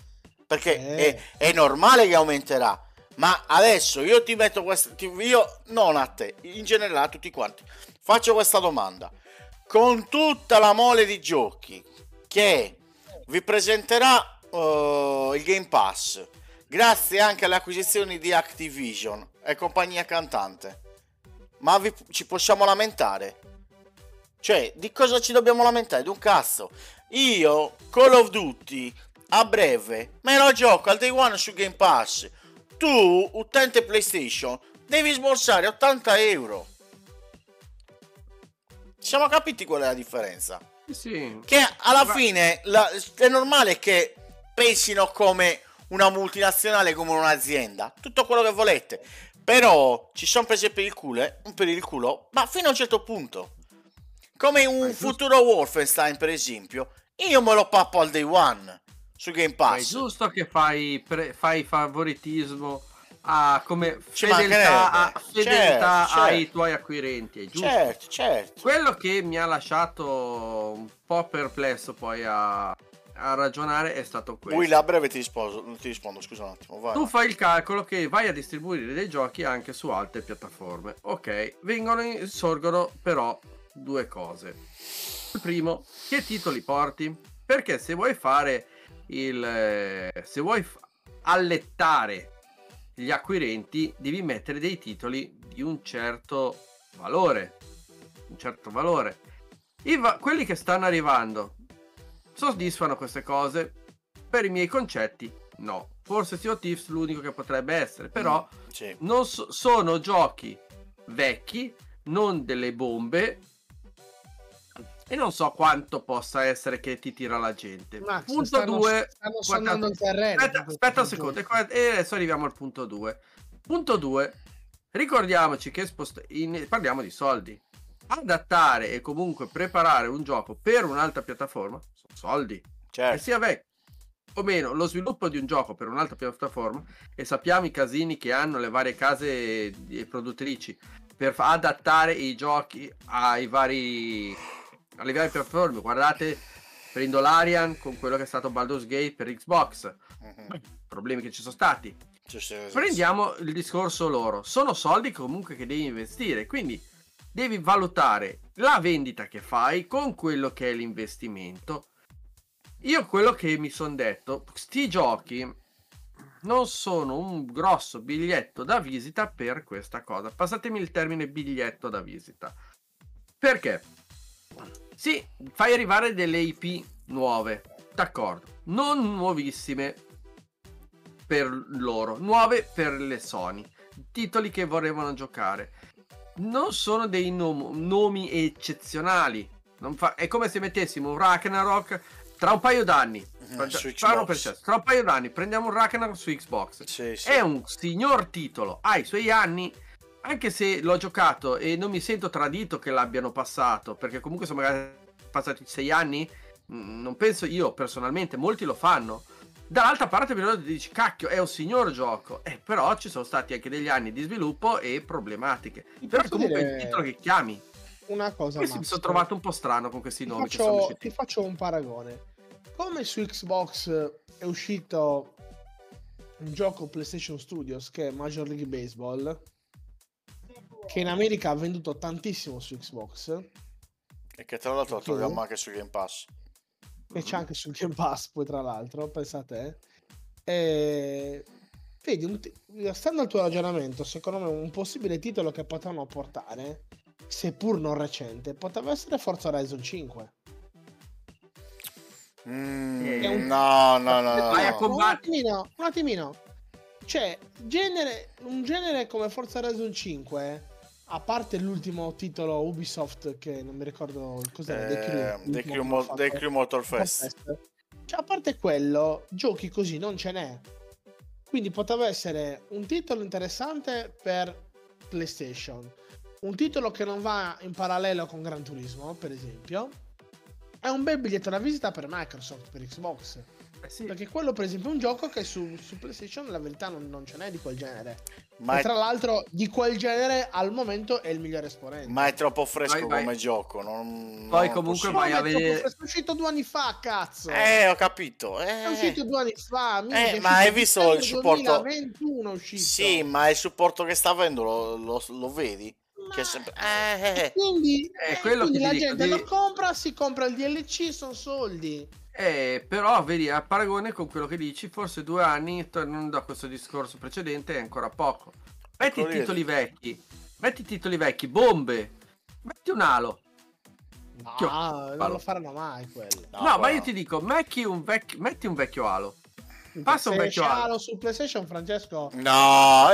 [SPEAKER 1] Perché
[SPEAKER 4] Eh.
[SPEAKER 1] È, è normale che aumenterà. Ma adesso io ti metto questa. Io non a te, in generale a tutti quanti. Faccio questa domanda. Con tutta la mole di giochi che vi presenterà eh, il Game Pass, grazie anche alle acquisizioni di Activision e compagnia cantante, ma vi- ci possiamo lamentare? Cioè, di cosa ci dobbiamo lamentare? Di un cazzo. Io, Call of Duty, a breve, me lo gioco al day one su Game Pass. Tu, utente PlayStation, devi sborsare 80 euro. Siamo capiti qual è la differenza?
[SPEAKER 3] Sì.
[SPEAKER 1] Che alla
[SPEAKER 3] Ma-
[SPEAKER 1] fine la- è normale che pensino come una multinazionale, come un'azienda, tutto quello che volete. Però ci sono prese per il culo, eh, per il culo, ma fino a un certo punto. Come un
[SPEAKER 3] giusto.
[SPEAKER 1] futuro Wolfenstein, per esempio, io me lo pappo al day one su Game
[SPEAKER 3] Ma è
[SPEAKER 1] Pass.
[SPEAKER 3] giusto che fai, pre- fai favoritismo a come fedeltà, a- fedeltà
[SPEAKER 1] Certo,
[SPEAKER 3] ai
[SPEAKER 1] certo.
[SPEAKER 3] tuoi acquirenti, è giusto.
[SPEAKER 1] Certo, certo.
[SPEAKER 3] Quello che mi ha lasciato un po' perplesso poi a, a ragionare è stato questo.
[SPEAKER 1] A breve ti rispondo, ti rispondo, scusa un attimo. Vai.
[SPEAKER 3] Tu fai il calcolo che vai a distribuire dei giochi anche su altre piattaforme. Ok, vengono sorgono però due cose. Il primo, che titoli porti? Perché se vuoi fare il eh, se vuoi allettare gli acquirenti, devi mettere dei titoli di un certo valore. Un certo valore. I va- quelli che stanno arrivando soddisfano queste cose? Per i miei concetti, no. Forse Sea of Thieves l'unico che potrebbe essere, però
[SPEAKER 1] Mm, sì.
[SPEAKER 3] non so- sono giochi vecchi, non delle bombe. E non so quanto possa essere che ti tira la gente.
[SPEAKER 4] Max,
[SPEAKER 3] punto
[SPEAKER 4] stanno-
[SPEAKER 3] 2.
[SPEAKER 4] stanno sondando il terreno.
[SPEAKER 3] Aspetta, aspetta un secondo, e adesso arriviamo al punto 2. Punto 2. Ricordiamoci che spost- in- parliamo di soldi. Adattare e comunque preparare un gioco per un'altra piattaforma sono soldi. E
[SPEAKER 1] Certo.
[SPEAKER 3] sia vecchio o meno lo sviluppo di un gioco per un'altra piattaforma e sappiamo i casini che hanno le varie case produttrici per adattare i giochi ai vari alle varie piattaforme guardate prendo l'Arian con quello che è stato Baldur's Gate per Xbox.
[SPEAKER 1] Mhm.
[SPEAKER 3] problemi che ci sono stati. Prendiamo il discorso loro. Sono soldi comunque che devi investire quindi devi valutare la vendita che fai con quello che è l'investimento. Io quello che mi sono detto sti giochi non sono un grosso biglietto da visita per questa cosa. Passatemi il termine biglietto da visita. Perché sì fai arrivare delle IP nuove d'accordo non nuovissime per loro, nuove per le Sony, titoli che vorrevano giocare. Non sono dei nom- nomi eccezionali. Non fa- è come se mettessimo un Ragnarok tra un paio d'anni.
[SPEAKER 1] Su
[SPEAKER 3] Farlo
[SPEAKER 1] Xbox.
[SPEAKER 3] per cesso. Tra un paio d'anni prendiamo un Ragnarok su Xbox.
[SPEAKER 1] Sì, sì.
[SPEAKER 3] È un signor titolo, ha i suoi anni. Anche se l'ho giocato e non mi sento tradito che l'abbiano passato, perché comunque sono magari passati sei anni, mm, non penso io personalmente, molti lo fanno. Dall'altra parte però dici cacchio è un signor gioco, eh, però ci sono stati anche degli anni di sviluppo e problematiche.
[SPEAKER 4] Ti
[SPEAKER 3] Però comunque
[SPEAKER 4] dire
[SPEAKER 3] il titolo che chiami.
[SPEAKER 4] Una cosa,
[SPEAKER 3] mi sono trovato un po' strano con questi
[SPEAKER 4] ti
[SPEAKER 3] nomi
[SPEAKER 4] faccio, ti faccio un paragone. Come su Xbox è uscito un gioco PlayStation Studios che è Major League Baseball, che in America ha venduto tantissimo su Xbox,
[SPEAKER 1] E che tra l'altro lo troviamo anche su Game Pass.
[SPEAKER 4] e c'è anche sul Game Pass poi tra l'altro, pensate. E... Vedi, ti- stando al tuo ragionamento, secondo me un possibile titolo che potevano portare, seppur non recente, poteva essere Forza Horizon 5.
[SPEAKER 1] Mm,
[SPEAKER 3] È
[SPEAKER 4] un-
[SPEAKER 1] No, no, no, no.
[SPEAKER 3] Vai a
[SPEAKER 1] no.
[SPEAKER 3] com-
[SPEAKER 4] un attimino, un attimino. Cioè, genere, un genere come Forza Horizon 5, a parte l'ultimo titolo Ubisoft che non mi ricordo cos'era,
[SPEAKER 1] Eh, The Crew,
[SPEAKER 4] che
[SPEAKER 1] Mo-. The Crew Motor Fest.
[SPEAKER 4] Cioè, a parte quello, giochi così non ce n'è. Quindi poteva essere un titolo interessante per PlayStation, un titolo che non va in parallelo con Gran Turismo, per esempio. È un bel biglietto da visita per Microsoft, per Xbox.
[SPEAKER 3] Eh sì.
[SPEAKER 4] Perché quello, per esempio, è un gioco che su, su PlayStation la verità non, non ce n'è di quel genere.
[SPEAKER 1] Ma è,
[SPEAKER 4] tra l'altro, di quel genere al momento è il migliore esponente.
[SPEAKER 1] ma è troppo fresco
[SPEAKER 3] Vai, vai.
[SPEAKER 1] come gioco. Non,
[SPEAKER 3] Poi
[SPEAKER 1] non
[SPEAKER 3] comunque
[SPEAKER 1] posso-
[SPEAKER 3] vai a
[SPEAKER 4] è
[SPEAKER 3] vedere-
[SPEAKER 4] fresco, È uscito due anni fa, cazzo!
[SPEAKER 1] Eh, ho capito.
[SPEAKER 4] È
[SPEAKER 1] Eh.
[SPEAKER 4] uscito due anni fa, minchia,
[SPEAKER 1] Eh,
[SPEAKER 4] è
[SPEAKER 1] ma hai visto il supporto?
[SPEAKER 4] 2021 è uscito.
[SPEAKER 1] Sì, ma il supporto che sta avendo lo, lo- lo vedi? Che è sempre... eh, eh,
[SPEAKER 4] Quindi,
[SPEAKER 3] Eh,
[SPEAKER 4] eh,
[SPEAKER 3] quello
[SPEAKER 4] quindi
[SPEAKER 3] che
[SPEAKER 4] la
[SPEAKER 3] dico,
[SPEAKER 4] gente
[SPEAKER 3] devi-
[SPEAKER 4] lo compra, si compra il DLC, sono soldi.
[SPEAKER 3] Eh, però vedi, a paragone con quello che dici, forse due anni, tornando a questo discorso precedente, è ancora poco. Metti i
[SPEAKER 1] Ecco lì.
[SPEAKER 3] titoli vecchi, metti i titoli vecchi, bombe, metti un alo.
[SPEAKER 4] No,
[SPEAKER 3] Chio-
[SPEAKER 4] non lo faranno mai quello.
[SPEAKER 3] No, ma
[SPEAKER 1] però-
[SPEAKER 3] io ti dico, metti un, vecchio, metti un vecchio alo. Passa un vecchio Halo.
[SPEAKER 4] Halo su PlayStation, Francesco,
[SPEAKER 1] No,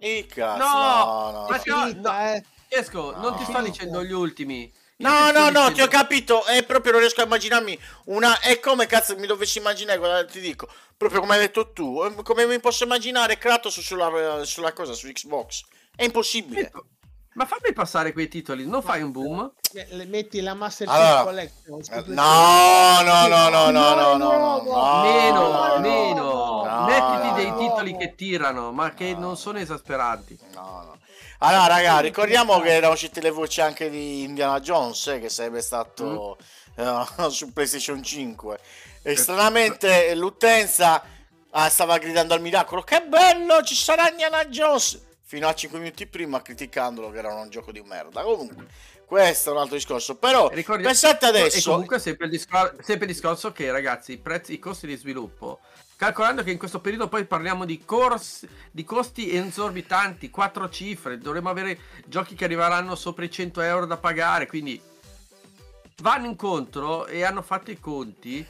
[SPEAKER 1] il cazzo.
[SPEAKER 3] No,
[SPEAKER 1] No, no,
[SPEAKER 3] ma
[SPEAKER 1] no.
[SPEAKER 3] no,
[SPEAKER 4] eh.
[SPEAKER 3] Esco, non ti sto
[SPEAKER 1] No.
[SPEAKER 3] dicendo gli ultimi.
[SPEAKER 1] No, no, no, ti ho capito. È proprio non riesco a immaginarmi una. È come cazzo mi dovessi immaginare, guarda, ti dico. Proprio come hai detto tu. Eh, come mi posso immaginare Kratos sulla, sulla cosa, su Xbox? È impossibile.
[SPEAKER 3] Ma fammi passare quei titoli, non fai un boom?
[SPEAKER 4] Metti la Master Chief
[SPEAKER 1] allora,
[SPEAKER 4] Collection.
[SPEAKER 1] Eh, no, no, no, no, no, no, no, no.
[SPEAKER 3] Meno, meno. Mettiti dei titoli che tirano, ma che non sono esasperanti.
[SPEAKER 1] No, no. Allora, raga, ricordiamo che erano uscite le voci anche di Indiana Jones, eh, che sarebbe stato eh, su PlayStation 5. E stranamente l'utenza ah, stava gridando al miracolo: Che bello, ci sarà Indiana Jones! Fino a 5 minuti prima criticandolo che era un gioco di merda. Comunque, questo è un altro discorso. Però,
[SPEAKER 3] Ricordi-
[SPEAKER 1] pensate
[SPEAKER 3] E
[SPEAKER 1] adesso.
[SPEAKER 3] comunque sempre il, discor- sempre il discorso che ragazzi, i prezzi, i costi di sviluppo, calcolando che in questo periodo poi parliamo di, corsi, di costi esorbitanti, quattro cifre, dovremo avere giochi che arriveranno sopra i 100 euro da pagare, quindi vanno incontro e hanno fatto i conti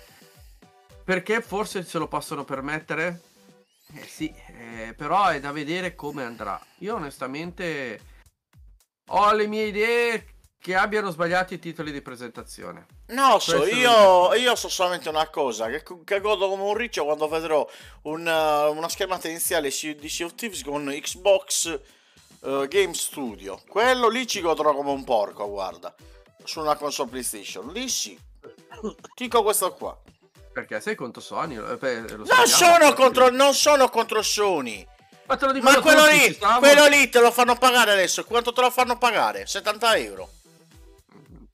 [SPEAKER 3] perché forse se lo possono permettere. Eh sì, eh, però è da vedere come andrà. Io onestamente ho le mie idee che abbiano sbagliato i titoli di presentazione.
[SPEAKER 1] No, so, io, io so solamente una cosa, che, che godo come un riccio quando vedrò un, uh, una schermata iniziale di Sea of Thieves con Xbox uh, Game Studio. Quello lì ci godrò come un porco, guarda, su una console PlayStation. Lì sì. Dico questo qua.
[SPEAKER 3] Perché sei contro Sony? Eh,
[SPEAKER 1] Non sono contro, non sono contro Sony.
[SPEAKER 3] Ma te lo dicono
[SPEAKER 1] Ma quello
[SPEAKER 3] tutti,
[SPEAKER 1] lì, quello lì te lo fanno pagare adesso. Quanto te lo fanno pagare? 70 euro.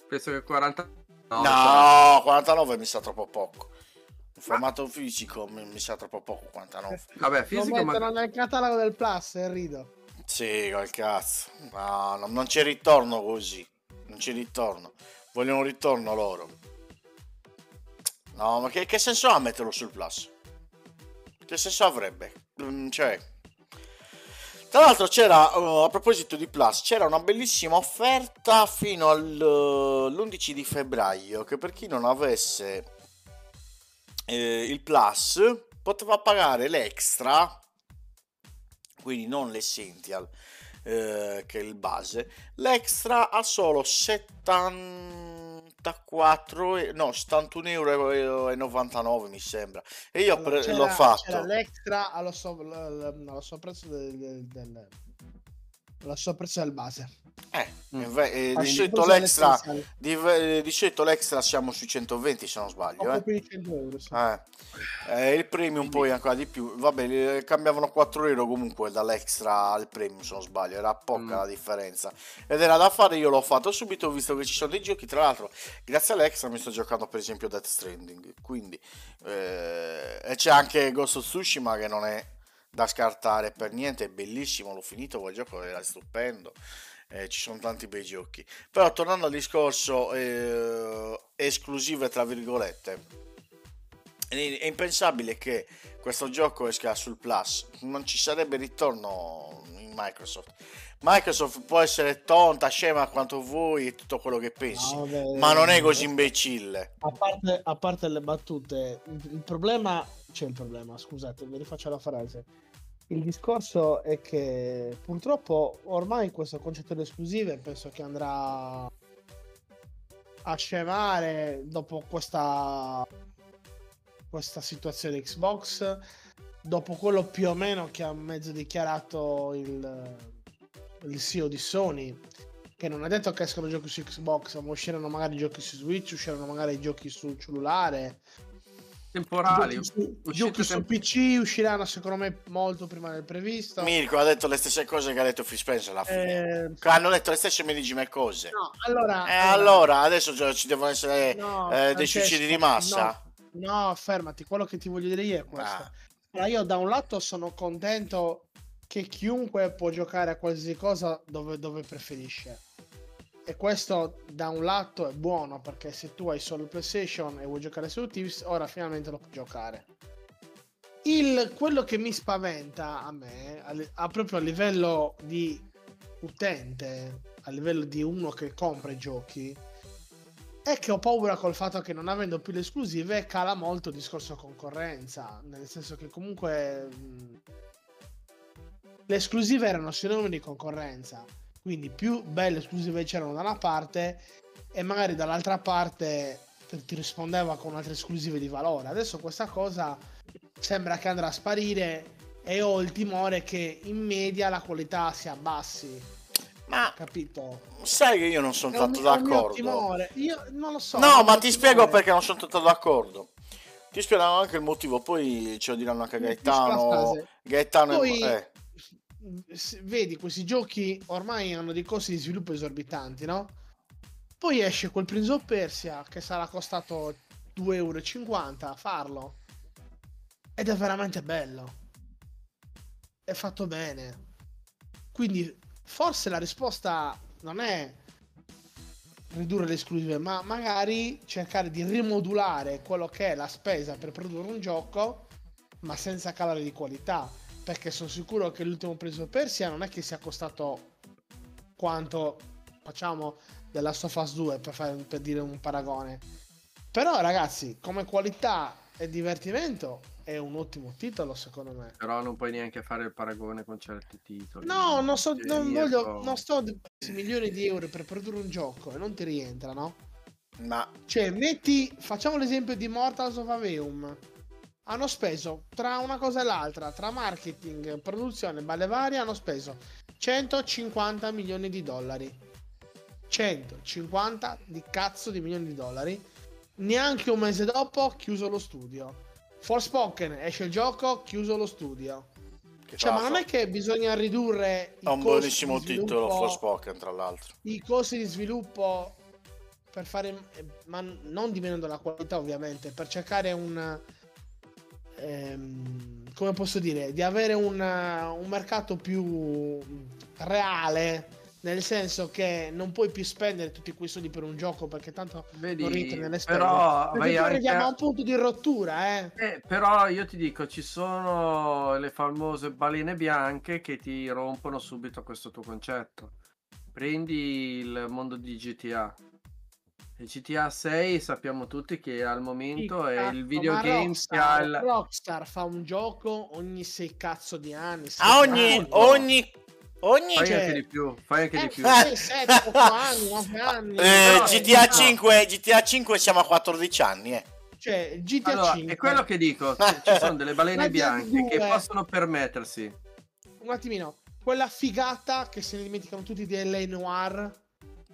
[SPEAKER 3] Penso che 40... No,
[SPEAKER 1] No, 49 mi sa troppo poco. In formato fisico mi, mi sa troppo poco 49.
[SPEAKER 3] Vabbè,
[SPEAKER 4] Lo
[SPEAKER 3] fisico, ma...
[SPEAKER 4] mettono nel catalogo del Plus e rido.
[SPEAKER 1] Sì, col cazzo. No, no, non c'è ritorno così. Non c'è ritorno. Vogliono un ritorno loro. No, ma che, che senso ha metterlo sul plus? Che senso avrebbe? Mm, cioè... Tra l'altro c'era, uh, a proposito di Plus, c'era una bellissima offerta fino all'11 di febbraio che per chi non avesse eh, il Plus poteva pagare l'extra, quindi non l'essential eh, che è il base, l'extra a solo 74, e- no 71 euro e 99 mi sembra e io
[SPEAKER 4] Allora,
[SPEAKER 1] pre- l'ho fatto.
[SPEAKER 4] l'extra allo, so- allo sopprezzo del, del, del- allo sopprezzo del base.
[SPEAKER 1] Eh,
[SPEAKER 3] Mm.
[SPEAKER 1] inve- eh,
[SPEAKER 4] Ah,
[SPEAKER 1] di
[SPEAKER 4] cosa
[SPEAKER 1] l'extra di, eh, di solito l'extra siamo sui 120 se non sbaglio eh.
[SPEAKER 4] più di 100 euro. sì.
[SPEAKER 1] Eh, eh, il premium poi ancora di più. Vabbè, cambiavano 4 euro comunque dall'extra al premium se non sbaglio. Era poca
[SPEAKER 3] Mm.
[SPEAKER 1] la differenza. Ed era da fare, io l'ho fatto subito visto che ci sono dei giochi. Tra l'altro, grazie all'extra mi sto giocando per esempio Death Stranding. Quindi, eh, e c'è anche Ghost of Tsushima che non è da scartare per niente. È bellissimo, l'ho finito. Quel gioco era stupendo. Eh, ci sono tanti bei giochi. Però tornando al discorso eh, esclusive tra virgolette è impensabile che questo gioco esca sul Plus, non ci sarebbe ritorno in Microsoft. Microsoft può essere tonta, scema quanto vuoi e tutto quello che pensi,
[SPEAKER 4] No, vabbè,
[SPEAKER 1] ma non è così imbecille.
[SPEAKER 4] A parte, a parte le battute, il problema, c'è il problema, scusate, vi rifaccio la frase. Il discorso è che purtroppo ormai questo concetto di esclusive penso che andrà a scemare dopo questa, questa situazione Xbox, dopo quello più o meno che ha mezzo dichiarato il, il CEO di Sony, che non è detto che escono giochi su Xbox, ma usciranno magari giochi su Switch, usciranno magari giochi sul cellulare.
[SPEAKER 3] Temporali.
[SPEAKER 4] Giochi su, giochi su
[SPEAKER 3] tem-
[SPEAKER 4] PC usciranno secondo me molto prima del previsto.
[SPEAKER 1] Mirko ha detto le stesse cose che ha detto Phil Spencer alla fine.
[SPEAKER 4] Eh,
[SPEAKER 1] Hanno detto le stesse medesime cose.
[SPEAKER 4] no, allora,
[SPEAKER 1] E allora, adesso ci devono essere
[SPEAKER 4] no,
[SPEAKER 1] eh, dei suicidi di massa?
[SPEAKER 4] No, no, fermati, quello che ti voglio dire io è questo.
[SPEAKER 1] Ah.
[SPEAKER 4] Allora, io da un lato sono contento che chiunque può giocare a qualsiasi cosa dove, dove preferisce. E questo da un lato è buono perché se tu hai solo PlayStation e vuoi giocare su Thieves, ora finalmente lo puoi giocare. Il, quello che mi spaventa a me, a, a proprio a livello di utente, a livello di uno che compra i giochi, è che ho paura col fatto che non avendo più le esclusive cala molto il discorso concorrenza, nel senso che comunque mh, le esclusive erano sinonimo di concorrenza. Quindi più belle esclusive c'erano da una parte e magari dall'altra parte ti- rispondeva con altre esclusive di valore. Adesso questa cosa sembra che andrà a sparire e ho il timore che in media la qualità si abbassi,
[SPEAKER 1] Ma
[SPEAKER 4] capito?
[SPEAKER 1] sai che io non sono
[SPEAKER 4] È
[SPEAKER 1] tanto
[SPEAKER 4] è
[SPEAKER 1] d'accordo.
[SPEAKER 4] Io non lo so. è
[SPEAKER 1] No, ma ti spiego
[SPEAKER 4] timore.
[SPEAKER 1] perché non sono tanto d'accordo. Ti spiego anche il motivo, poi ce lo diranno anche Gaetano. Gaetano
[SPEAKER 4] Poi-
[SPEAKER 1] e... eh.
[SPEAKER 4] Vedi questi giochi ormai hanno dei costi di sviluppo esorbitanti, no? Poi esce quel Prince of Persia che sarà costato 2,50 euro a farlo. Ed è veramente bello. È fatto bene. Quindi forse la risposta non è ridurre le esclusive, ma magari cercare di rimodulare quello che è la spesa per produrre un gioco, ma senza calare di qualità perché sono sicuro che l'ultimo of Persia non è che sia costato quanto facciamo della Last of Us 2 per, fare, per dire un paragone però ragazzi come qualità e divertimento è un ottimo titolo secondo me
[SPEAKER 3] Però non puoi neanche fare il paragone con certi titoli.
[SPEAKER 4] no non, so,
[SPEAKER 3] Cioè,
[SPEAKER 4] non
[SPEAKER 3] io
[SPEAKER 4] voglio non sto milioni di euro per produrre un gioco e non ti rientra no?
[SPEAKER 1] Ma
[SPEAKER 4] Cioè, metti, facciamo l'esempio di Mortals of Aveum. Hanno speso tra una cosa e l'altra, tra marketing, produzione, balle varie, hanno speso 150 milioni di dollari. 150 di cazzo di milioni di dollari. Neanche un mese dopo, chiuso lo studio. Forspoken esce il gioco, chiuso lo studio.
[SPEAKER 1] che
[SPEAKER 4] Cioè, ma non è che bisogna ridurre
[SPEAKER 1] È un buonissimo titolo, Forspoken, tra l'altro.
[SPEAKER 4] i costi di sviluppo per fare ma non diminuendo la qualità ovviamente per cercare un ehm, come posso dire di avere un, un mercato più reale nel senso che non puoi più spendere tutti quei soldi per un gioco perché tanto
[SPEAKER 3] Vedi,
[SPEAKER 4] non rientri nelle spese
[SPEAKER 3] però,
[SPEAKER 4] perché
[SPEAKER 3] anche
[SPEAKER 4] arriviamo
[SPEAKER 3] a-
[SPEAKER 4] a un punto di rottura eh
[SPEAKER 3] Eh, però io ti dico, ci sono le famose balene bianche che ti rompono subito questo tuo concetto. Prendi il mondo di GTA. GTA 6 sappiamo tutti che al momento è
[SPEAKER 4] Cazzo,
[SPEAKER 3] il videogame che ha
[SPEAKER 4] Rockstar,
[SPEAKER 3] il...
[SPEAKER 4] Rockstar fa un gioco ogni sei cazzo di anni
[SPEAKER 1] A ogni,
[SPEAKER 4] anni.
[SPEAKER 1] ogni, ogni...
[SPEAKER 3] Fai
[SPEAKER 4] cioè-
[SPEAKER 3] anche di più, fai anche di
[SPEAKER 4] Eh,
[SPEAKER 3] più.
[SPEAKER 4] sì, 7, 8 anni, 9 anni.
[SPEAKER 1] Eh, GTA
[SPEAKER 4] no,
[SPEAKER 1] 5, GTA 5 siamo a 14 anni, eh.
[SPEAKER 4] Cioè, GTA
[SPEAKER 3] Allora,
[SPEAKER 4] 5.
[SPEAKER 3] è quello che dico, ci- sono delle balene bianche che
[SPEAKER 4] 2.
[SPEAKER 3] possono permettersi.
[SPEAKER 4] Un attimino. Quella figata che se ne dimenticano tutti di LA Noir.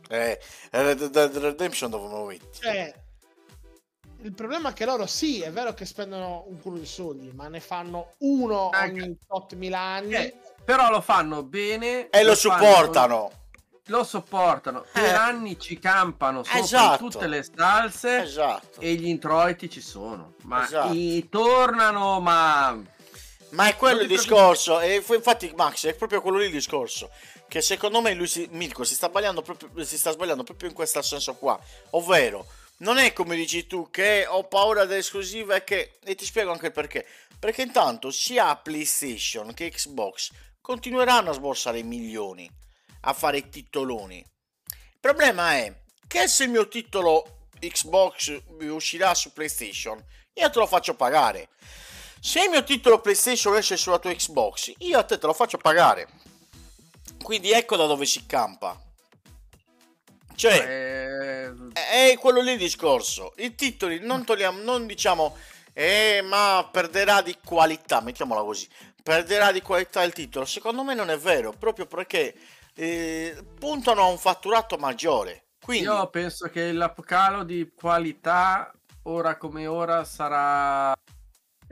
[SPEAKER 1] Eh, Red Dead Redemption dove me lo metti?
[SPEAKER 4] Cioè, il problema è che loro sì, è vero che spendono un culo di soldi, ma ne fanno uno
[SPEAKER 3] Anche-
[SPEAKER 4] ogni 8.000 anni.
[SPEAKER 3] Eh, però lo fanno bene
[SPEAKER 1] E lo
[SPEAKER 3] fanno-
[SPEAKER 1] supportano.
[SPEAKER 3] lo sopportano per
[SPEAKER 1] Eh.
[SPEAKER 3] anni ci campano sopra
[SPEAKER 1] Esatto.
[SPEAKER 3] tutte le salse
[SPEAKER 1] Esatto.
[SPEAKER 3] e gli introiti ci sono ma
[SPEAKER 1] Esatto.
[SPEAKER 3] i- tornano ma
[SPEAKER 1] Ma è quello il discorso, e fu- infatti Max è proprio quello lì il discorso, che secondo me lui si, Mirko si sta sbagliando proprio, si sta sbagliando proprio in questo senso qua, ovvero non è come dici tu che ho paura delle esclusive e che, e ti spiego anche il perché, perché intanto sia PlayStation che Xbox continueranno a sborsare milioni a fare titoloni. Il problema è che se il mio titolo Xbox uscirà su PlayStation, io te lo faccio pagare. Se il mio titolo PlayStation esce sulla tua Xbox, io a te te lo faccio pagare. Quindi ecco da dove si campa. Cioè,
[SPEAKER 3] eh,
[SPEAKER 1] è quello lì il discorso. I titoli non togliamo, non diciamo, eh, ma perderà di qualità, mettiamola così. Perderà di qualità il titolo. Secondo me non è vero, proprio perché eh, puntano a un fatturato maggiore. Quindi,
[SPEAKER 3] io penso che il calo di qualità ora come ora sarà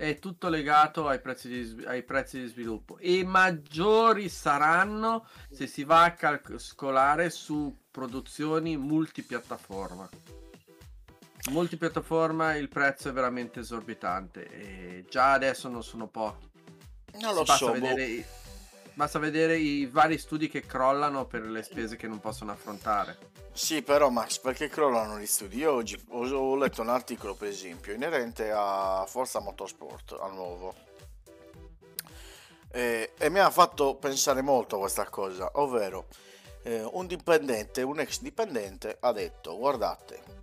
[SPEAKER 3] è tutto legato ai prezzi di, ai prezzi di sviluppo e maggiori saranno se si va a calcolare su produzioni multipiattaforma multipiattaforma il prezzo è veramente esorbitante e già adesso non sono pochi
[SPEAKER 1] non lo so. boh.
[SPEAKER 3] vedere, i- basta vedere i vari studi che crollano per le spese che non possono affrontare
[SPEAKER 1] Sì, però Max, perché crollano gli studi? Io oggi ho, letto un articolo, per esempio, inerente a Forza Motorsport, al nuovo. E, e mi ha fatto pensare molto a questa cosa, ovvero eh, un dipendente, un ex dipendente ha detto, guardate,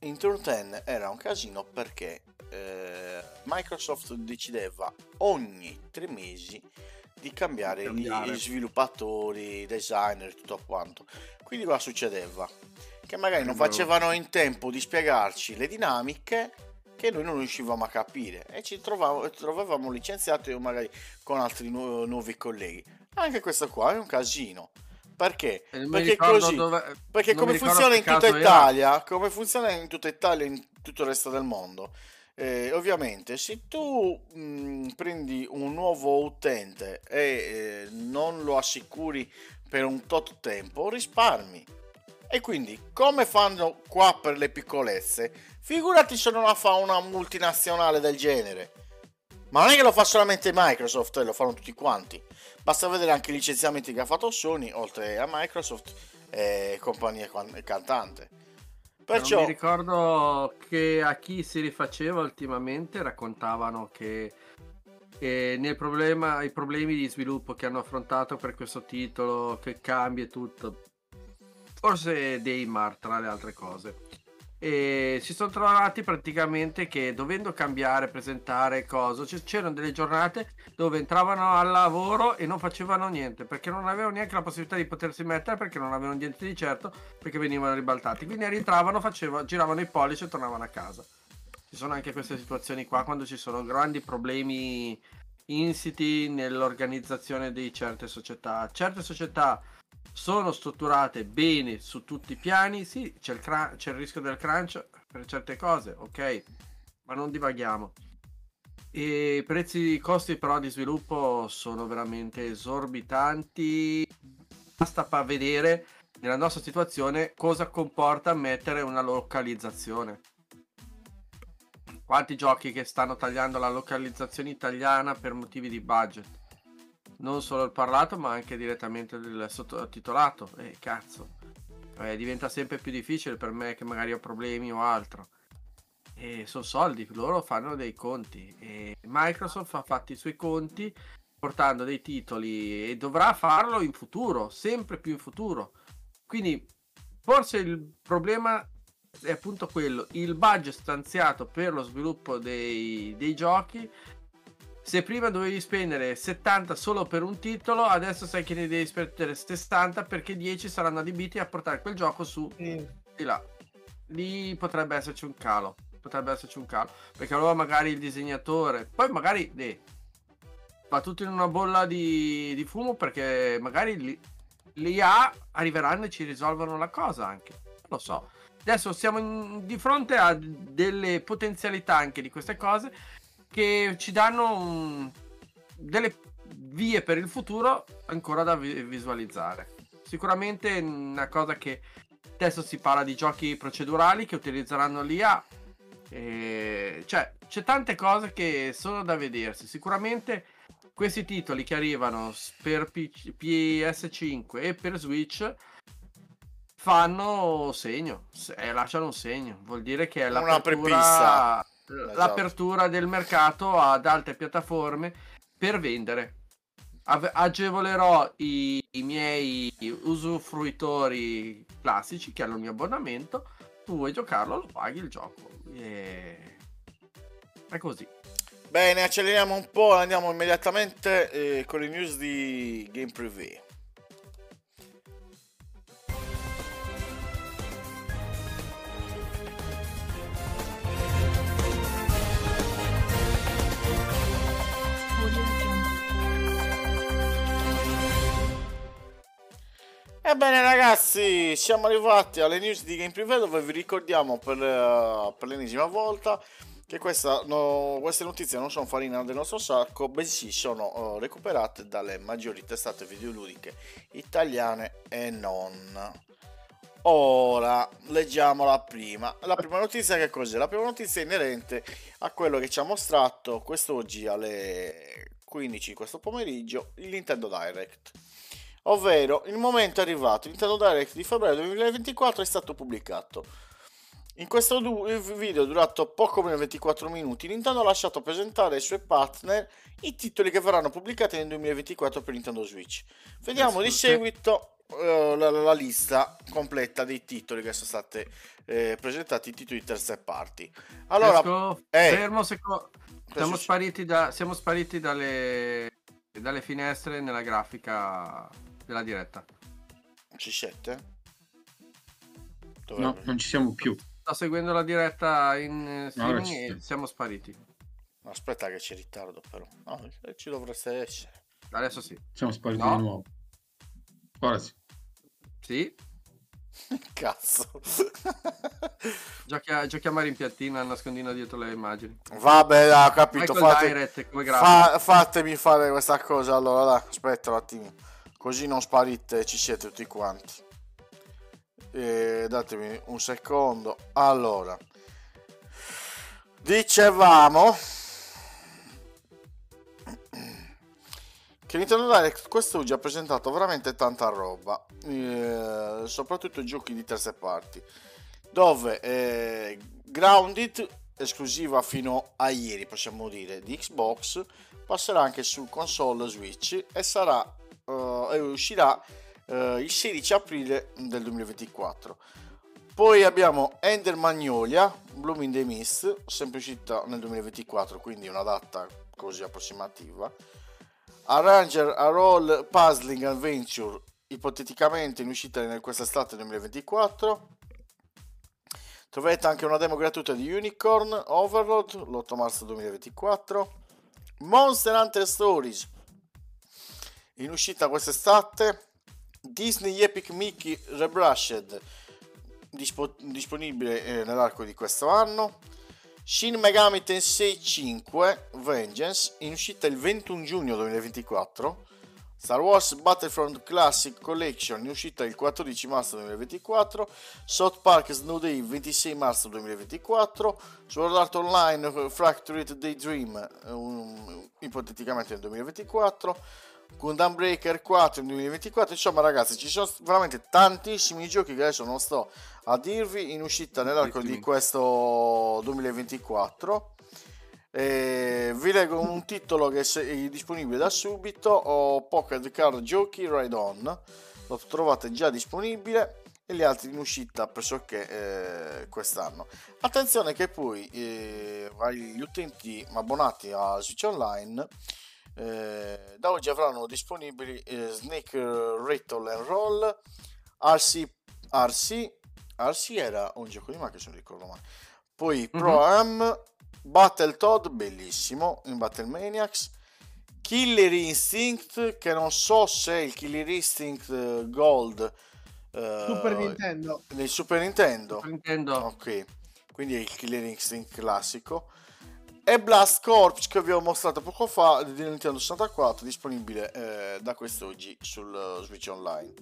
[SPEAKER 1] in Turn 10 era un casino perché eh, Microsoft decideva ogni tre mesi di cambiare, gli-
[SPEAKER 3] Cambiare.
[SPEAKER 1] gli sviluppatori, i designer, tutto quanto. Quindi cosa succedeva? Che magari non facevano in tempo di spiegarci le dinamiche che noi non riuscivamo a capire e ci trovavo- trovavamo licenziati o magari con altri nu- nuovi colleghi. Anche questo qua è un casino. Perché?
[SPEAKER 3] E mi
[SPEAKER 1] Perché così.
[SPEAKER 3] dove-
[SPEAKER 1] Perché come funziona in tutta
[SPEAKER 3] caso era.
[SPEAKER 1] Italia, come funziona in tutta Italia e in tutto il resto del mondo, eh, ovviamente se tu mh, prendi un nuovo utente e eh, non lo assicuri per un tot tempo, risparmi. E quindi, come fanno qua per le piccolezze, figurati se non la fa una multinazionale del genere. Ma non è che lo fa solamente Microsoft, eh, lo fanno tutti quanti. Basta vedere anche i licenziamenti che ha fatto Sony, oltre a Microsoft e compagnia can- cantante. Perciò,
[SPEAKER 3] Non mi ricordo che a chi si rifaceva ultimamente raccontavano che nel problema, i problemi di sviluppo che hanno affrontato per questo titolo, che cambia e tutto, forse Daymar tra le altre cose. E si sono trovati praticamente che dovendo cambiare, presentare cose, c- c'erano delle giornate dove entravano al lavoro e non facevano niente perché non avevano neanche la possibilità di potersi mettere perché non avevano niente di certo perché venivano ribaltati. Quindi rientravano, facevano, giravano i pollici e tornavano a casa. Ci sono anche queste situazioni qua quando ci sono grandi problemi insiti nell'organizzazione di certe società. Certe società sono strutturate bene su tutti i piani, sì, c'è il, cra- c'è il rischio del crunch per certe cose, ok, ma non divaghiamo. I prezzi, i costi però di sviluppo sono veramente esorbitanti. Basta pa- vedere nella nostra situazione cosa comporta mettere una localizzazione. Quanti giochi che stanno tagliando la localizzazione italiana per motivi di budget? Non solo il parlato, ma anche direttamente il sottotitolato. E cazzo, Eh, diventa sempre più difficile per me che magari ho problemi o altro. E sono soldi, loro fanno dei conti. E Microsoft ha fatto i suoi conti portando dei titoli e dovrà farlo in futuro, sempre più in futuro. Quindi forse il problema è appunto quello, il budget stanziato per lo sviluppo dei, dei giochi. Se prima dovevi spendere 70 solo per un titolo, adesso sai che ne devi spendere 60 perché 10 saranno adibiti a portare quel gioco su
[SPEAKER 4] Sì.
[SPEAKER 3] di là. Lì potrebbe esserci un calo. Potrebbe esserci un calo. Perché allora magari il disegnatore. Poi magari eh, va tutto in una bolla di, di fumo. Perché magari li- l'IA arriveranno e ci risolvono la cosa anche. Non lo so. Adesso siamo in- di fronte a delle potenzialità anche di queste cose che ci danno un- delle vie per il futuro ancora da vi- visualizzare. Sicuramente una cosa che adesso si parla di giochi procedurali che utilizzeranno l'IA. E, cioè, c'è tante cose che sono da vedersi. Sicuramente questi titoli che arrivano per PC PS5 e per Switch fanno segno, se- eh, lasciano un segno. Vuol dire che è l'apertura,
[SPEAKER 1] prepissa.
[SPEAKER 3] L'apertura del mercato ad altre piattaforme per vendere. Agevolerò i, i miei usufruitori classici che hanno il mio abbonamento. Tu vuoi giocarlo, lo paghi il gioco. E... È così.
[SPEAKER 1] Bene, acceleriamo un po', andiamo immediatamente eh, con le news di Game Preview. Ebbene ragazzi, siamo arrivati alle news di Game Preview dove vi ricordiamo per, eh, per l'ennesima volta che questa, no- queste notizie non sono farina del nostro sacco, bensì sono eh, recuperate dalle maggiori testate videoludiche italiane e non. Ora leggiamo la prima. La prima notizia che cos'è? La prima notizia è inerente a quello che ci ha mostrato quest'oggi alle 15 questo pomeriggio il Nintendo Direct. Ovvero, il momento è arrivato, Nintendo Direct di febbraio 2024 è stato pubblicato. In questo du- video durato poco meno di 24 minuti, Nintendo ha lasciato presentare ai suoi partner i titoli che verranno pubblicati nel 2024 per Nintendo Switch. Vediamo di seguito eh, la, la lista completa dei titoli che sono stati eh, presentati, i titoli di terze parti. Allora,
[SPEAKER 3] Esco-
[SPEAKER 1] eh,
[SPEAKER 3] fermo seco- Siamo spariti, da- siamo spariti dalle, dalle finestre nella grafica della diretta.
[SPEAKER 1] Ci siete?
[SPEAKER 2] No,
[SPEAKER 1] Dovrebbe-
[SPEAKER 2] non ci siamo più.
[SPEAKER 3] Sto seguendo la diretta in eh, streaming
[SPEAKER 2] ci
[SPEAKER 3] e
[SPEAKER 2] siamo.
[SPEAKER 3] spariti.
[SPEAKER 1] Aspetta che c'è ritardo però. No, eh, ci dovreste essere.
[SPEAKER 3] Adesso sì.
[SPEAKER 2] Siamo spariti
[SPEAKER 3] No.
[SPEAKER 2] di nuovo. Ora sì.
[SPEAKER 3] Sì,
[SPEAKER 1] Cazzo.
[SPEAKER 3] giochi a, giochi a rimpiattino al nascondino dietro le immagini.
[SPEAKER 1] Vabbè, dai, ho capito. Fate,
[SPEAKER 3] Direct
[SPEAKER 1] fa- fatemi fare questa cosa. Allora, dai, aspetta un attimo. Così non sparite, ci siete tutti quanti. Eh, datemi un secondo. Allora, dicevamo che Nintendo Direct quest'oggi ha presentato veramente tanta roba, eh, soprattutto giochi di terze parti, dove eh, Grounded, esclusiva fino a ieri possiamo dire, di Xbox, passerà anche su console Switch e sarà eh, e uscirà eh, il 16 aprile del 2024. Poi abbiamo Ender Magnolia, Bloom in the Mist, sempre uscita nel 2024, quindi una data così approssimativa. Arranger a Roll Puzzling Adventure, ipoteticamente in uscita nel quest'estate 2024. Troverete anche una demo gratuita di Unicorn Overload l'8 marzo 2024. Monster Hunter Stories in uscita quest'estate. Disney Epic Mickey Rebrushed dispo- disponibile eh, nell'arco di questo anno. Shin Megami Tensei 5 Vengeance in uscita il 21 giugno 2024. Star Wars Battlefront Classic Collection in uscita il 14 marzo 2024. South Park Snow Day il 26 marzo 2024. Sword Art Online Fractured Daydream eh, un- ipoteticamente nel 2024. Gundam Breaker 4 nel 2024. Insomma, ragazzi, ci sono veramente tantissimi giochi che adesso non sto a dirvi in uscita nell'arco di questo 2024. Eh, vi leggo un titolo che è disponibile da subito: ho Pocket Card Giochi Ride On. Lo trovate già disponibile e gli altri in uscita pressoché eh, quest'anno. Attenzione che poi eh, agli utenti abbonati a Switch Online eh, da oggi avranno disponibili eh, Snake Rattle and Roll, RC, RC, RC era un gioco di macchina se non ricordo male. Poi Pro Am, Battletoad, bellissimo, in Battle Maniacs, Killer Instinct, che non so se è il Killer Instinct eh, Gold eh,
[SPEAKER 4] Super Nintendo.
[SPEAKER 1] del Super Nintendo.
[SPEAKER 3] Super Nintendo.
[SPEAKER 1] Ok, quindi è il Killer Instinct classico. E Blast Corps che vi ho mostrato poco fa di Nintendo 64, disponibile eh, da quest'oggi sul eh, Switch Online.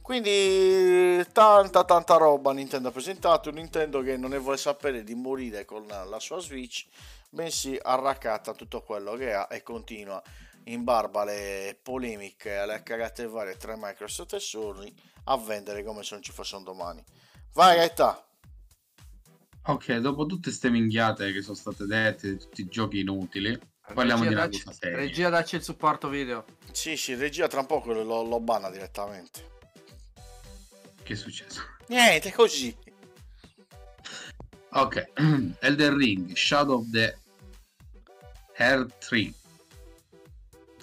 [SPEAKER 1] Quindi tanta tanta roba Nintendo ha presentato, Nintendo che non ne vuole sapere di morire con la sua Switch, bensì arraccata tutto quello che ha e continua in barba alle polemiche, alle cagate varie tra Microsoft e Sony a vendere come se non ci fosse un domani. Vai Gaeta!
[SPEAKER 2] Ok, dopo tutte ste minchiate che sono state dette, tutti i giochi inutili, parliamo
[SPEAKER 3] Regia,
[SPEAKER 2] di una cosa seria.
[SPEAKER 3] Regia, dacci il supporto video.
[SPEAKER 1] Sì, sì, regia tra un po' lo, lo banna direttamente.
[SPEAKER 2] Che è successo?
[SPEAKER 1] Niente, così.
[SPEAKER 2] Ok, Elden Ring, Shadow of the Hair 3,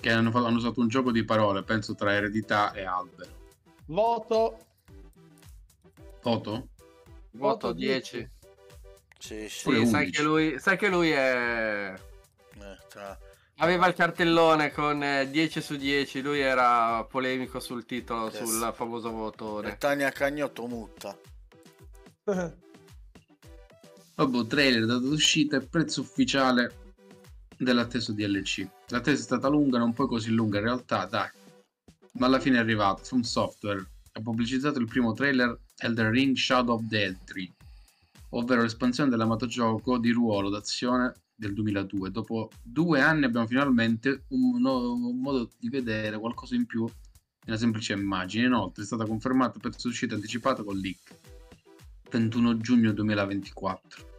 [SPEAKER 2] che hanno, fatto- hanno usato un gioco di parole, penso tra eredità e albero.
[SPEAKER 4] Voto.
[SPEAKER 2] Voto?
[SPEAKER 3] Voto
[SPEAKER 4] Voto
[SPEAKER 3] 10.
[SPEAKER 1] Sì, sì.
[SPEAKER 3] Sì, sai
[SPEAKER 2] 11.
[SPEAKER 3] che lui, sai che lui è...
[SPEAKER 1] Eh, tra-
[SPEAKER 3] Aveva il cartellone con eh, 10 su 10, lui era polemico sul titolo,
[SPEAKER 1] Yes.
[SPEAKER 3] sul famoso votone.
[SPEAKER 1] Tania Cagnotto mutta.
[SPEAKER 2] Vabbè, trailer, data d'uscita e prezzo ufficiale dell'atteso DLC. L'attesa è stata lunga, non poi così lunga in realtà, dai. Ma alla fine è arrivato. From Software ha pubblicizzato il primo trailer Elden Ring Shadow of the Dead 3, ovvero l'espansione dell'amato gioco di ruolo d'azione del 2002. Dopo due anni abbiamo finalmente un, nuovo modo di vedere qualcosa in più una semplice immagine. Inoltre è stata confermata per uscita anticipato con leak 21 giugno 2024.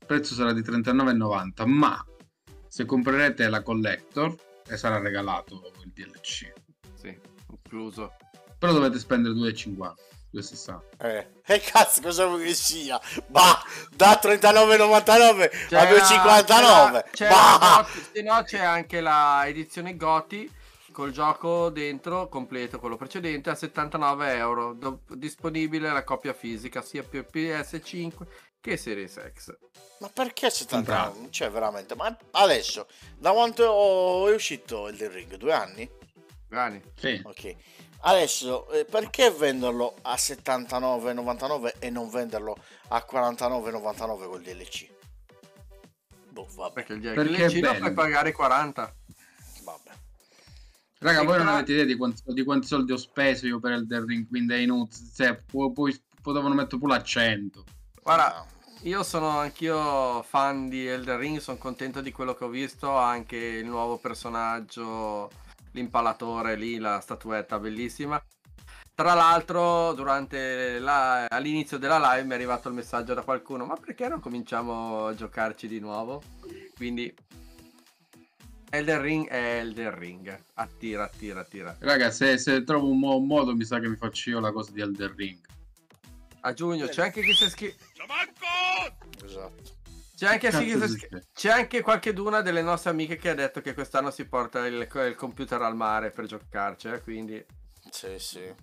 [SPEAKER 2] Il prezzo sarà di 39,90, ma se comprerete la collector e sarà regalato il DLC.
[SPEAKER 3] Sì, incluso.
[SPEAKER 2] Però dovete spendere 2,50, 260.
[SPEAKER 1] Eh, e cazzo, cosa vuoi che sia? Bah, da 39,99
[SPEAKER 3] C'è
[SPEAKER 1] a
[SPEAKER 3] la-
[SPEAKER 1] 2,59.
[SPEAKER 3] C'è,
[SPEAKER 1] bah!
[SPEAKER 3] se no c'è anche la edizione Goti col gioco dentro completo, quello precedente, a 79 euro. Do- disponibile la coppia fisica sia per PS5 che Series X.
[SPEAKER 1] Ma perché 70
[SPEAKER 2] Comprato.
[SPEAKER 1] anni? Cioè, veramente. Ma adesso, da quanto è uscito il Ring? Due anni?
[SPEAKER 3] Gani.
[SPEAKER 2] Sì.
[SPEAKER 1] Ok. Adesso, eh, perché venderlo a 79,99 e non venderlo a 49,99 col DLC? Boh, vabbè,
[SPEAKER 3] Perché il
[SPEAKER 2] Perché
[SPEAKER 3] DLC lo
[SPEAKER 2] bello.
[SPEAKER 3] puoi pagare 40.
[SPEAKER 1] vabbè.
[SPEAKER 2] Raga, voi non avete idea di quanti, di quanti soldi ho speso io per Elden Ring, quindi è inutile. Cioè, pu- poi potevano mettere pure a 100.
[SPEAKER 3] Guarda, io sono anch'io fan di Elden Ring, sono contento di quello che ho visto, anche il nuovo personaggio, l'impalatore lì, la statuetta bellissima. Tra l'altro, durante la- all'inizio della live mi è arrivato il messaggio da qualcuno, ma perché non cominciamo a giocarci di nuovo? Quindi Elden Ring è Elden Ring, attira, attira, attira.
[SPEAKER 2] Raga, se, se trovo un, mo- un modo, mi sa che mi faccio io la cosa di Elden Ring.
[SPEAKER 3] A giugno c'è anche chi si è iscritto.
[SPEAKER 1] Esatto.
[SPEAKER 3] C'è anche, c'è anche qualcheduna delle nostre amiche che ha detto che quest'anno si porta il, il computer al mare per giocarci, eh, quindi
[SPEAKER 1] Sì, sì.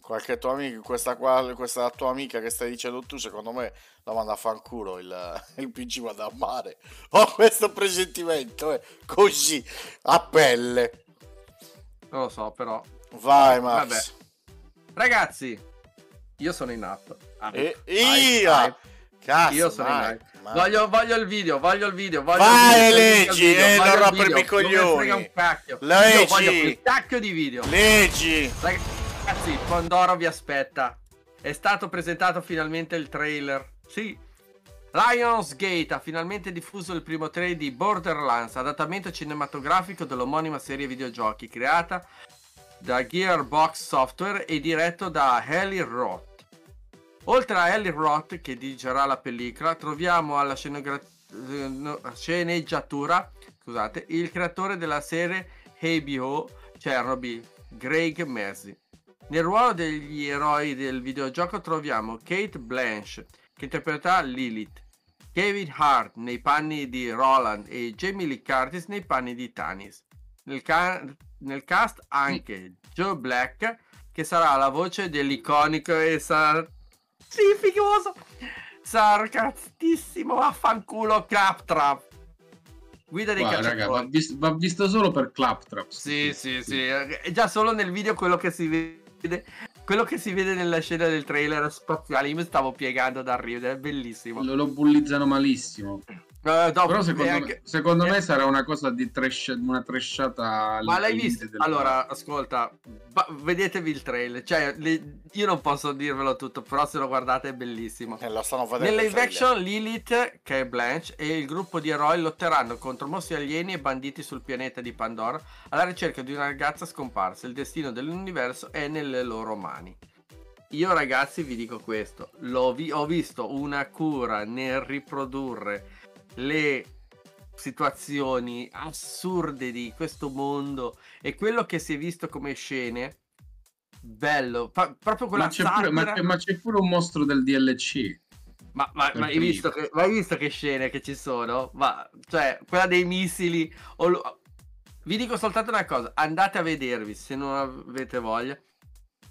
[SPEAKER 1] Qualche tua amica, questa, qua, questa tua amica che stai dicendo tu, secondo me la manda a fanculo il, il PC vada a mare. Ho questo presentimento, eh. così, a pelle.
[SPEAKER 3] non lo so, però.
[SPEAKER 1] Vai, Max.
[SPEAKER 3] Vabbè. Ragazzi, io sono in app. Ah,
[SPEAKER 1] E
[SPEAKER 3] hype.
[SPEAKER 1] cazzo,
[SPEAKER 3] Io sono in
[SPEAKER 1] vai,
[SPEAKER 3] Voglio, voglio il video, voglio il video, voglio
[SPEAKER 1] Vai,
[SPEAKER 3] il video,
[SPEAKER 1] leggi, eh, non rompermi i coglioni.
[SPEAKER 3] un.
[SPEAKER 1] Leggi.
[SPEAKER 3] Io voglio quel cacchio di video.
[SPEAKER 1] Leggi.
[SPEAKER 3] Ragazzi, Pandoro vi aspetta. È stato presentato finalmente il trailer. Sì. Lionsgate ha finalmente diffuso il primo trailer di Borderlands, adattamento cinematografico dell'omonima serie videogiochi creata da Gearbox Software e diretto da Eli Roth. Oltre a Eli Roth che dirigerà la pellicola, troviamo alla scenogra- no, sceneggiatura scusate, il creatore della serie HBO Chernobyl, Greg Messi. Nel ruolo degli eroi del videogioco troviamo Kate Blanche, che interpreta Lilith, Kevin Hart nei panni di Roland e Jamie Lee Curtis nei panni di Tanis. Nel, ca- nel cast anche Joe Black, che sarà la voce dell'iconico e sarcasticoso, sarcastissimo affanculo Claptrap. Guida dei
[SPEAKER 2] Guarda, raga, va,
[SPEAKER 3] cacciatori.
[SPEAKER 2] vis- va visto solo per Claptrap.
[SPEAKER 3] Sì, sì, sì. È già solo nel video quello che si vede. Quello che si vede nella scena del trailer spaziale. Io mi stavo piegando da ridere, è bellissimo.
[SPEAKER 2] Lo, lo bullizzano malissimo.
[SPEAKER 3] Eh, dopo,
[SPEAKER 2] Però secondo,
[SPEAKER 3] e
[SPEAKER 2] me,
[SPEAKER 3] anche-
[SPEAKER 2] secondo
[SPEAKER 3] eh,
[SPEAKER 2] me sarà una cosa di trash, una trashata.
[SPEAKER 3] Ma l'hai visto?
[SPEAKER 2] limite del-
[SPEAKER 3] Allora, ascolta, va- vedetevi il trailer. Cioè, le- io non posso dirvelo tutto, però se lo guardate è bellissimo.
[SPEAKER 1] Eh, lo stanno vedendo.
[SPEAKER 3] Nel
[SPEAKER 1] il
[SPEAKER 3] live
[SPEAKER 1] trailer.
[SPEAKER 3] action Lilith, che è Blanche, e il gruppo di eroi lotteranno contro mostri alieni e banditi sul pianeta di Pandora alla ricerca di una ragazza scomparsa. Il destino dell'universo è nelle loro mani. Io ragazzi vi dico questo, l'ho vi- ho visto una cura nel riprodurre le situazioni assurde di questo mondo e quello che si è visto come scene bello, fa- proprio quella
[SPEAKER 2] Ma c'è, pure, ma, c'è, ma c'è pure un mostro del DLC.
[SPEAKER 3] ma, ma- ma hai, visto che, hai visto che scene che ci sono? Ma, cioè, quella dei missili. lo- Vi dico soltanto una cosa: andate a vedervi se non avete voglia.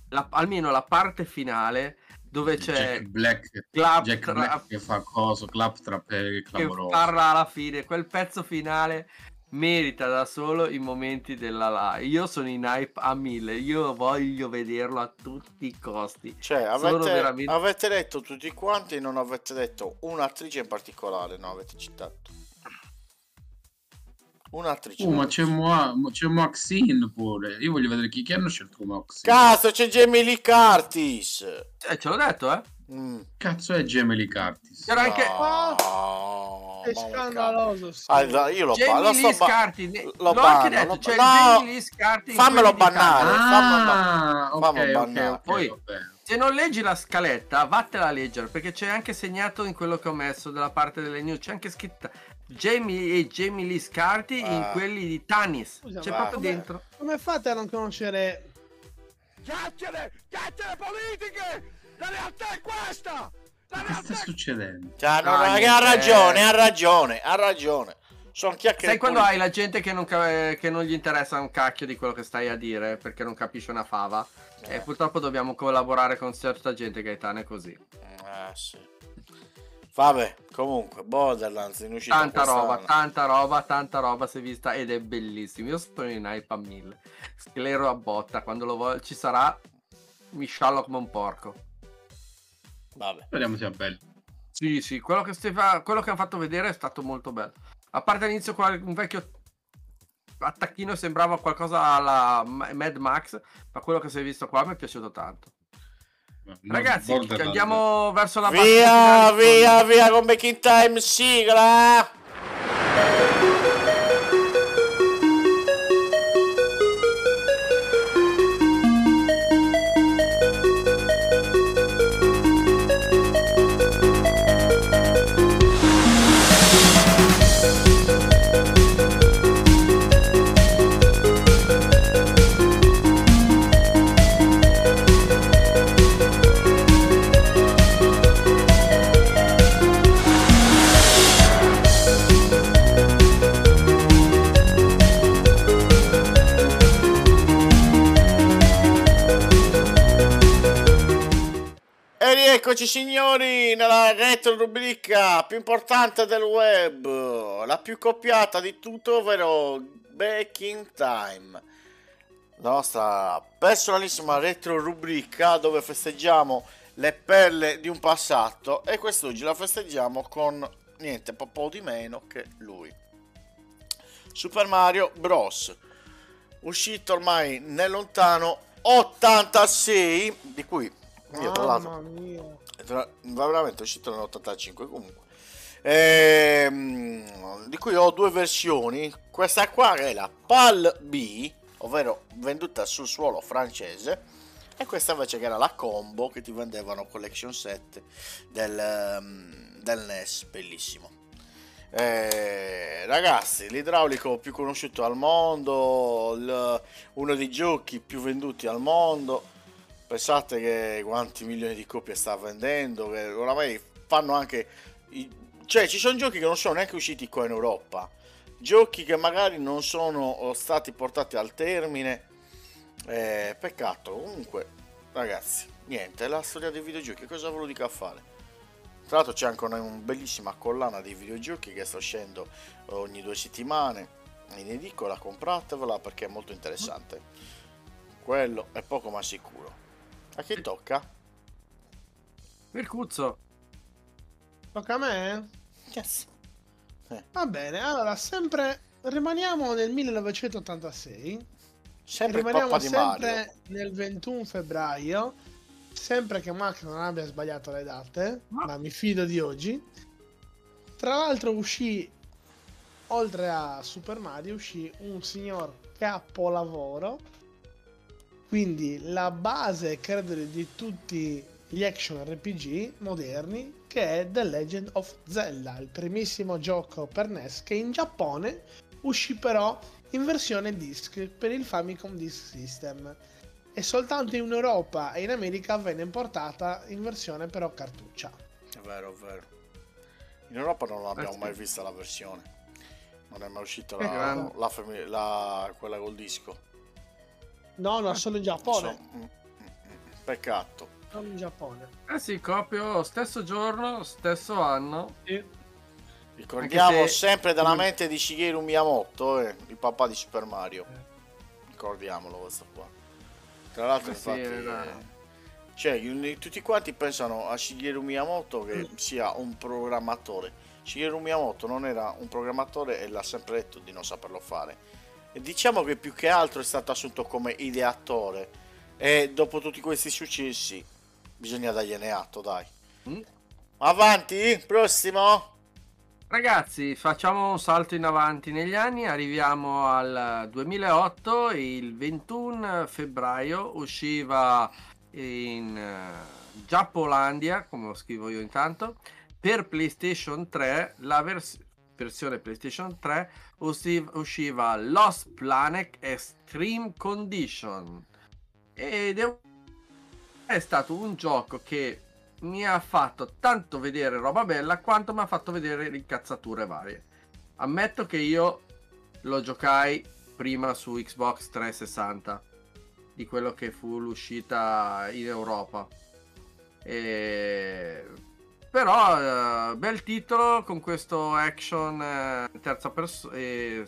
[SPEAKER 3] la- almeno la parte finale dove c'è
[SPEAKER 2] Jack Black, Jack
[SPEAKER 3] Claptrap
[SPEAKER 2] Black che fa coso, Claptrap è
[SPEAKER 3] che
[SPEAKER 2] clamoroso.
[SPEAKER 3] parla alla fine. Quel pezzo finale merita da solo i momenti della live. Io sono in hype a mille. Io voglio vederlo a tutti i costi.
[SPEAKER 1] Cioè, avete,
[SPEAKER 3] veramente-
[SPEAKER 1] avete detto tutti quanti e non avete detto un'attrice in particolare, no, avete citato. Un'attrice.
[SPEAKER 2] Uh, ma c'è, Moa, c'è Maxine pure. Io voglio vedere chi, chi hanno scelto come Maxine.
[SPEAKER 1] Cazzo, c'è Jamie Lee Curtis!
[SPEAKER 3] Eh, ce l'ho detto, eh.
[SPEAKER 1] Mm.
[SPEAKER 2] Cazzo è Jamie Lee Curtis?
[SPEAKER 3] C'era anche.
[SPEAKER 1] No,
[SPEAKER 4] È scandaloso. sì.
[SPEAKER 1] mia. Ah, io lo ba- lo sto ba-
[SPEAKER 3] ne-
[SPEAKER 1] lo
[SPEAKER 3] l'ho
[SPEAKER 1] banno,
[SPEAKER 3] anche detto,
[SPEAKER 1] lo-
[SPEAKER 3] c'è
[SPEAKER 1] no!
[SPEAKER 3] Scarti in
[SPEAKER 1] Fammelo bannare.
[SPEAKER 2] Ah, ok,
[SPEAKER 1] fammi
[SPEAKER 2] ok,
[SPEAKER 1] bannare.
[SPEAKER 2] ok,
[SPEAKER 3] Poi-
[SPEAKER 2] va bene.
[SPEAKER 3] Se non leggi la scaletta, vattela a leggere, perché c'è anche segnato in quello che ho messo dalla parte delle news, c'è anche scritta Jamie e Jamie Lee Scarti in
[SPEAKER 1] Ah.
[SPEAKER 3] quelli di Tanis.
[SPEAKER 4] Scusa,
[SPEAKER 3] c'è
[SPEAKER 4] ma
[SPEAKER 3] proprio
[SPEAKER 4] come-
[SPEAKER 3] dentro.
[SPEAKER 4] Come fate a non conoscere
[SPEAKER 5] Chiacchiere! Chiacchiere politiche! La realtà è questa! La
[SPEAKER 2] Che
[SPEAKER 5] realtà
[SPEAKER 2] sta
[SPEAKER 5] è
[SPEAKER 2] succedendo?
[SPEAKER 1] Cioè, no,
[SPEAKER 3] Ah,
[SPEAKER 1] raga, ha ragione, ha ragione, ha ragione. Sono chiacchiere
[SPEAKER 3] Sai quando
[SPEAKER 1] politiche.
[SPEAKER 3] hai la gente che non, che non gli interessa un cacchio di quello che stai a dire perché non capisce una fava?
[SPEAKER 1] Eh.
[SPEAKER 3] E purtroppo dobbiamo collaborare con certa gente Gaetano è così.
[SPEAKER 1] Eh, sì. Vabbè, comunque, Borderlands in uscita
[SPEAKER 3] Tanta roba,
[SPEAKER 1] quest'anno.
[SPEAKER 3] tanta roba, tanta roba si è vista ed è bellissimo. Io sono in hype a mille. Sclero a botta, quando lo vo- ci sarà mi sciallo come un porco.
[SPEAKER 1] Vabbè.
[SPEAKER 2] Speriamo sia bello.
[SPEAKER 3] Sì, sì, quello che, si fa- quello che hanno fatto vedere è stato molto bello. A parte all'inizio qua un vecchio attacchino sembrava qualcosa alla Ma- Mad Max, ma quello che si è visto qua mi è piaciuto tanto. Ragazzi, andiamo verso la parte
[SPEAKER 1] Via, via, via con Baking Time, sigla! E rieccoci signori nella retro rubrica più importante del web, la più copiata di tutto, ovvero Baking Time. La nostra personalissima retro rubrica dove festeggiamo le perle di un passato e quest'oggi la festeggiamo con niente po' po' di meno che lui. Super Mario Bros. Uscito ormai nel lontano 86, di cui io tra l'altro va veramente uscito nell'85 comunque. Ehm, di cui ho due versioni. Questa qua è la PAL B ovvero venduta sul suolo francese e questa invece che era la combo che ti vendevano collection set del, ehm, del NES bellissimo. Eh, ragazzi l'idraulico più conosciuto al mondo il- uno dei giochi più venduti al mondo Pensate che quanti milioni di copie sta vendendo, che oramai fanno anche... Cioè, ci sono giochi che non sono neanche usciti qua in Europa. Giochi che magari non sono stati portati al termine. Eh, peccato. Comunque, ragazzi, niente, è la storia dei videogiochi. Cosa ve lo dico a fare? Tra l'altro c'è anche una, una bellissima collana di videogiochi che sta uscendo ogni due settimane in edicola, compratevela perché è molto interessante. Quello è poco ma sicuro. A chi tocca?
[SPEAKER 3] Mircuzzo,
[SPEAKER 4] Tocca a me?
[SPEAKER 1] Yes.
[SPEAKER 4] Va bene, allora sempre rimaniamo nel 1986.
[SPEAKER 1] Sempre
[SPEAKER 4] rimaniamo sempre
[SPEAKER 1] Mario.
[SPEAKER 4] nel 21 febbraio. Sempre che Mac non abbia sbagliato le date,
[SPEAKER 3] Ma-
[SPEAKER 4] ma mi fido di oggi. Tra l'altro uscì, oltre a Super Mario, uscì un signor capolavoro. Quindi la base, credo, di tutti gli action RPG moderni, che è The Legend of Zelda, il primissimo gioco per NES che in Giappone uscì però in versione disc per il Famicom Disk System e soltanto in Europa e in America venne importata in versione però cartuccia.
[SPEAKER 1] È vero, è vero. In Europa non l'abbiamo
[SPEAKER 3] Eh sì.
[SPEAKER 1] mai vista la versione. Non è mai uscita la, la fami- la- quella col disco.
[SPEAKER 4] No, no, solo in Giappone.
[SPEAKER 1] Mm, Peccato.
[SPEAKER 4] Solo in Giappone.
[SPEAKER 3] eh sì, copio stesso giorno, stesso anno.
[SPEAKER 1] Ricordiamo
[SPEAKER 3] Anche se-
[SPEAKER 1] sempre della mente di Shigeru Miyamoto, eh, il papà di Super Mario. Ricordiamolo questo qua. Tra l'altro,
[SPEAKER 3] Eh sì,
[SPEAKER 1] infatti,
[SPEAKER 3] era-
[SPEAKER 1] eh, cioè, tutti quanti pensano a Shigeru Miyamoto che sia un programmatore. Shigeru Miyamoto non era un programmatore e l'ha sempre detto di non saperlo fare. Diciamo che più che altro è stato assunto come ideatore. E dopo tutti questi successi, bisogna dargliene atto, dai.
[SPEAKER 3] Mm.
[SPEAKER 1] Avanti, prossimo.
[SPEAKER 3] Ragazzi, facciamo un salto in avanti negli anni, arriviamo al 2008, il 21 febbraio usciva in eh, Giappolandia, come lo scrivo io intanto, per PlayStation 3, la vers- versione PlayStation 3 usci- usciva Lost Planet Extreme Condition. ed è, stato un gioco che mi ha fatto tanto vedere roba bella quanto mi ha fatto vedere incazzature varie. Ammetto che io lo giocai prima su Xbox 360 di quello che fu l'uscita in Europa. E... Però eh, bel titolo con questo action eh, terza persona e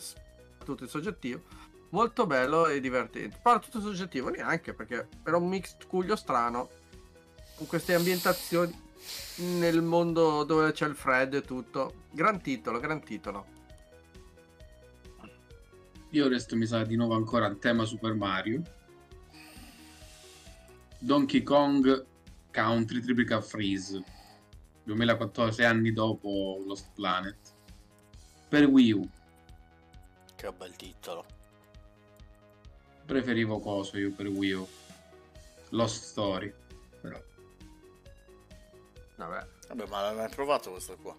[SPEAKER 3] tutto il soggettivo. Molto bello e divertente. Però tutto soggettivo neanche perché era un mix cuglio strano con queste ambientazioni nel mondo dove c'è il freddo e tutto. Gran titolo, gran titolo.
[SPEAKER 2] Io resto, mi sa, di nuovo ancora al tema Super Mario. Donkey Kong Country Triplica Freeze 2014, sei anni dopo Lost Planet. Per Wii U
[SPEAKER 1] Che bel titolo.
[SPEAKER 2] preferivo coso io per Wii U. Lost Story. Però.
[SPEAKER 3] Vabbè.
[SPEAKER 1] Vabbè, ma l'hai mai provato questo qua?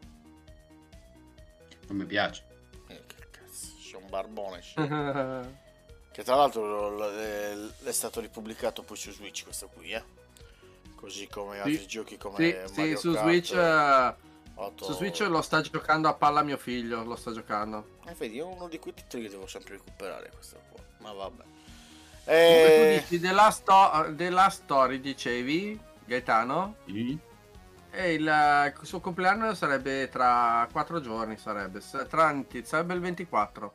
[SPEAKER 2] Non mi piace.
[SPEAKER 1] Eh, che cazzo, c'è un barbone. c'è. Che tra l'altro è stato ripubblicato poi su Switch questo qui, eh. Così come
[SPEAKER 3] Sì.
[SPEAKER 1] altri giochi
[SPEAKER 3] sì,
[SPEAKER 1] come
[SPEAKER 3] sì,
[SPEAKER 1] Mario
[SPEAKER 3] su
[SPEAKER 1] Kart,
[SPEAKER 3] Switch, eh,
[SPEAKER 1] Otto-
[SPEAKER 3] su Switch lo sta giocando a palla mio figlio, lo sta giocando.
[SPEAKER 1] Eh, vedi, è uno di quei titoli che devo sempre recuperare questo qua. Ma vabbè.
[SPEAKER 3] Comunque tu
[SPEAKER 1] Eh,
[SPEAKER 3] dici The Last, Sto- Last Story, dicevi, Gaetano?
[SPEAKER 2] Sì.
[SPEAKER 3] E il, il suo compleanno sarebbe tra 4 giorni, sarebbe, tra, sarebbe il 24,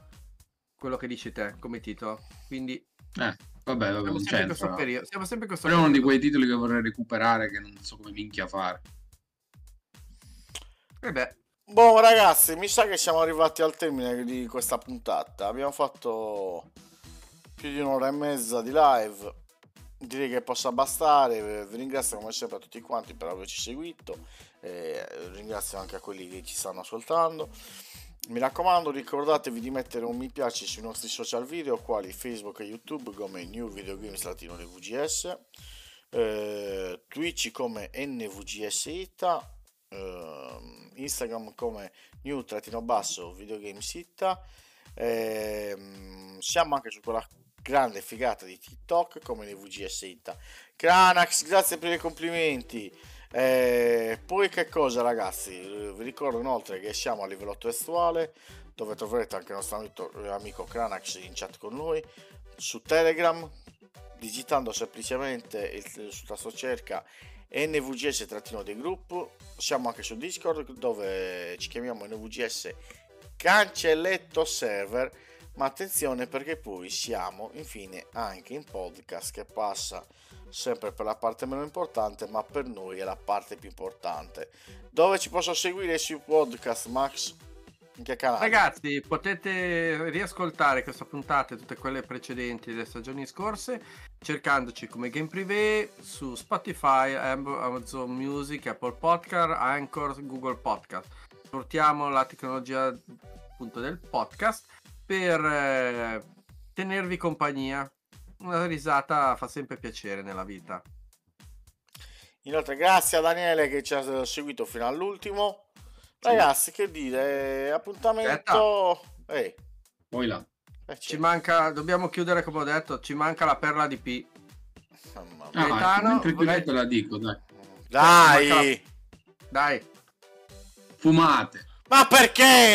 [SPEAKER 3] quello che dici te come titolo. Quindi
[SPEAKER 2] Eh, vabbè, vabbè,
[SPEAKER 3] siamo
[SPEAKER 2] non
[SPEAKER 3] sempre in questo
[SPEAKER 2] c'entra.
[SPEAKER 3] periodo. Siamo sempre in questo
[SPEAKER 2] Però è uno di
[SPEAKER 3] periodo.
[SPEAKER 2] quei titoli che vorrei recuperare che non so come minchia fare.
[SPEAKER 3] E beh,
[SPEAKER 1] Boh ragazzi, mi sa che siamo arrivati al termine di questa puntata. Abbiamo fatto più di un'ora e mezza di live. Direi che possa bastare. Vi ringrazio come sempre a tutti quanti per averci seguito. E ringrazio anche a quelli che ci stanno ascoltando. Mi raccomando, ricordatevi di mettere un mi piace sui nostri social video, quali Facebook e YouTube come New Video Games Latino VGS, eh, Twitch come NVGS Ita, ehm, Instagram come new trattino basso videogames Ita, ehm, siamo anche su quella grande figata di TikTok come NVGS Ita. Cranax, grazie per i complimenti. Eh, poi che cosa ragazzi? Eh, Vi ricordo inoltre che siamo a livello testuale dove troverete anche il nostro amico, amico Cranax in chat con noi su Telegram digitando semplicemente il, sul tasto cerca NVGS trattino dei gruppo siamo anche su Discord dove ci chiamiamo NVGS cancelletto server ma attenzione perché poi siamo infine anche in podcast che passa sempre per la parte meno importante ma per noi è la parte più importante dove ci posso seguire sui podcast Max in che canale?
[SPEAKER 3] ragazzi, potete riascoltare questa puntata e tutte quelle precedenti delle stagioni scorse cercandoci come Game Privé su Spotify, Am- Amazon Music, Apple Podcast, Anchor, Google Podcast. Portiamo la tecnologia appunto del podcast per eh, tenervi compagnia. Una risata fa sempre piacere nella vita.
[SPEAKER 1] Inoltre, grazie a Daniele che ci ha seguito fino all'ultimo. Ragazzi, che dire, appuntamento. Ehi,
[SPEAKER 2] Poi là.
[SPEAKER 1] eh,
[SPEAKER 3] Ci
[SPEAKER 1] c'è.
[SPEAKER 3] manca, dobbiamo chiudere come ho detto, ci manca la perla di P.
[SPEAKER 1] Mamma mia.
[SPEAKER 2] Ah,
[SPEAKER 3] Gaetano,
[SPEAKER 2] mentre
[SPEAKER 3] vorrei-
[SPEAKER 2] la dico, dai.
[SPEAKER 1] Dai,
[SPEAKER 3] Dai,
[SPEAKER 2] Fumate.
[SPEAKER 1] Ma perché?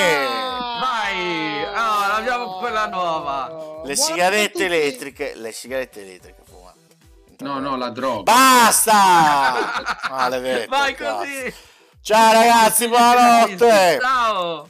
[SPEAKER 3] vai! Ah, abbiamo quella nuova.
[SPEAKER 1] Le sigarette elettriche, le sigarette elettriche fumate.
[SPEAKER 2] No, no, la droga.
[SPEAKER 1] Basta! Maledetto,
[SPEAKER 3] Vai
[SPEAKER 1] cazzo.
[SPEAKER 3] così!
[SPEAKER 1] Ciao ragazzi, buonanotte!
[SPEAKER 3] Ciao!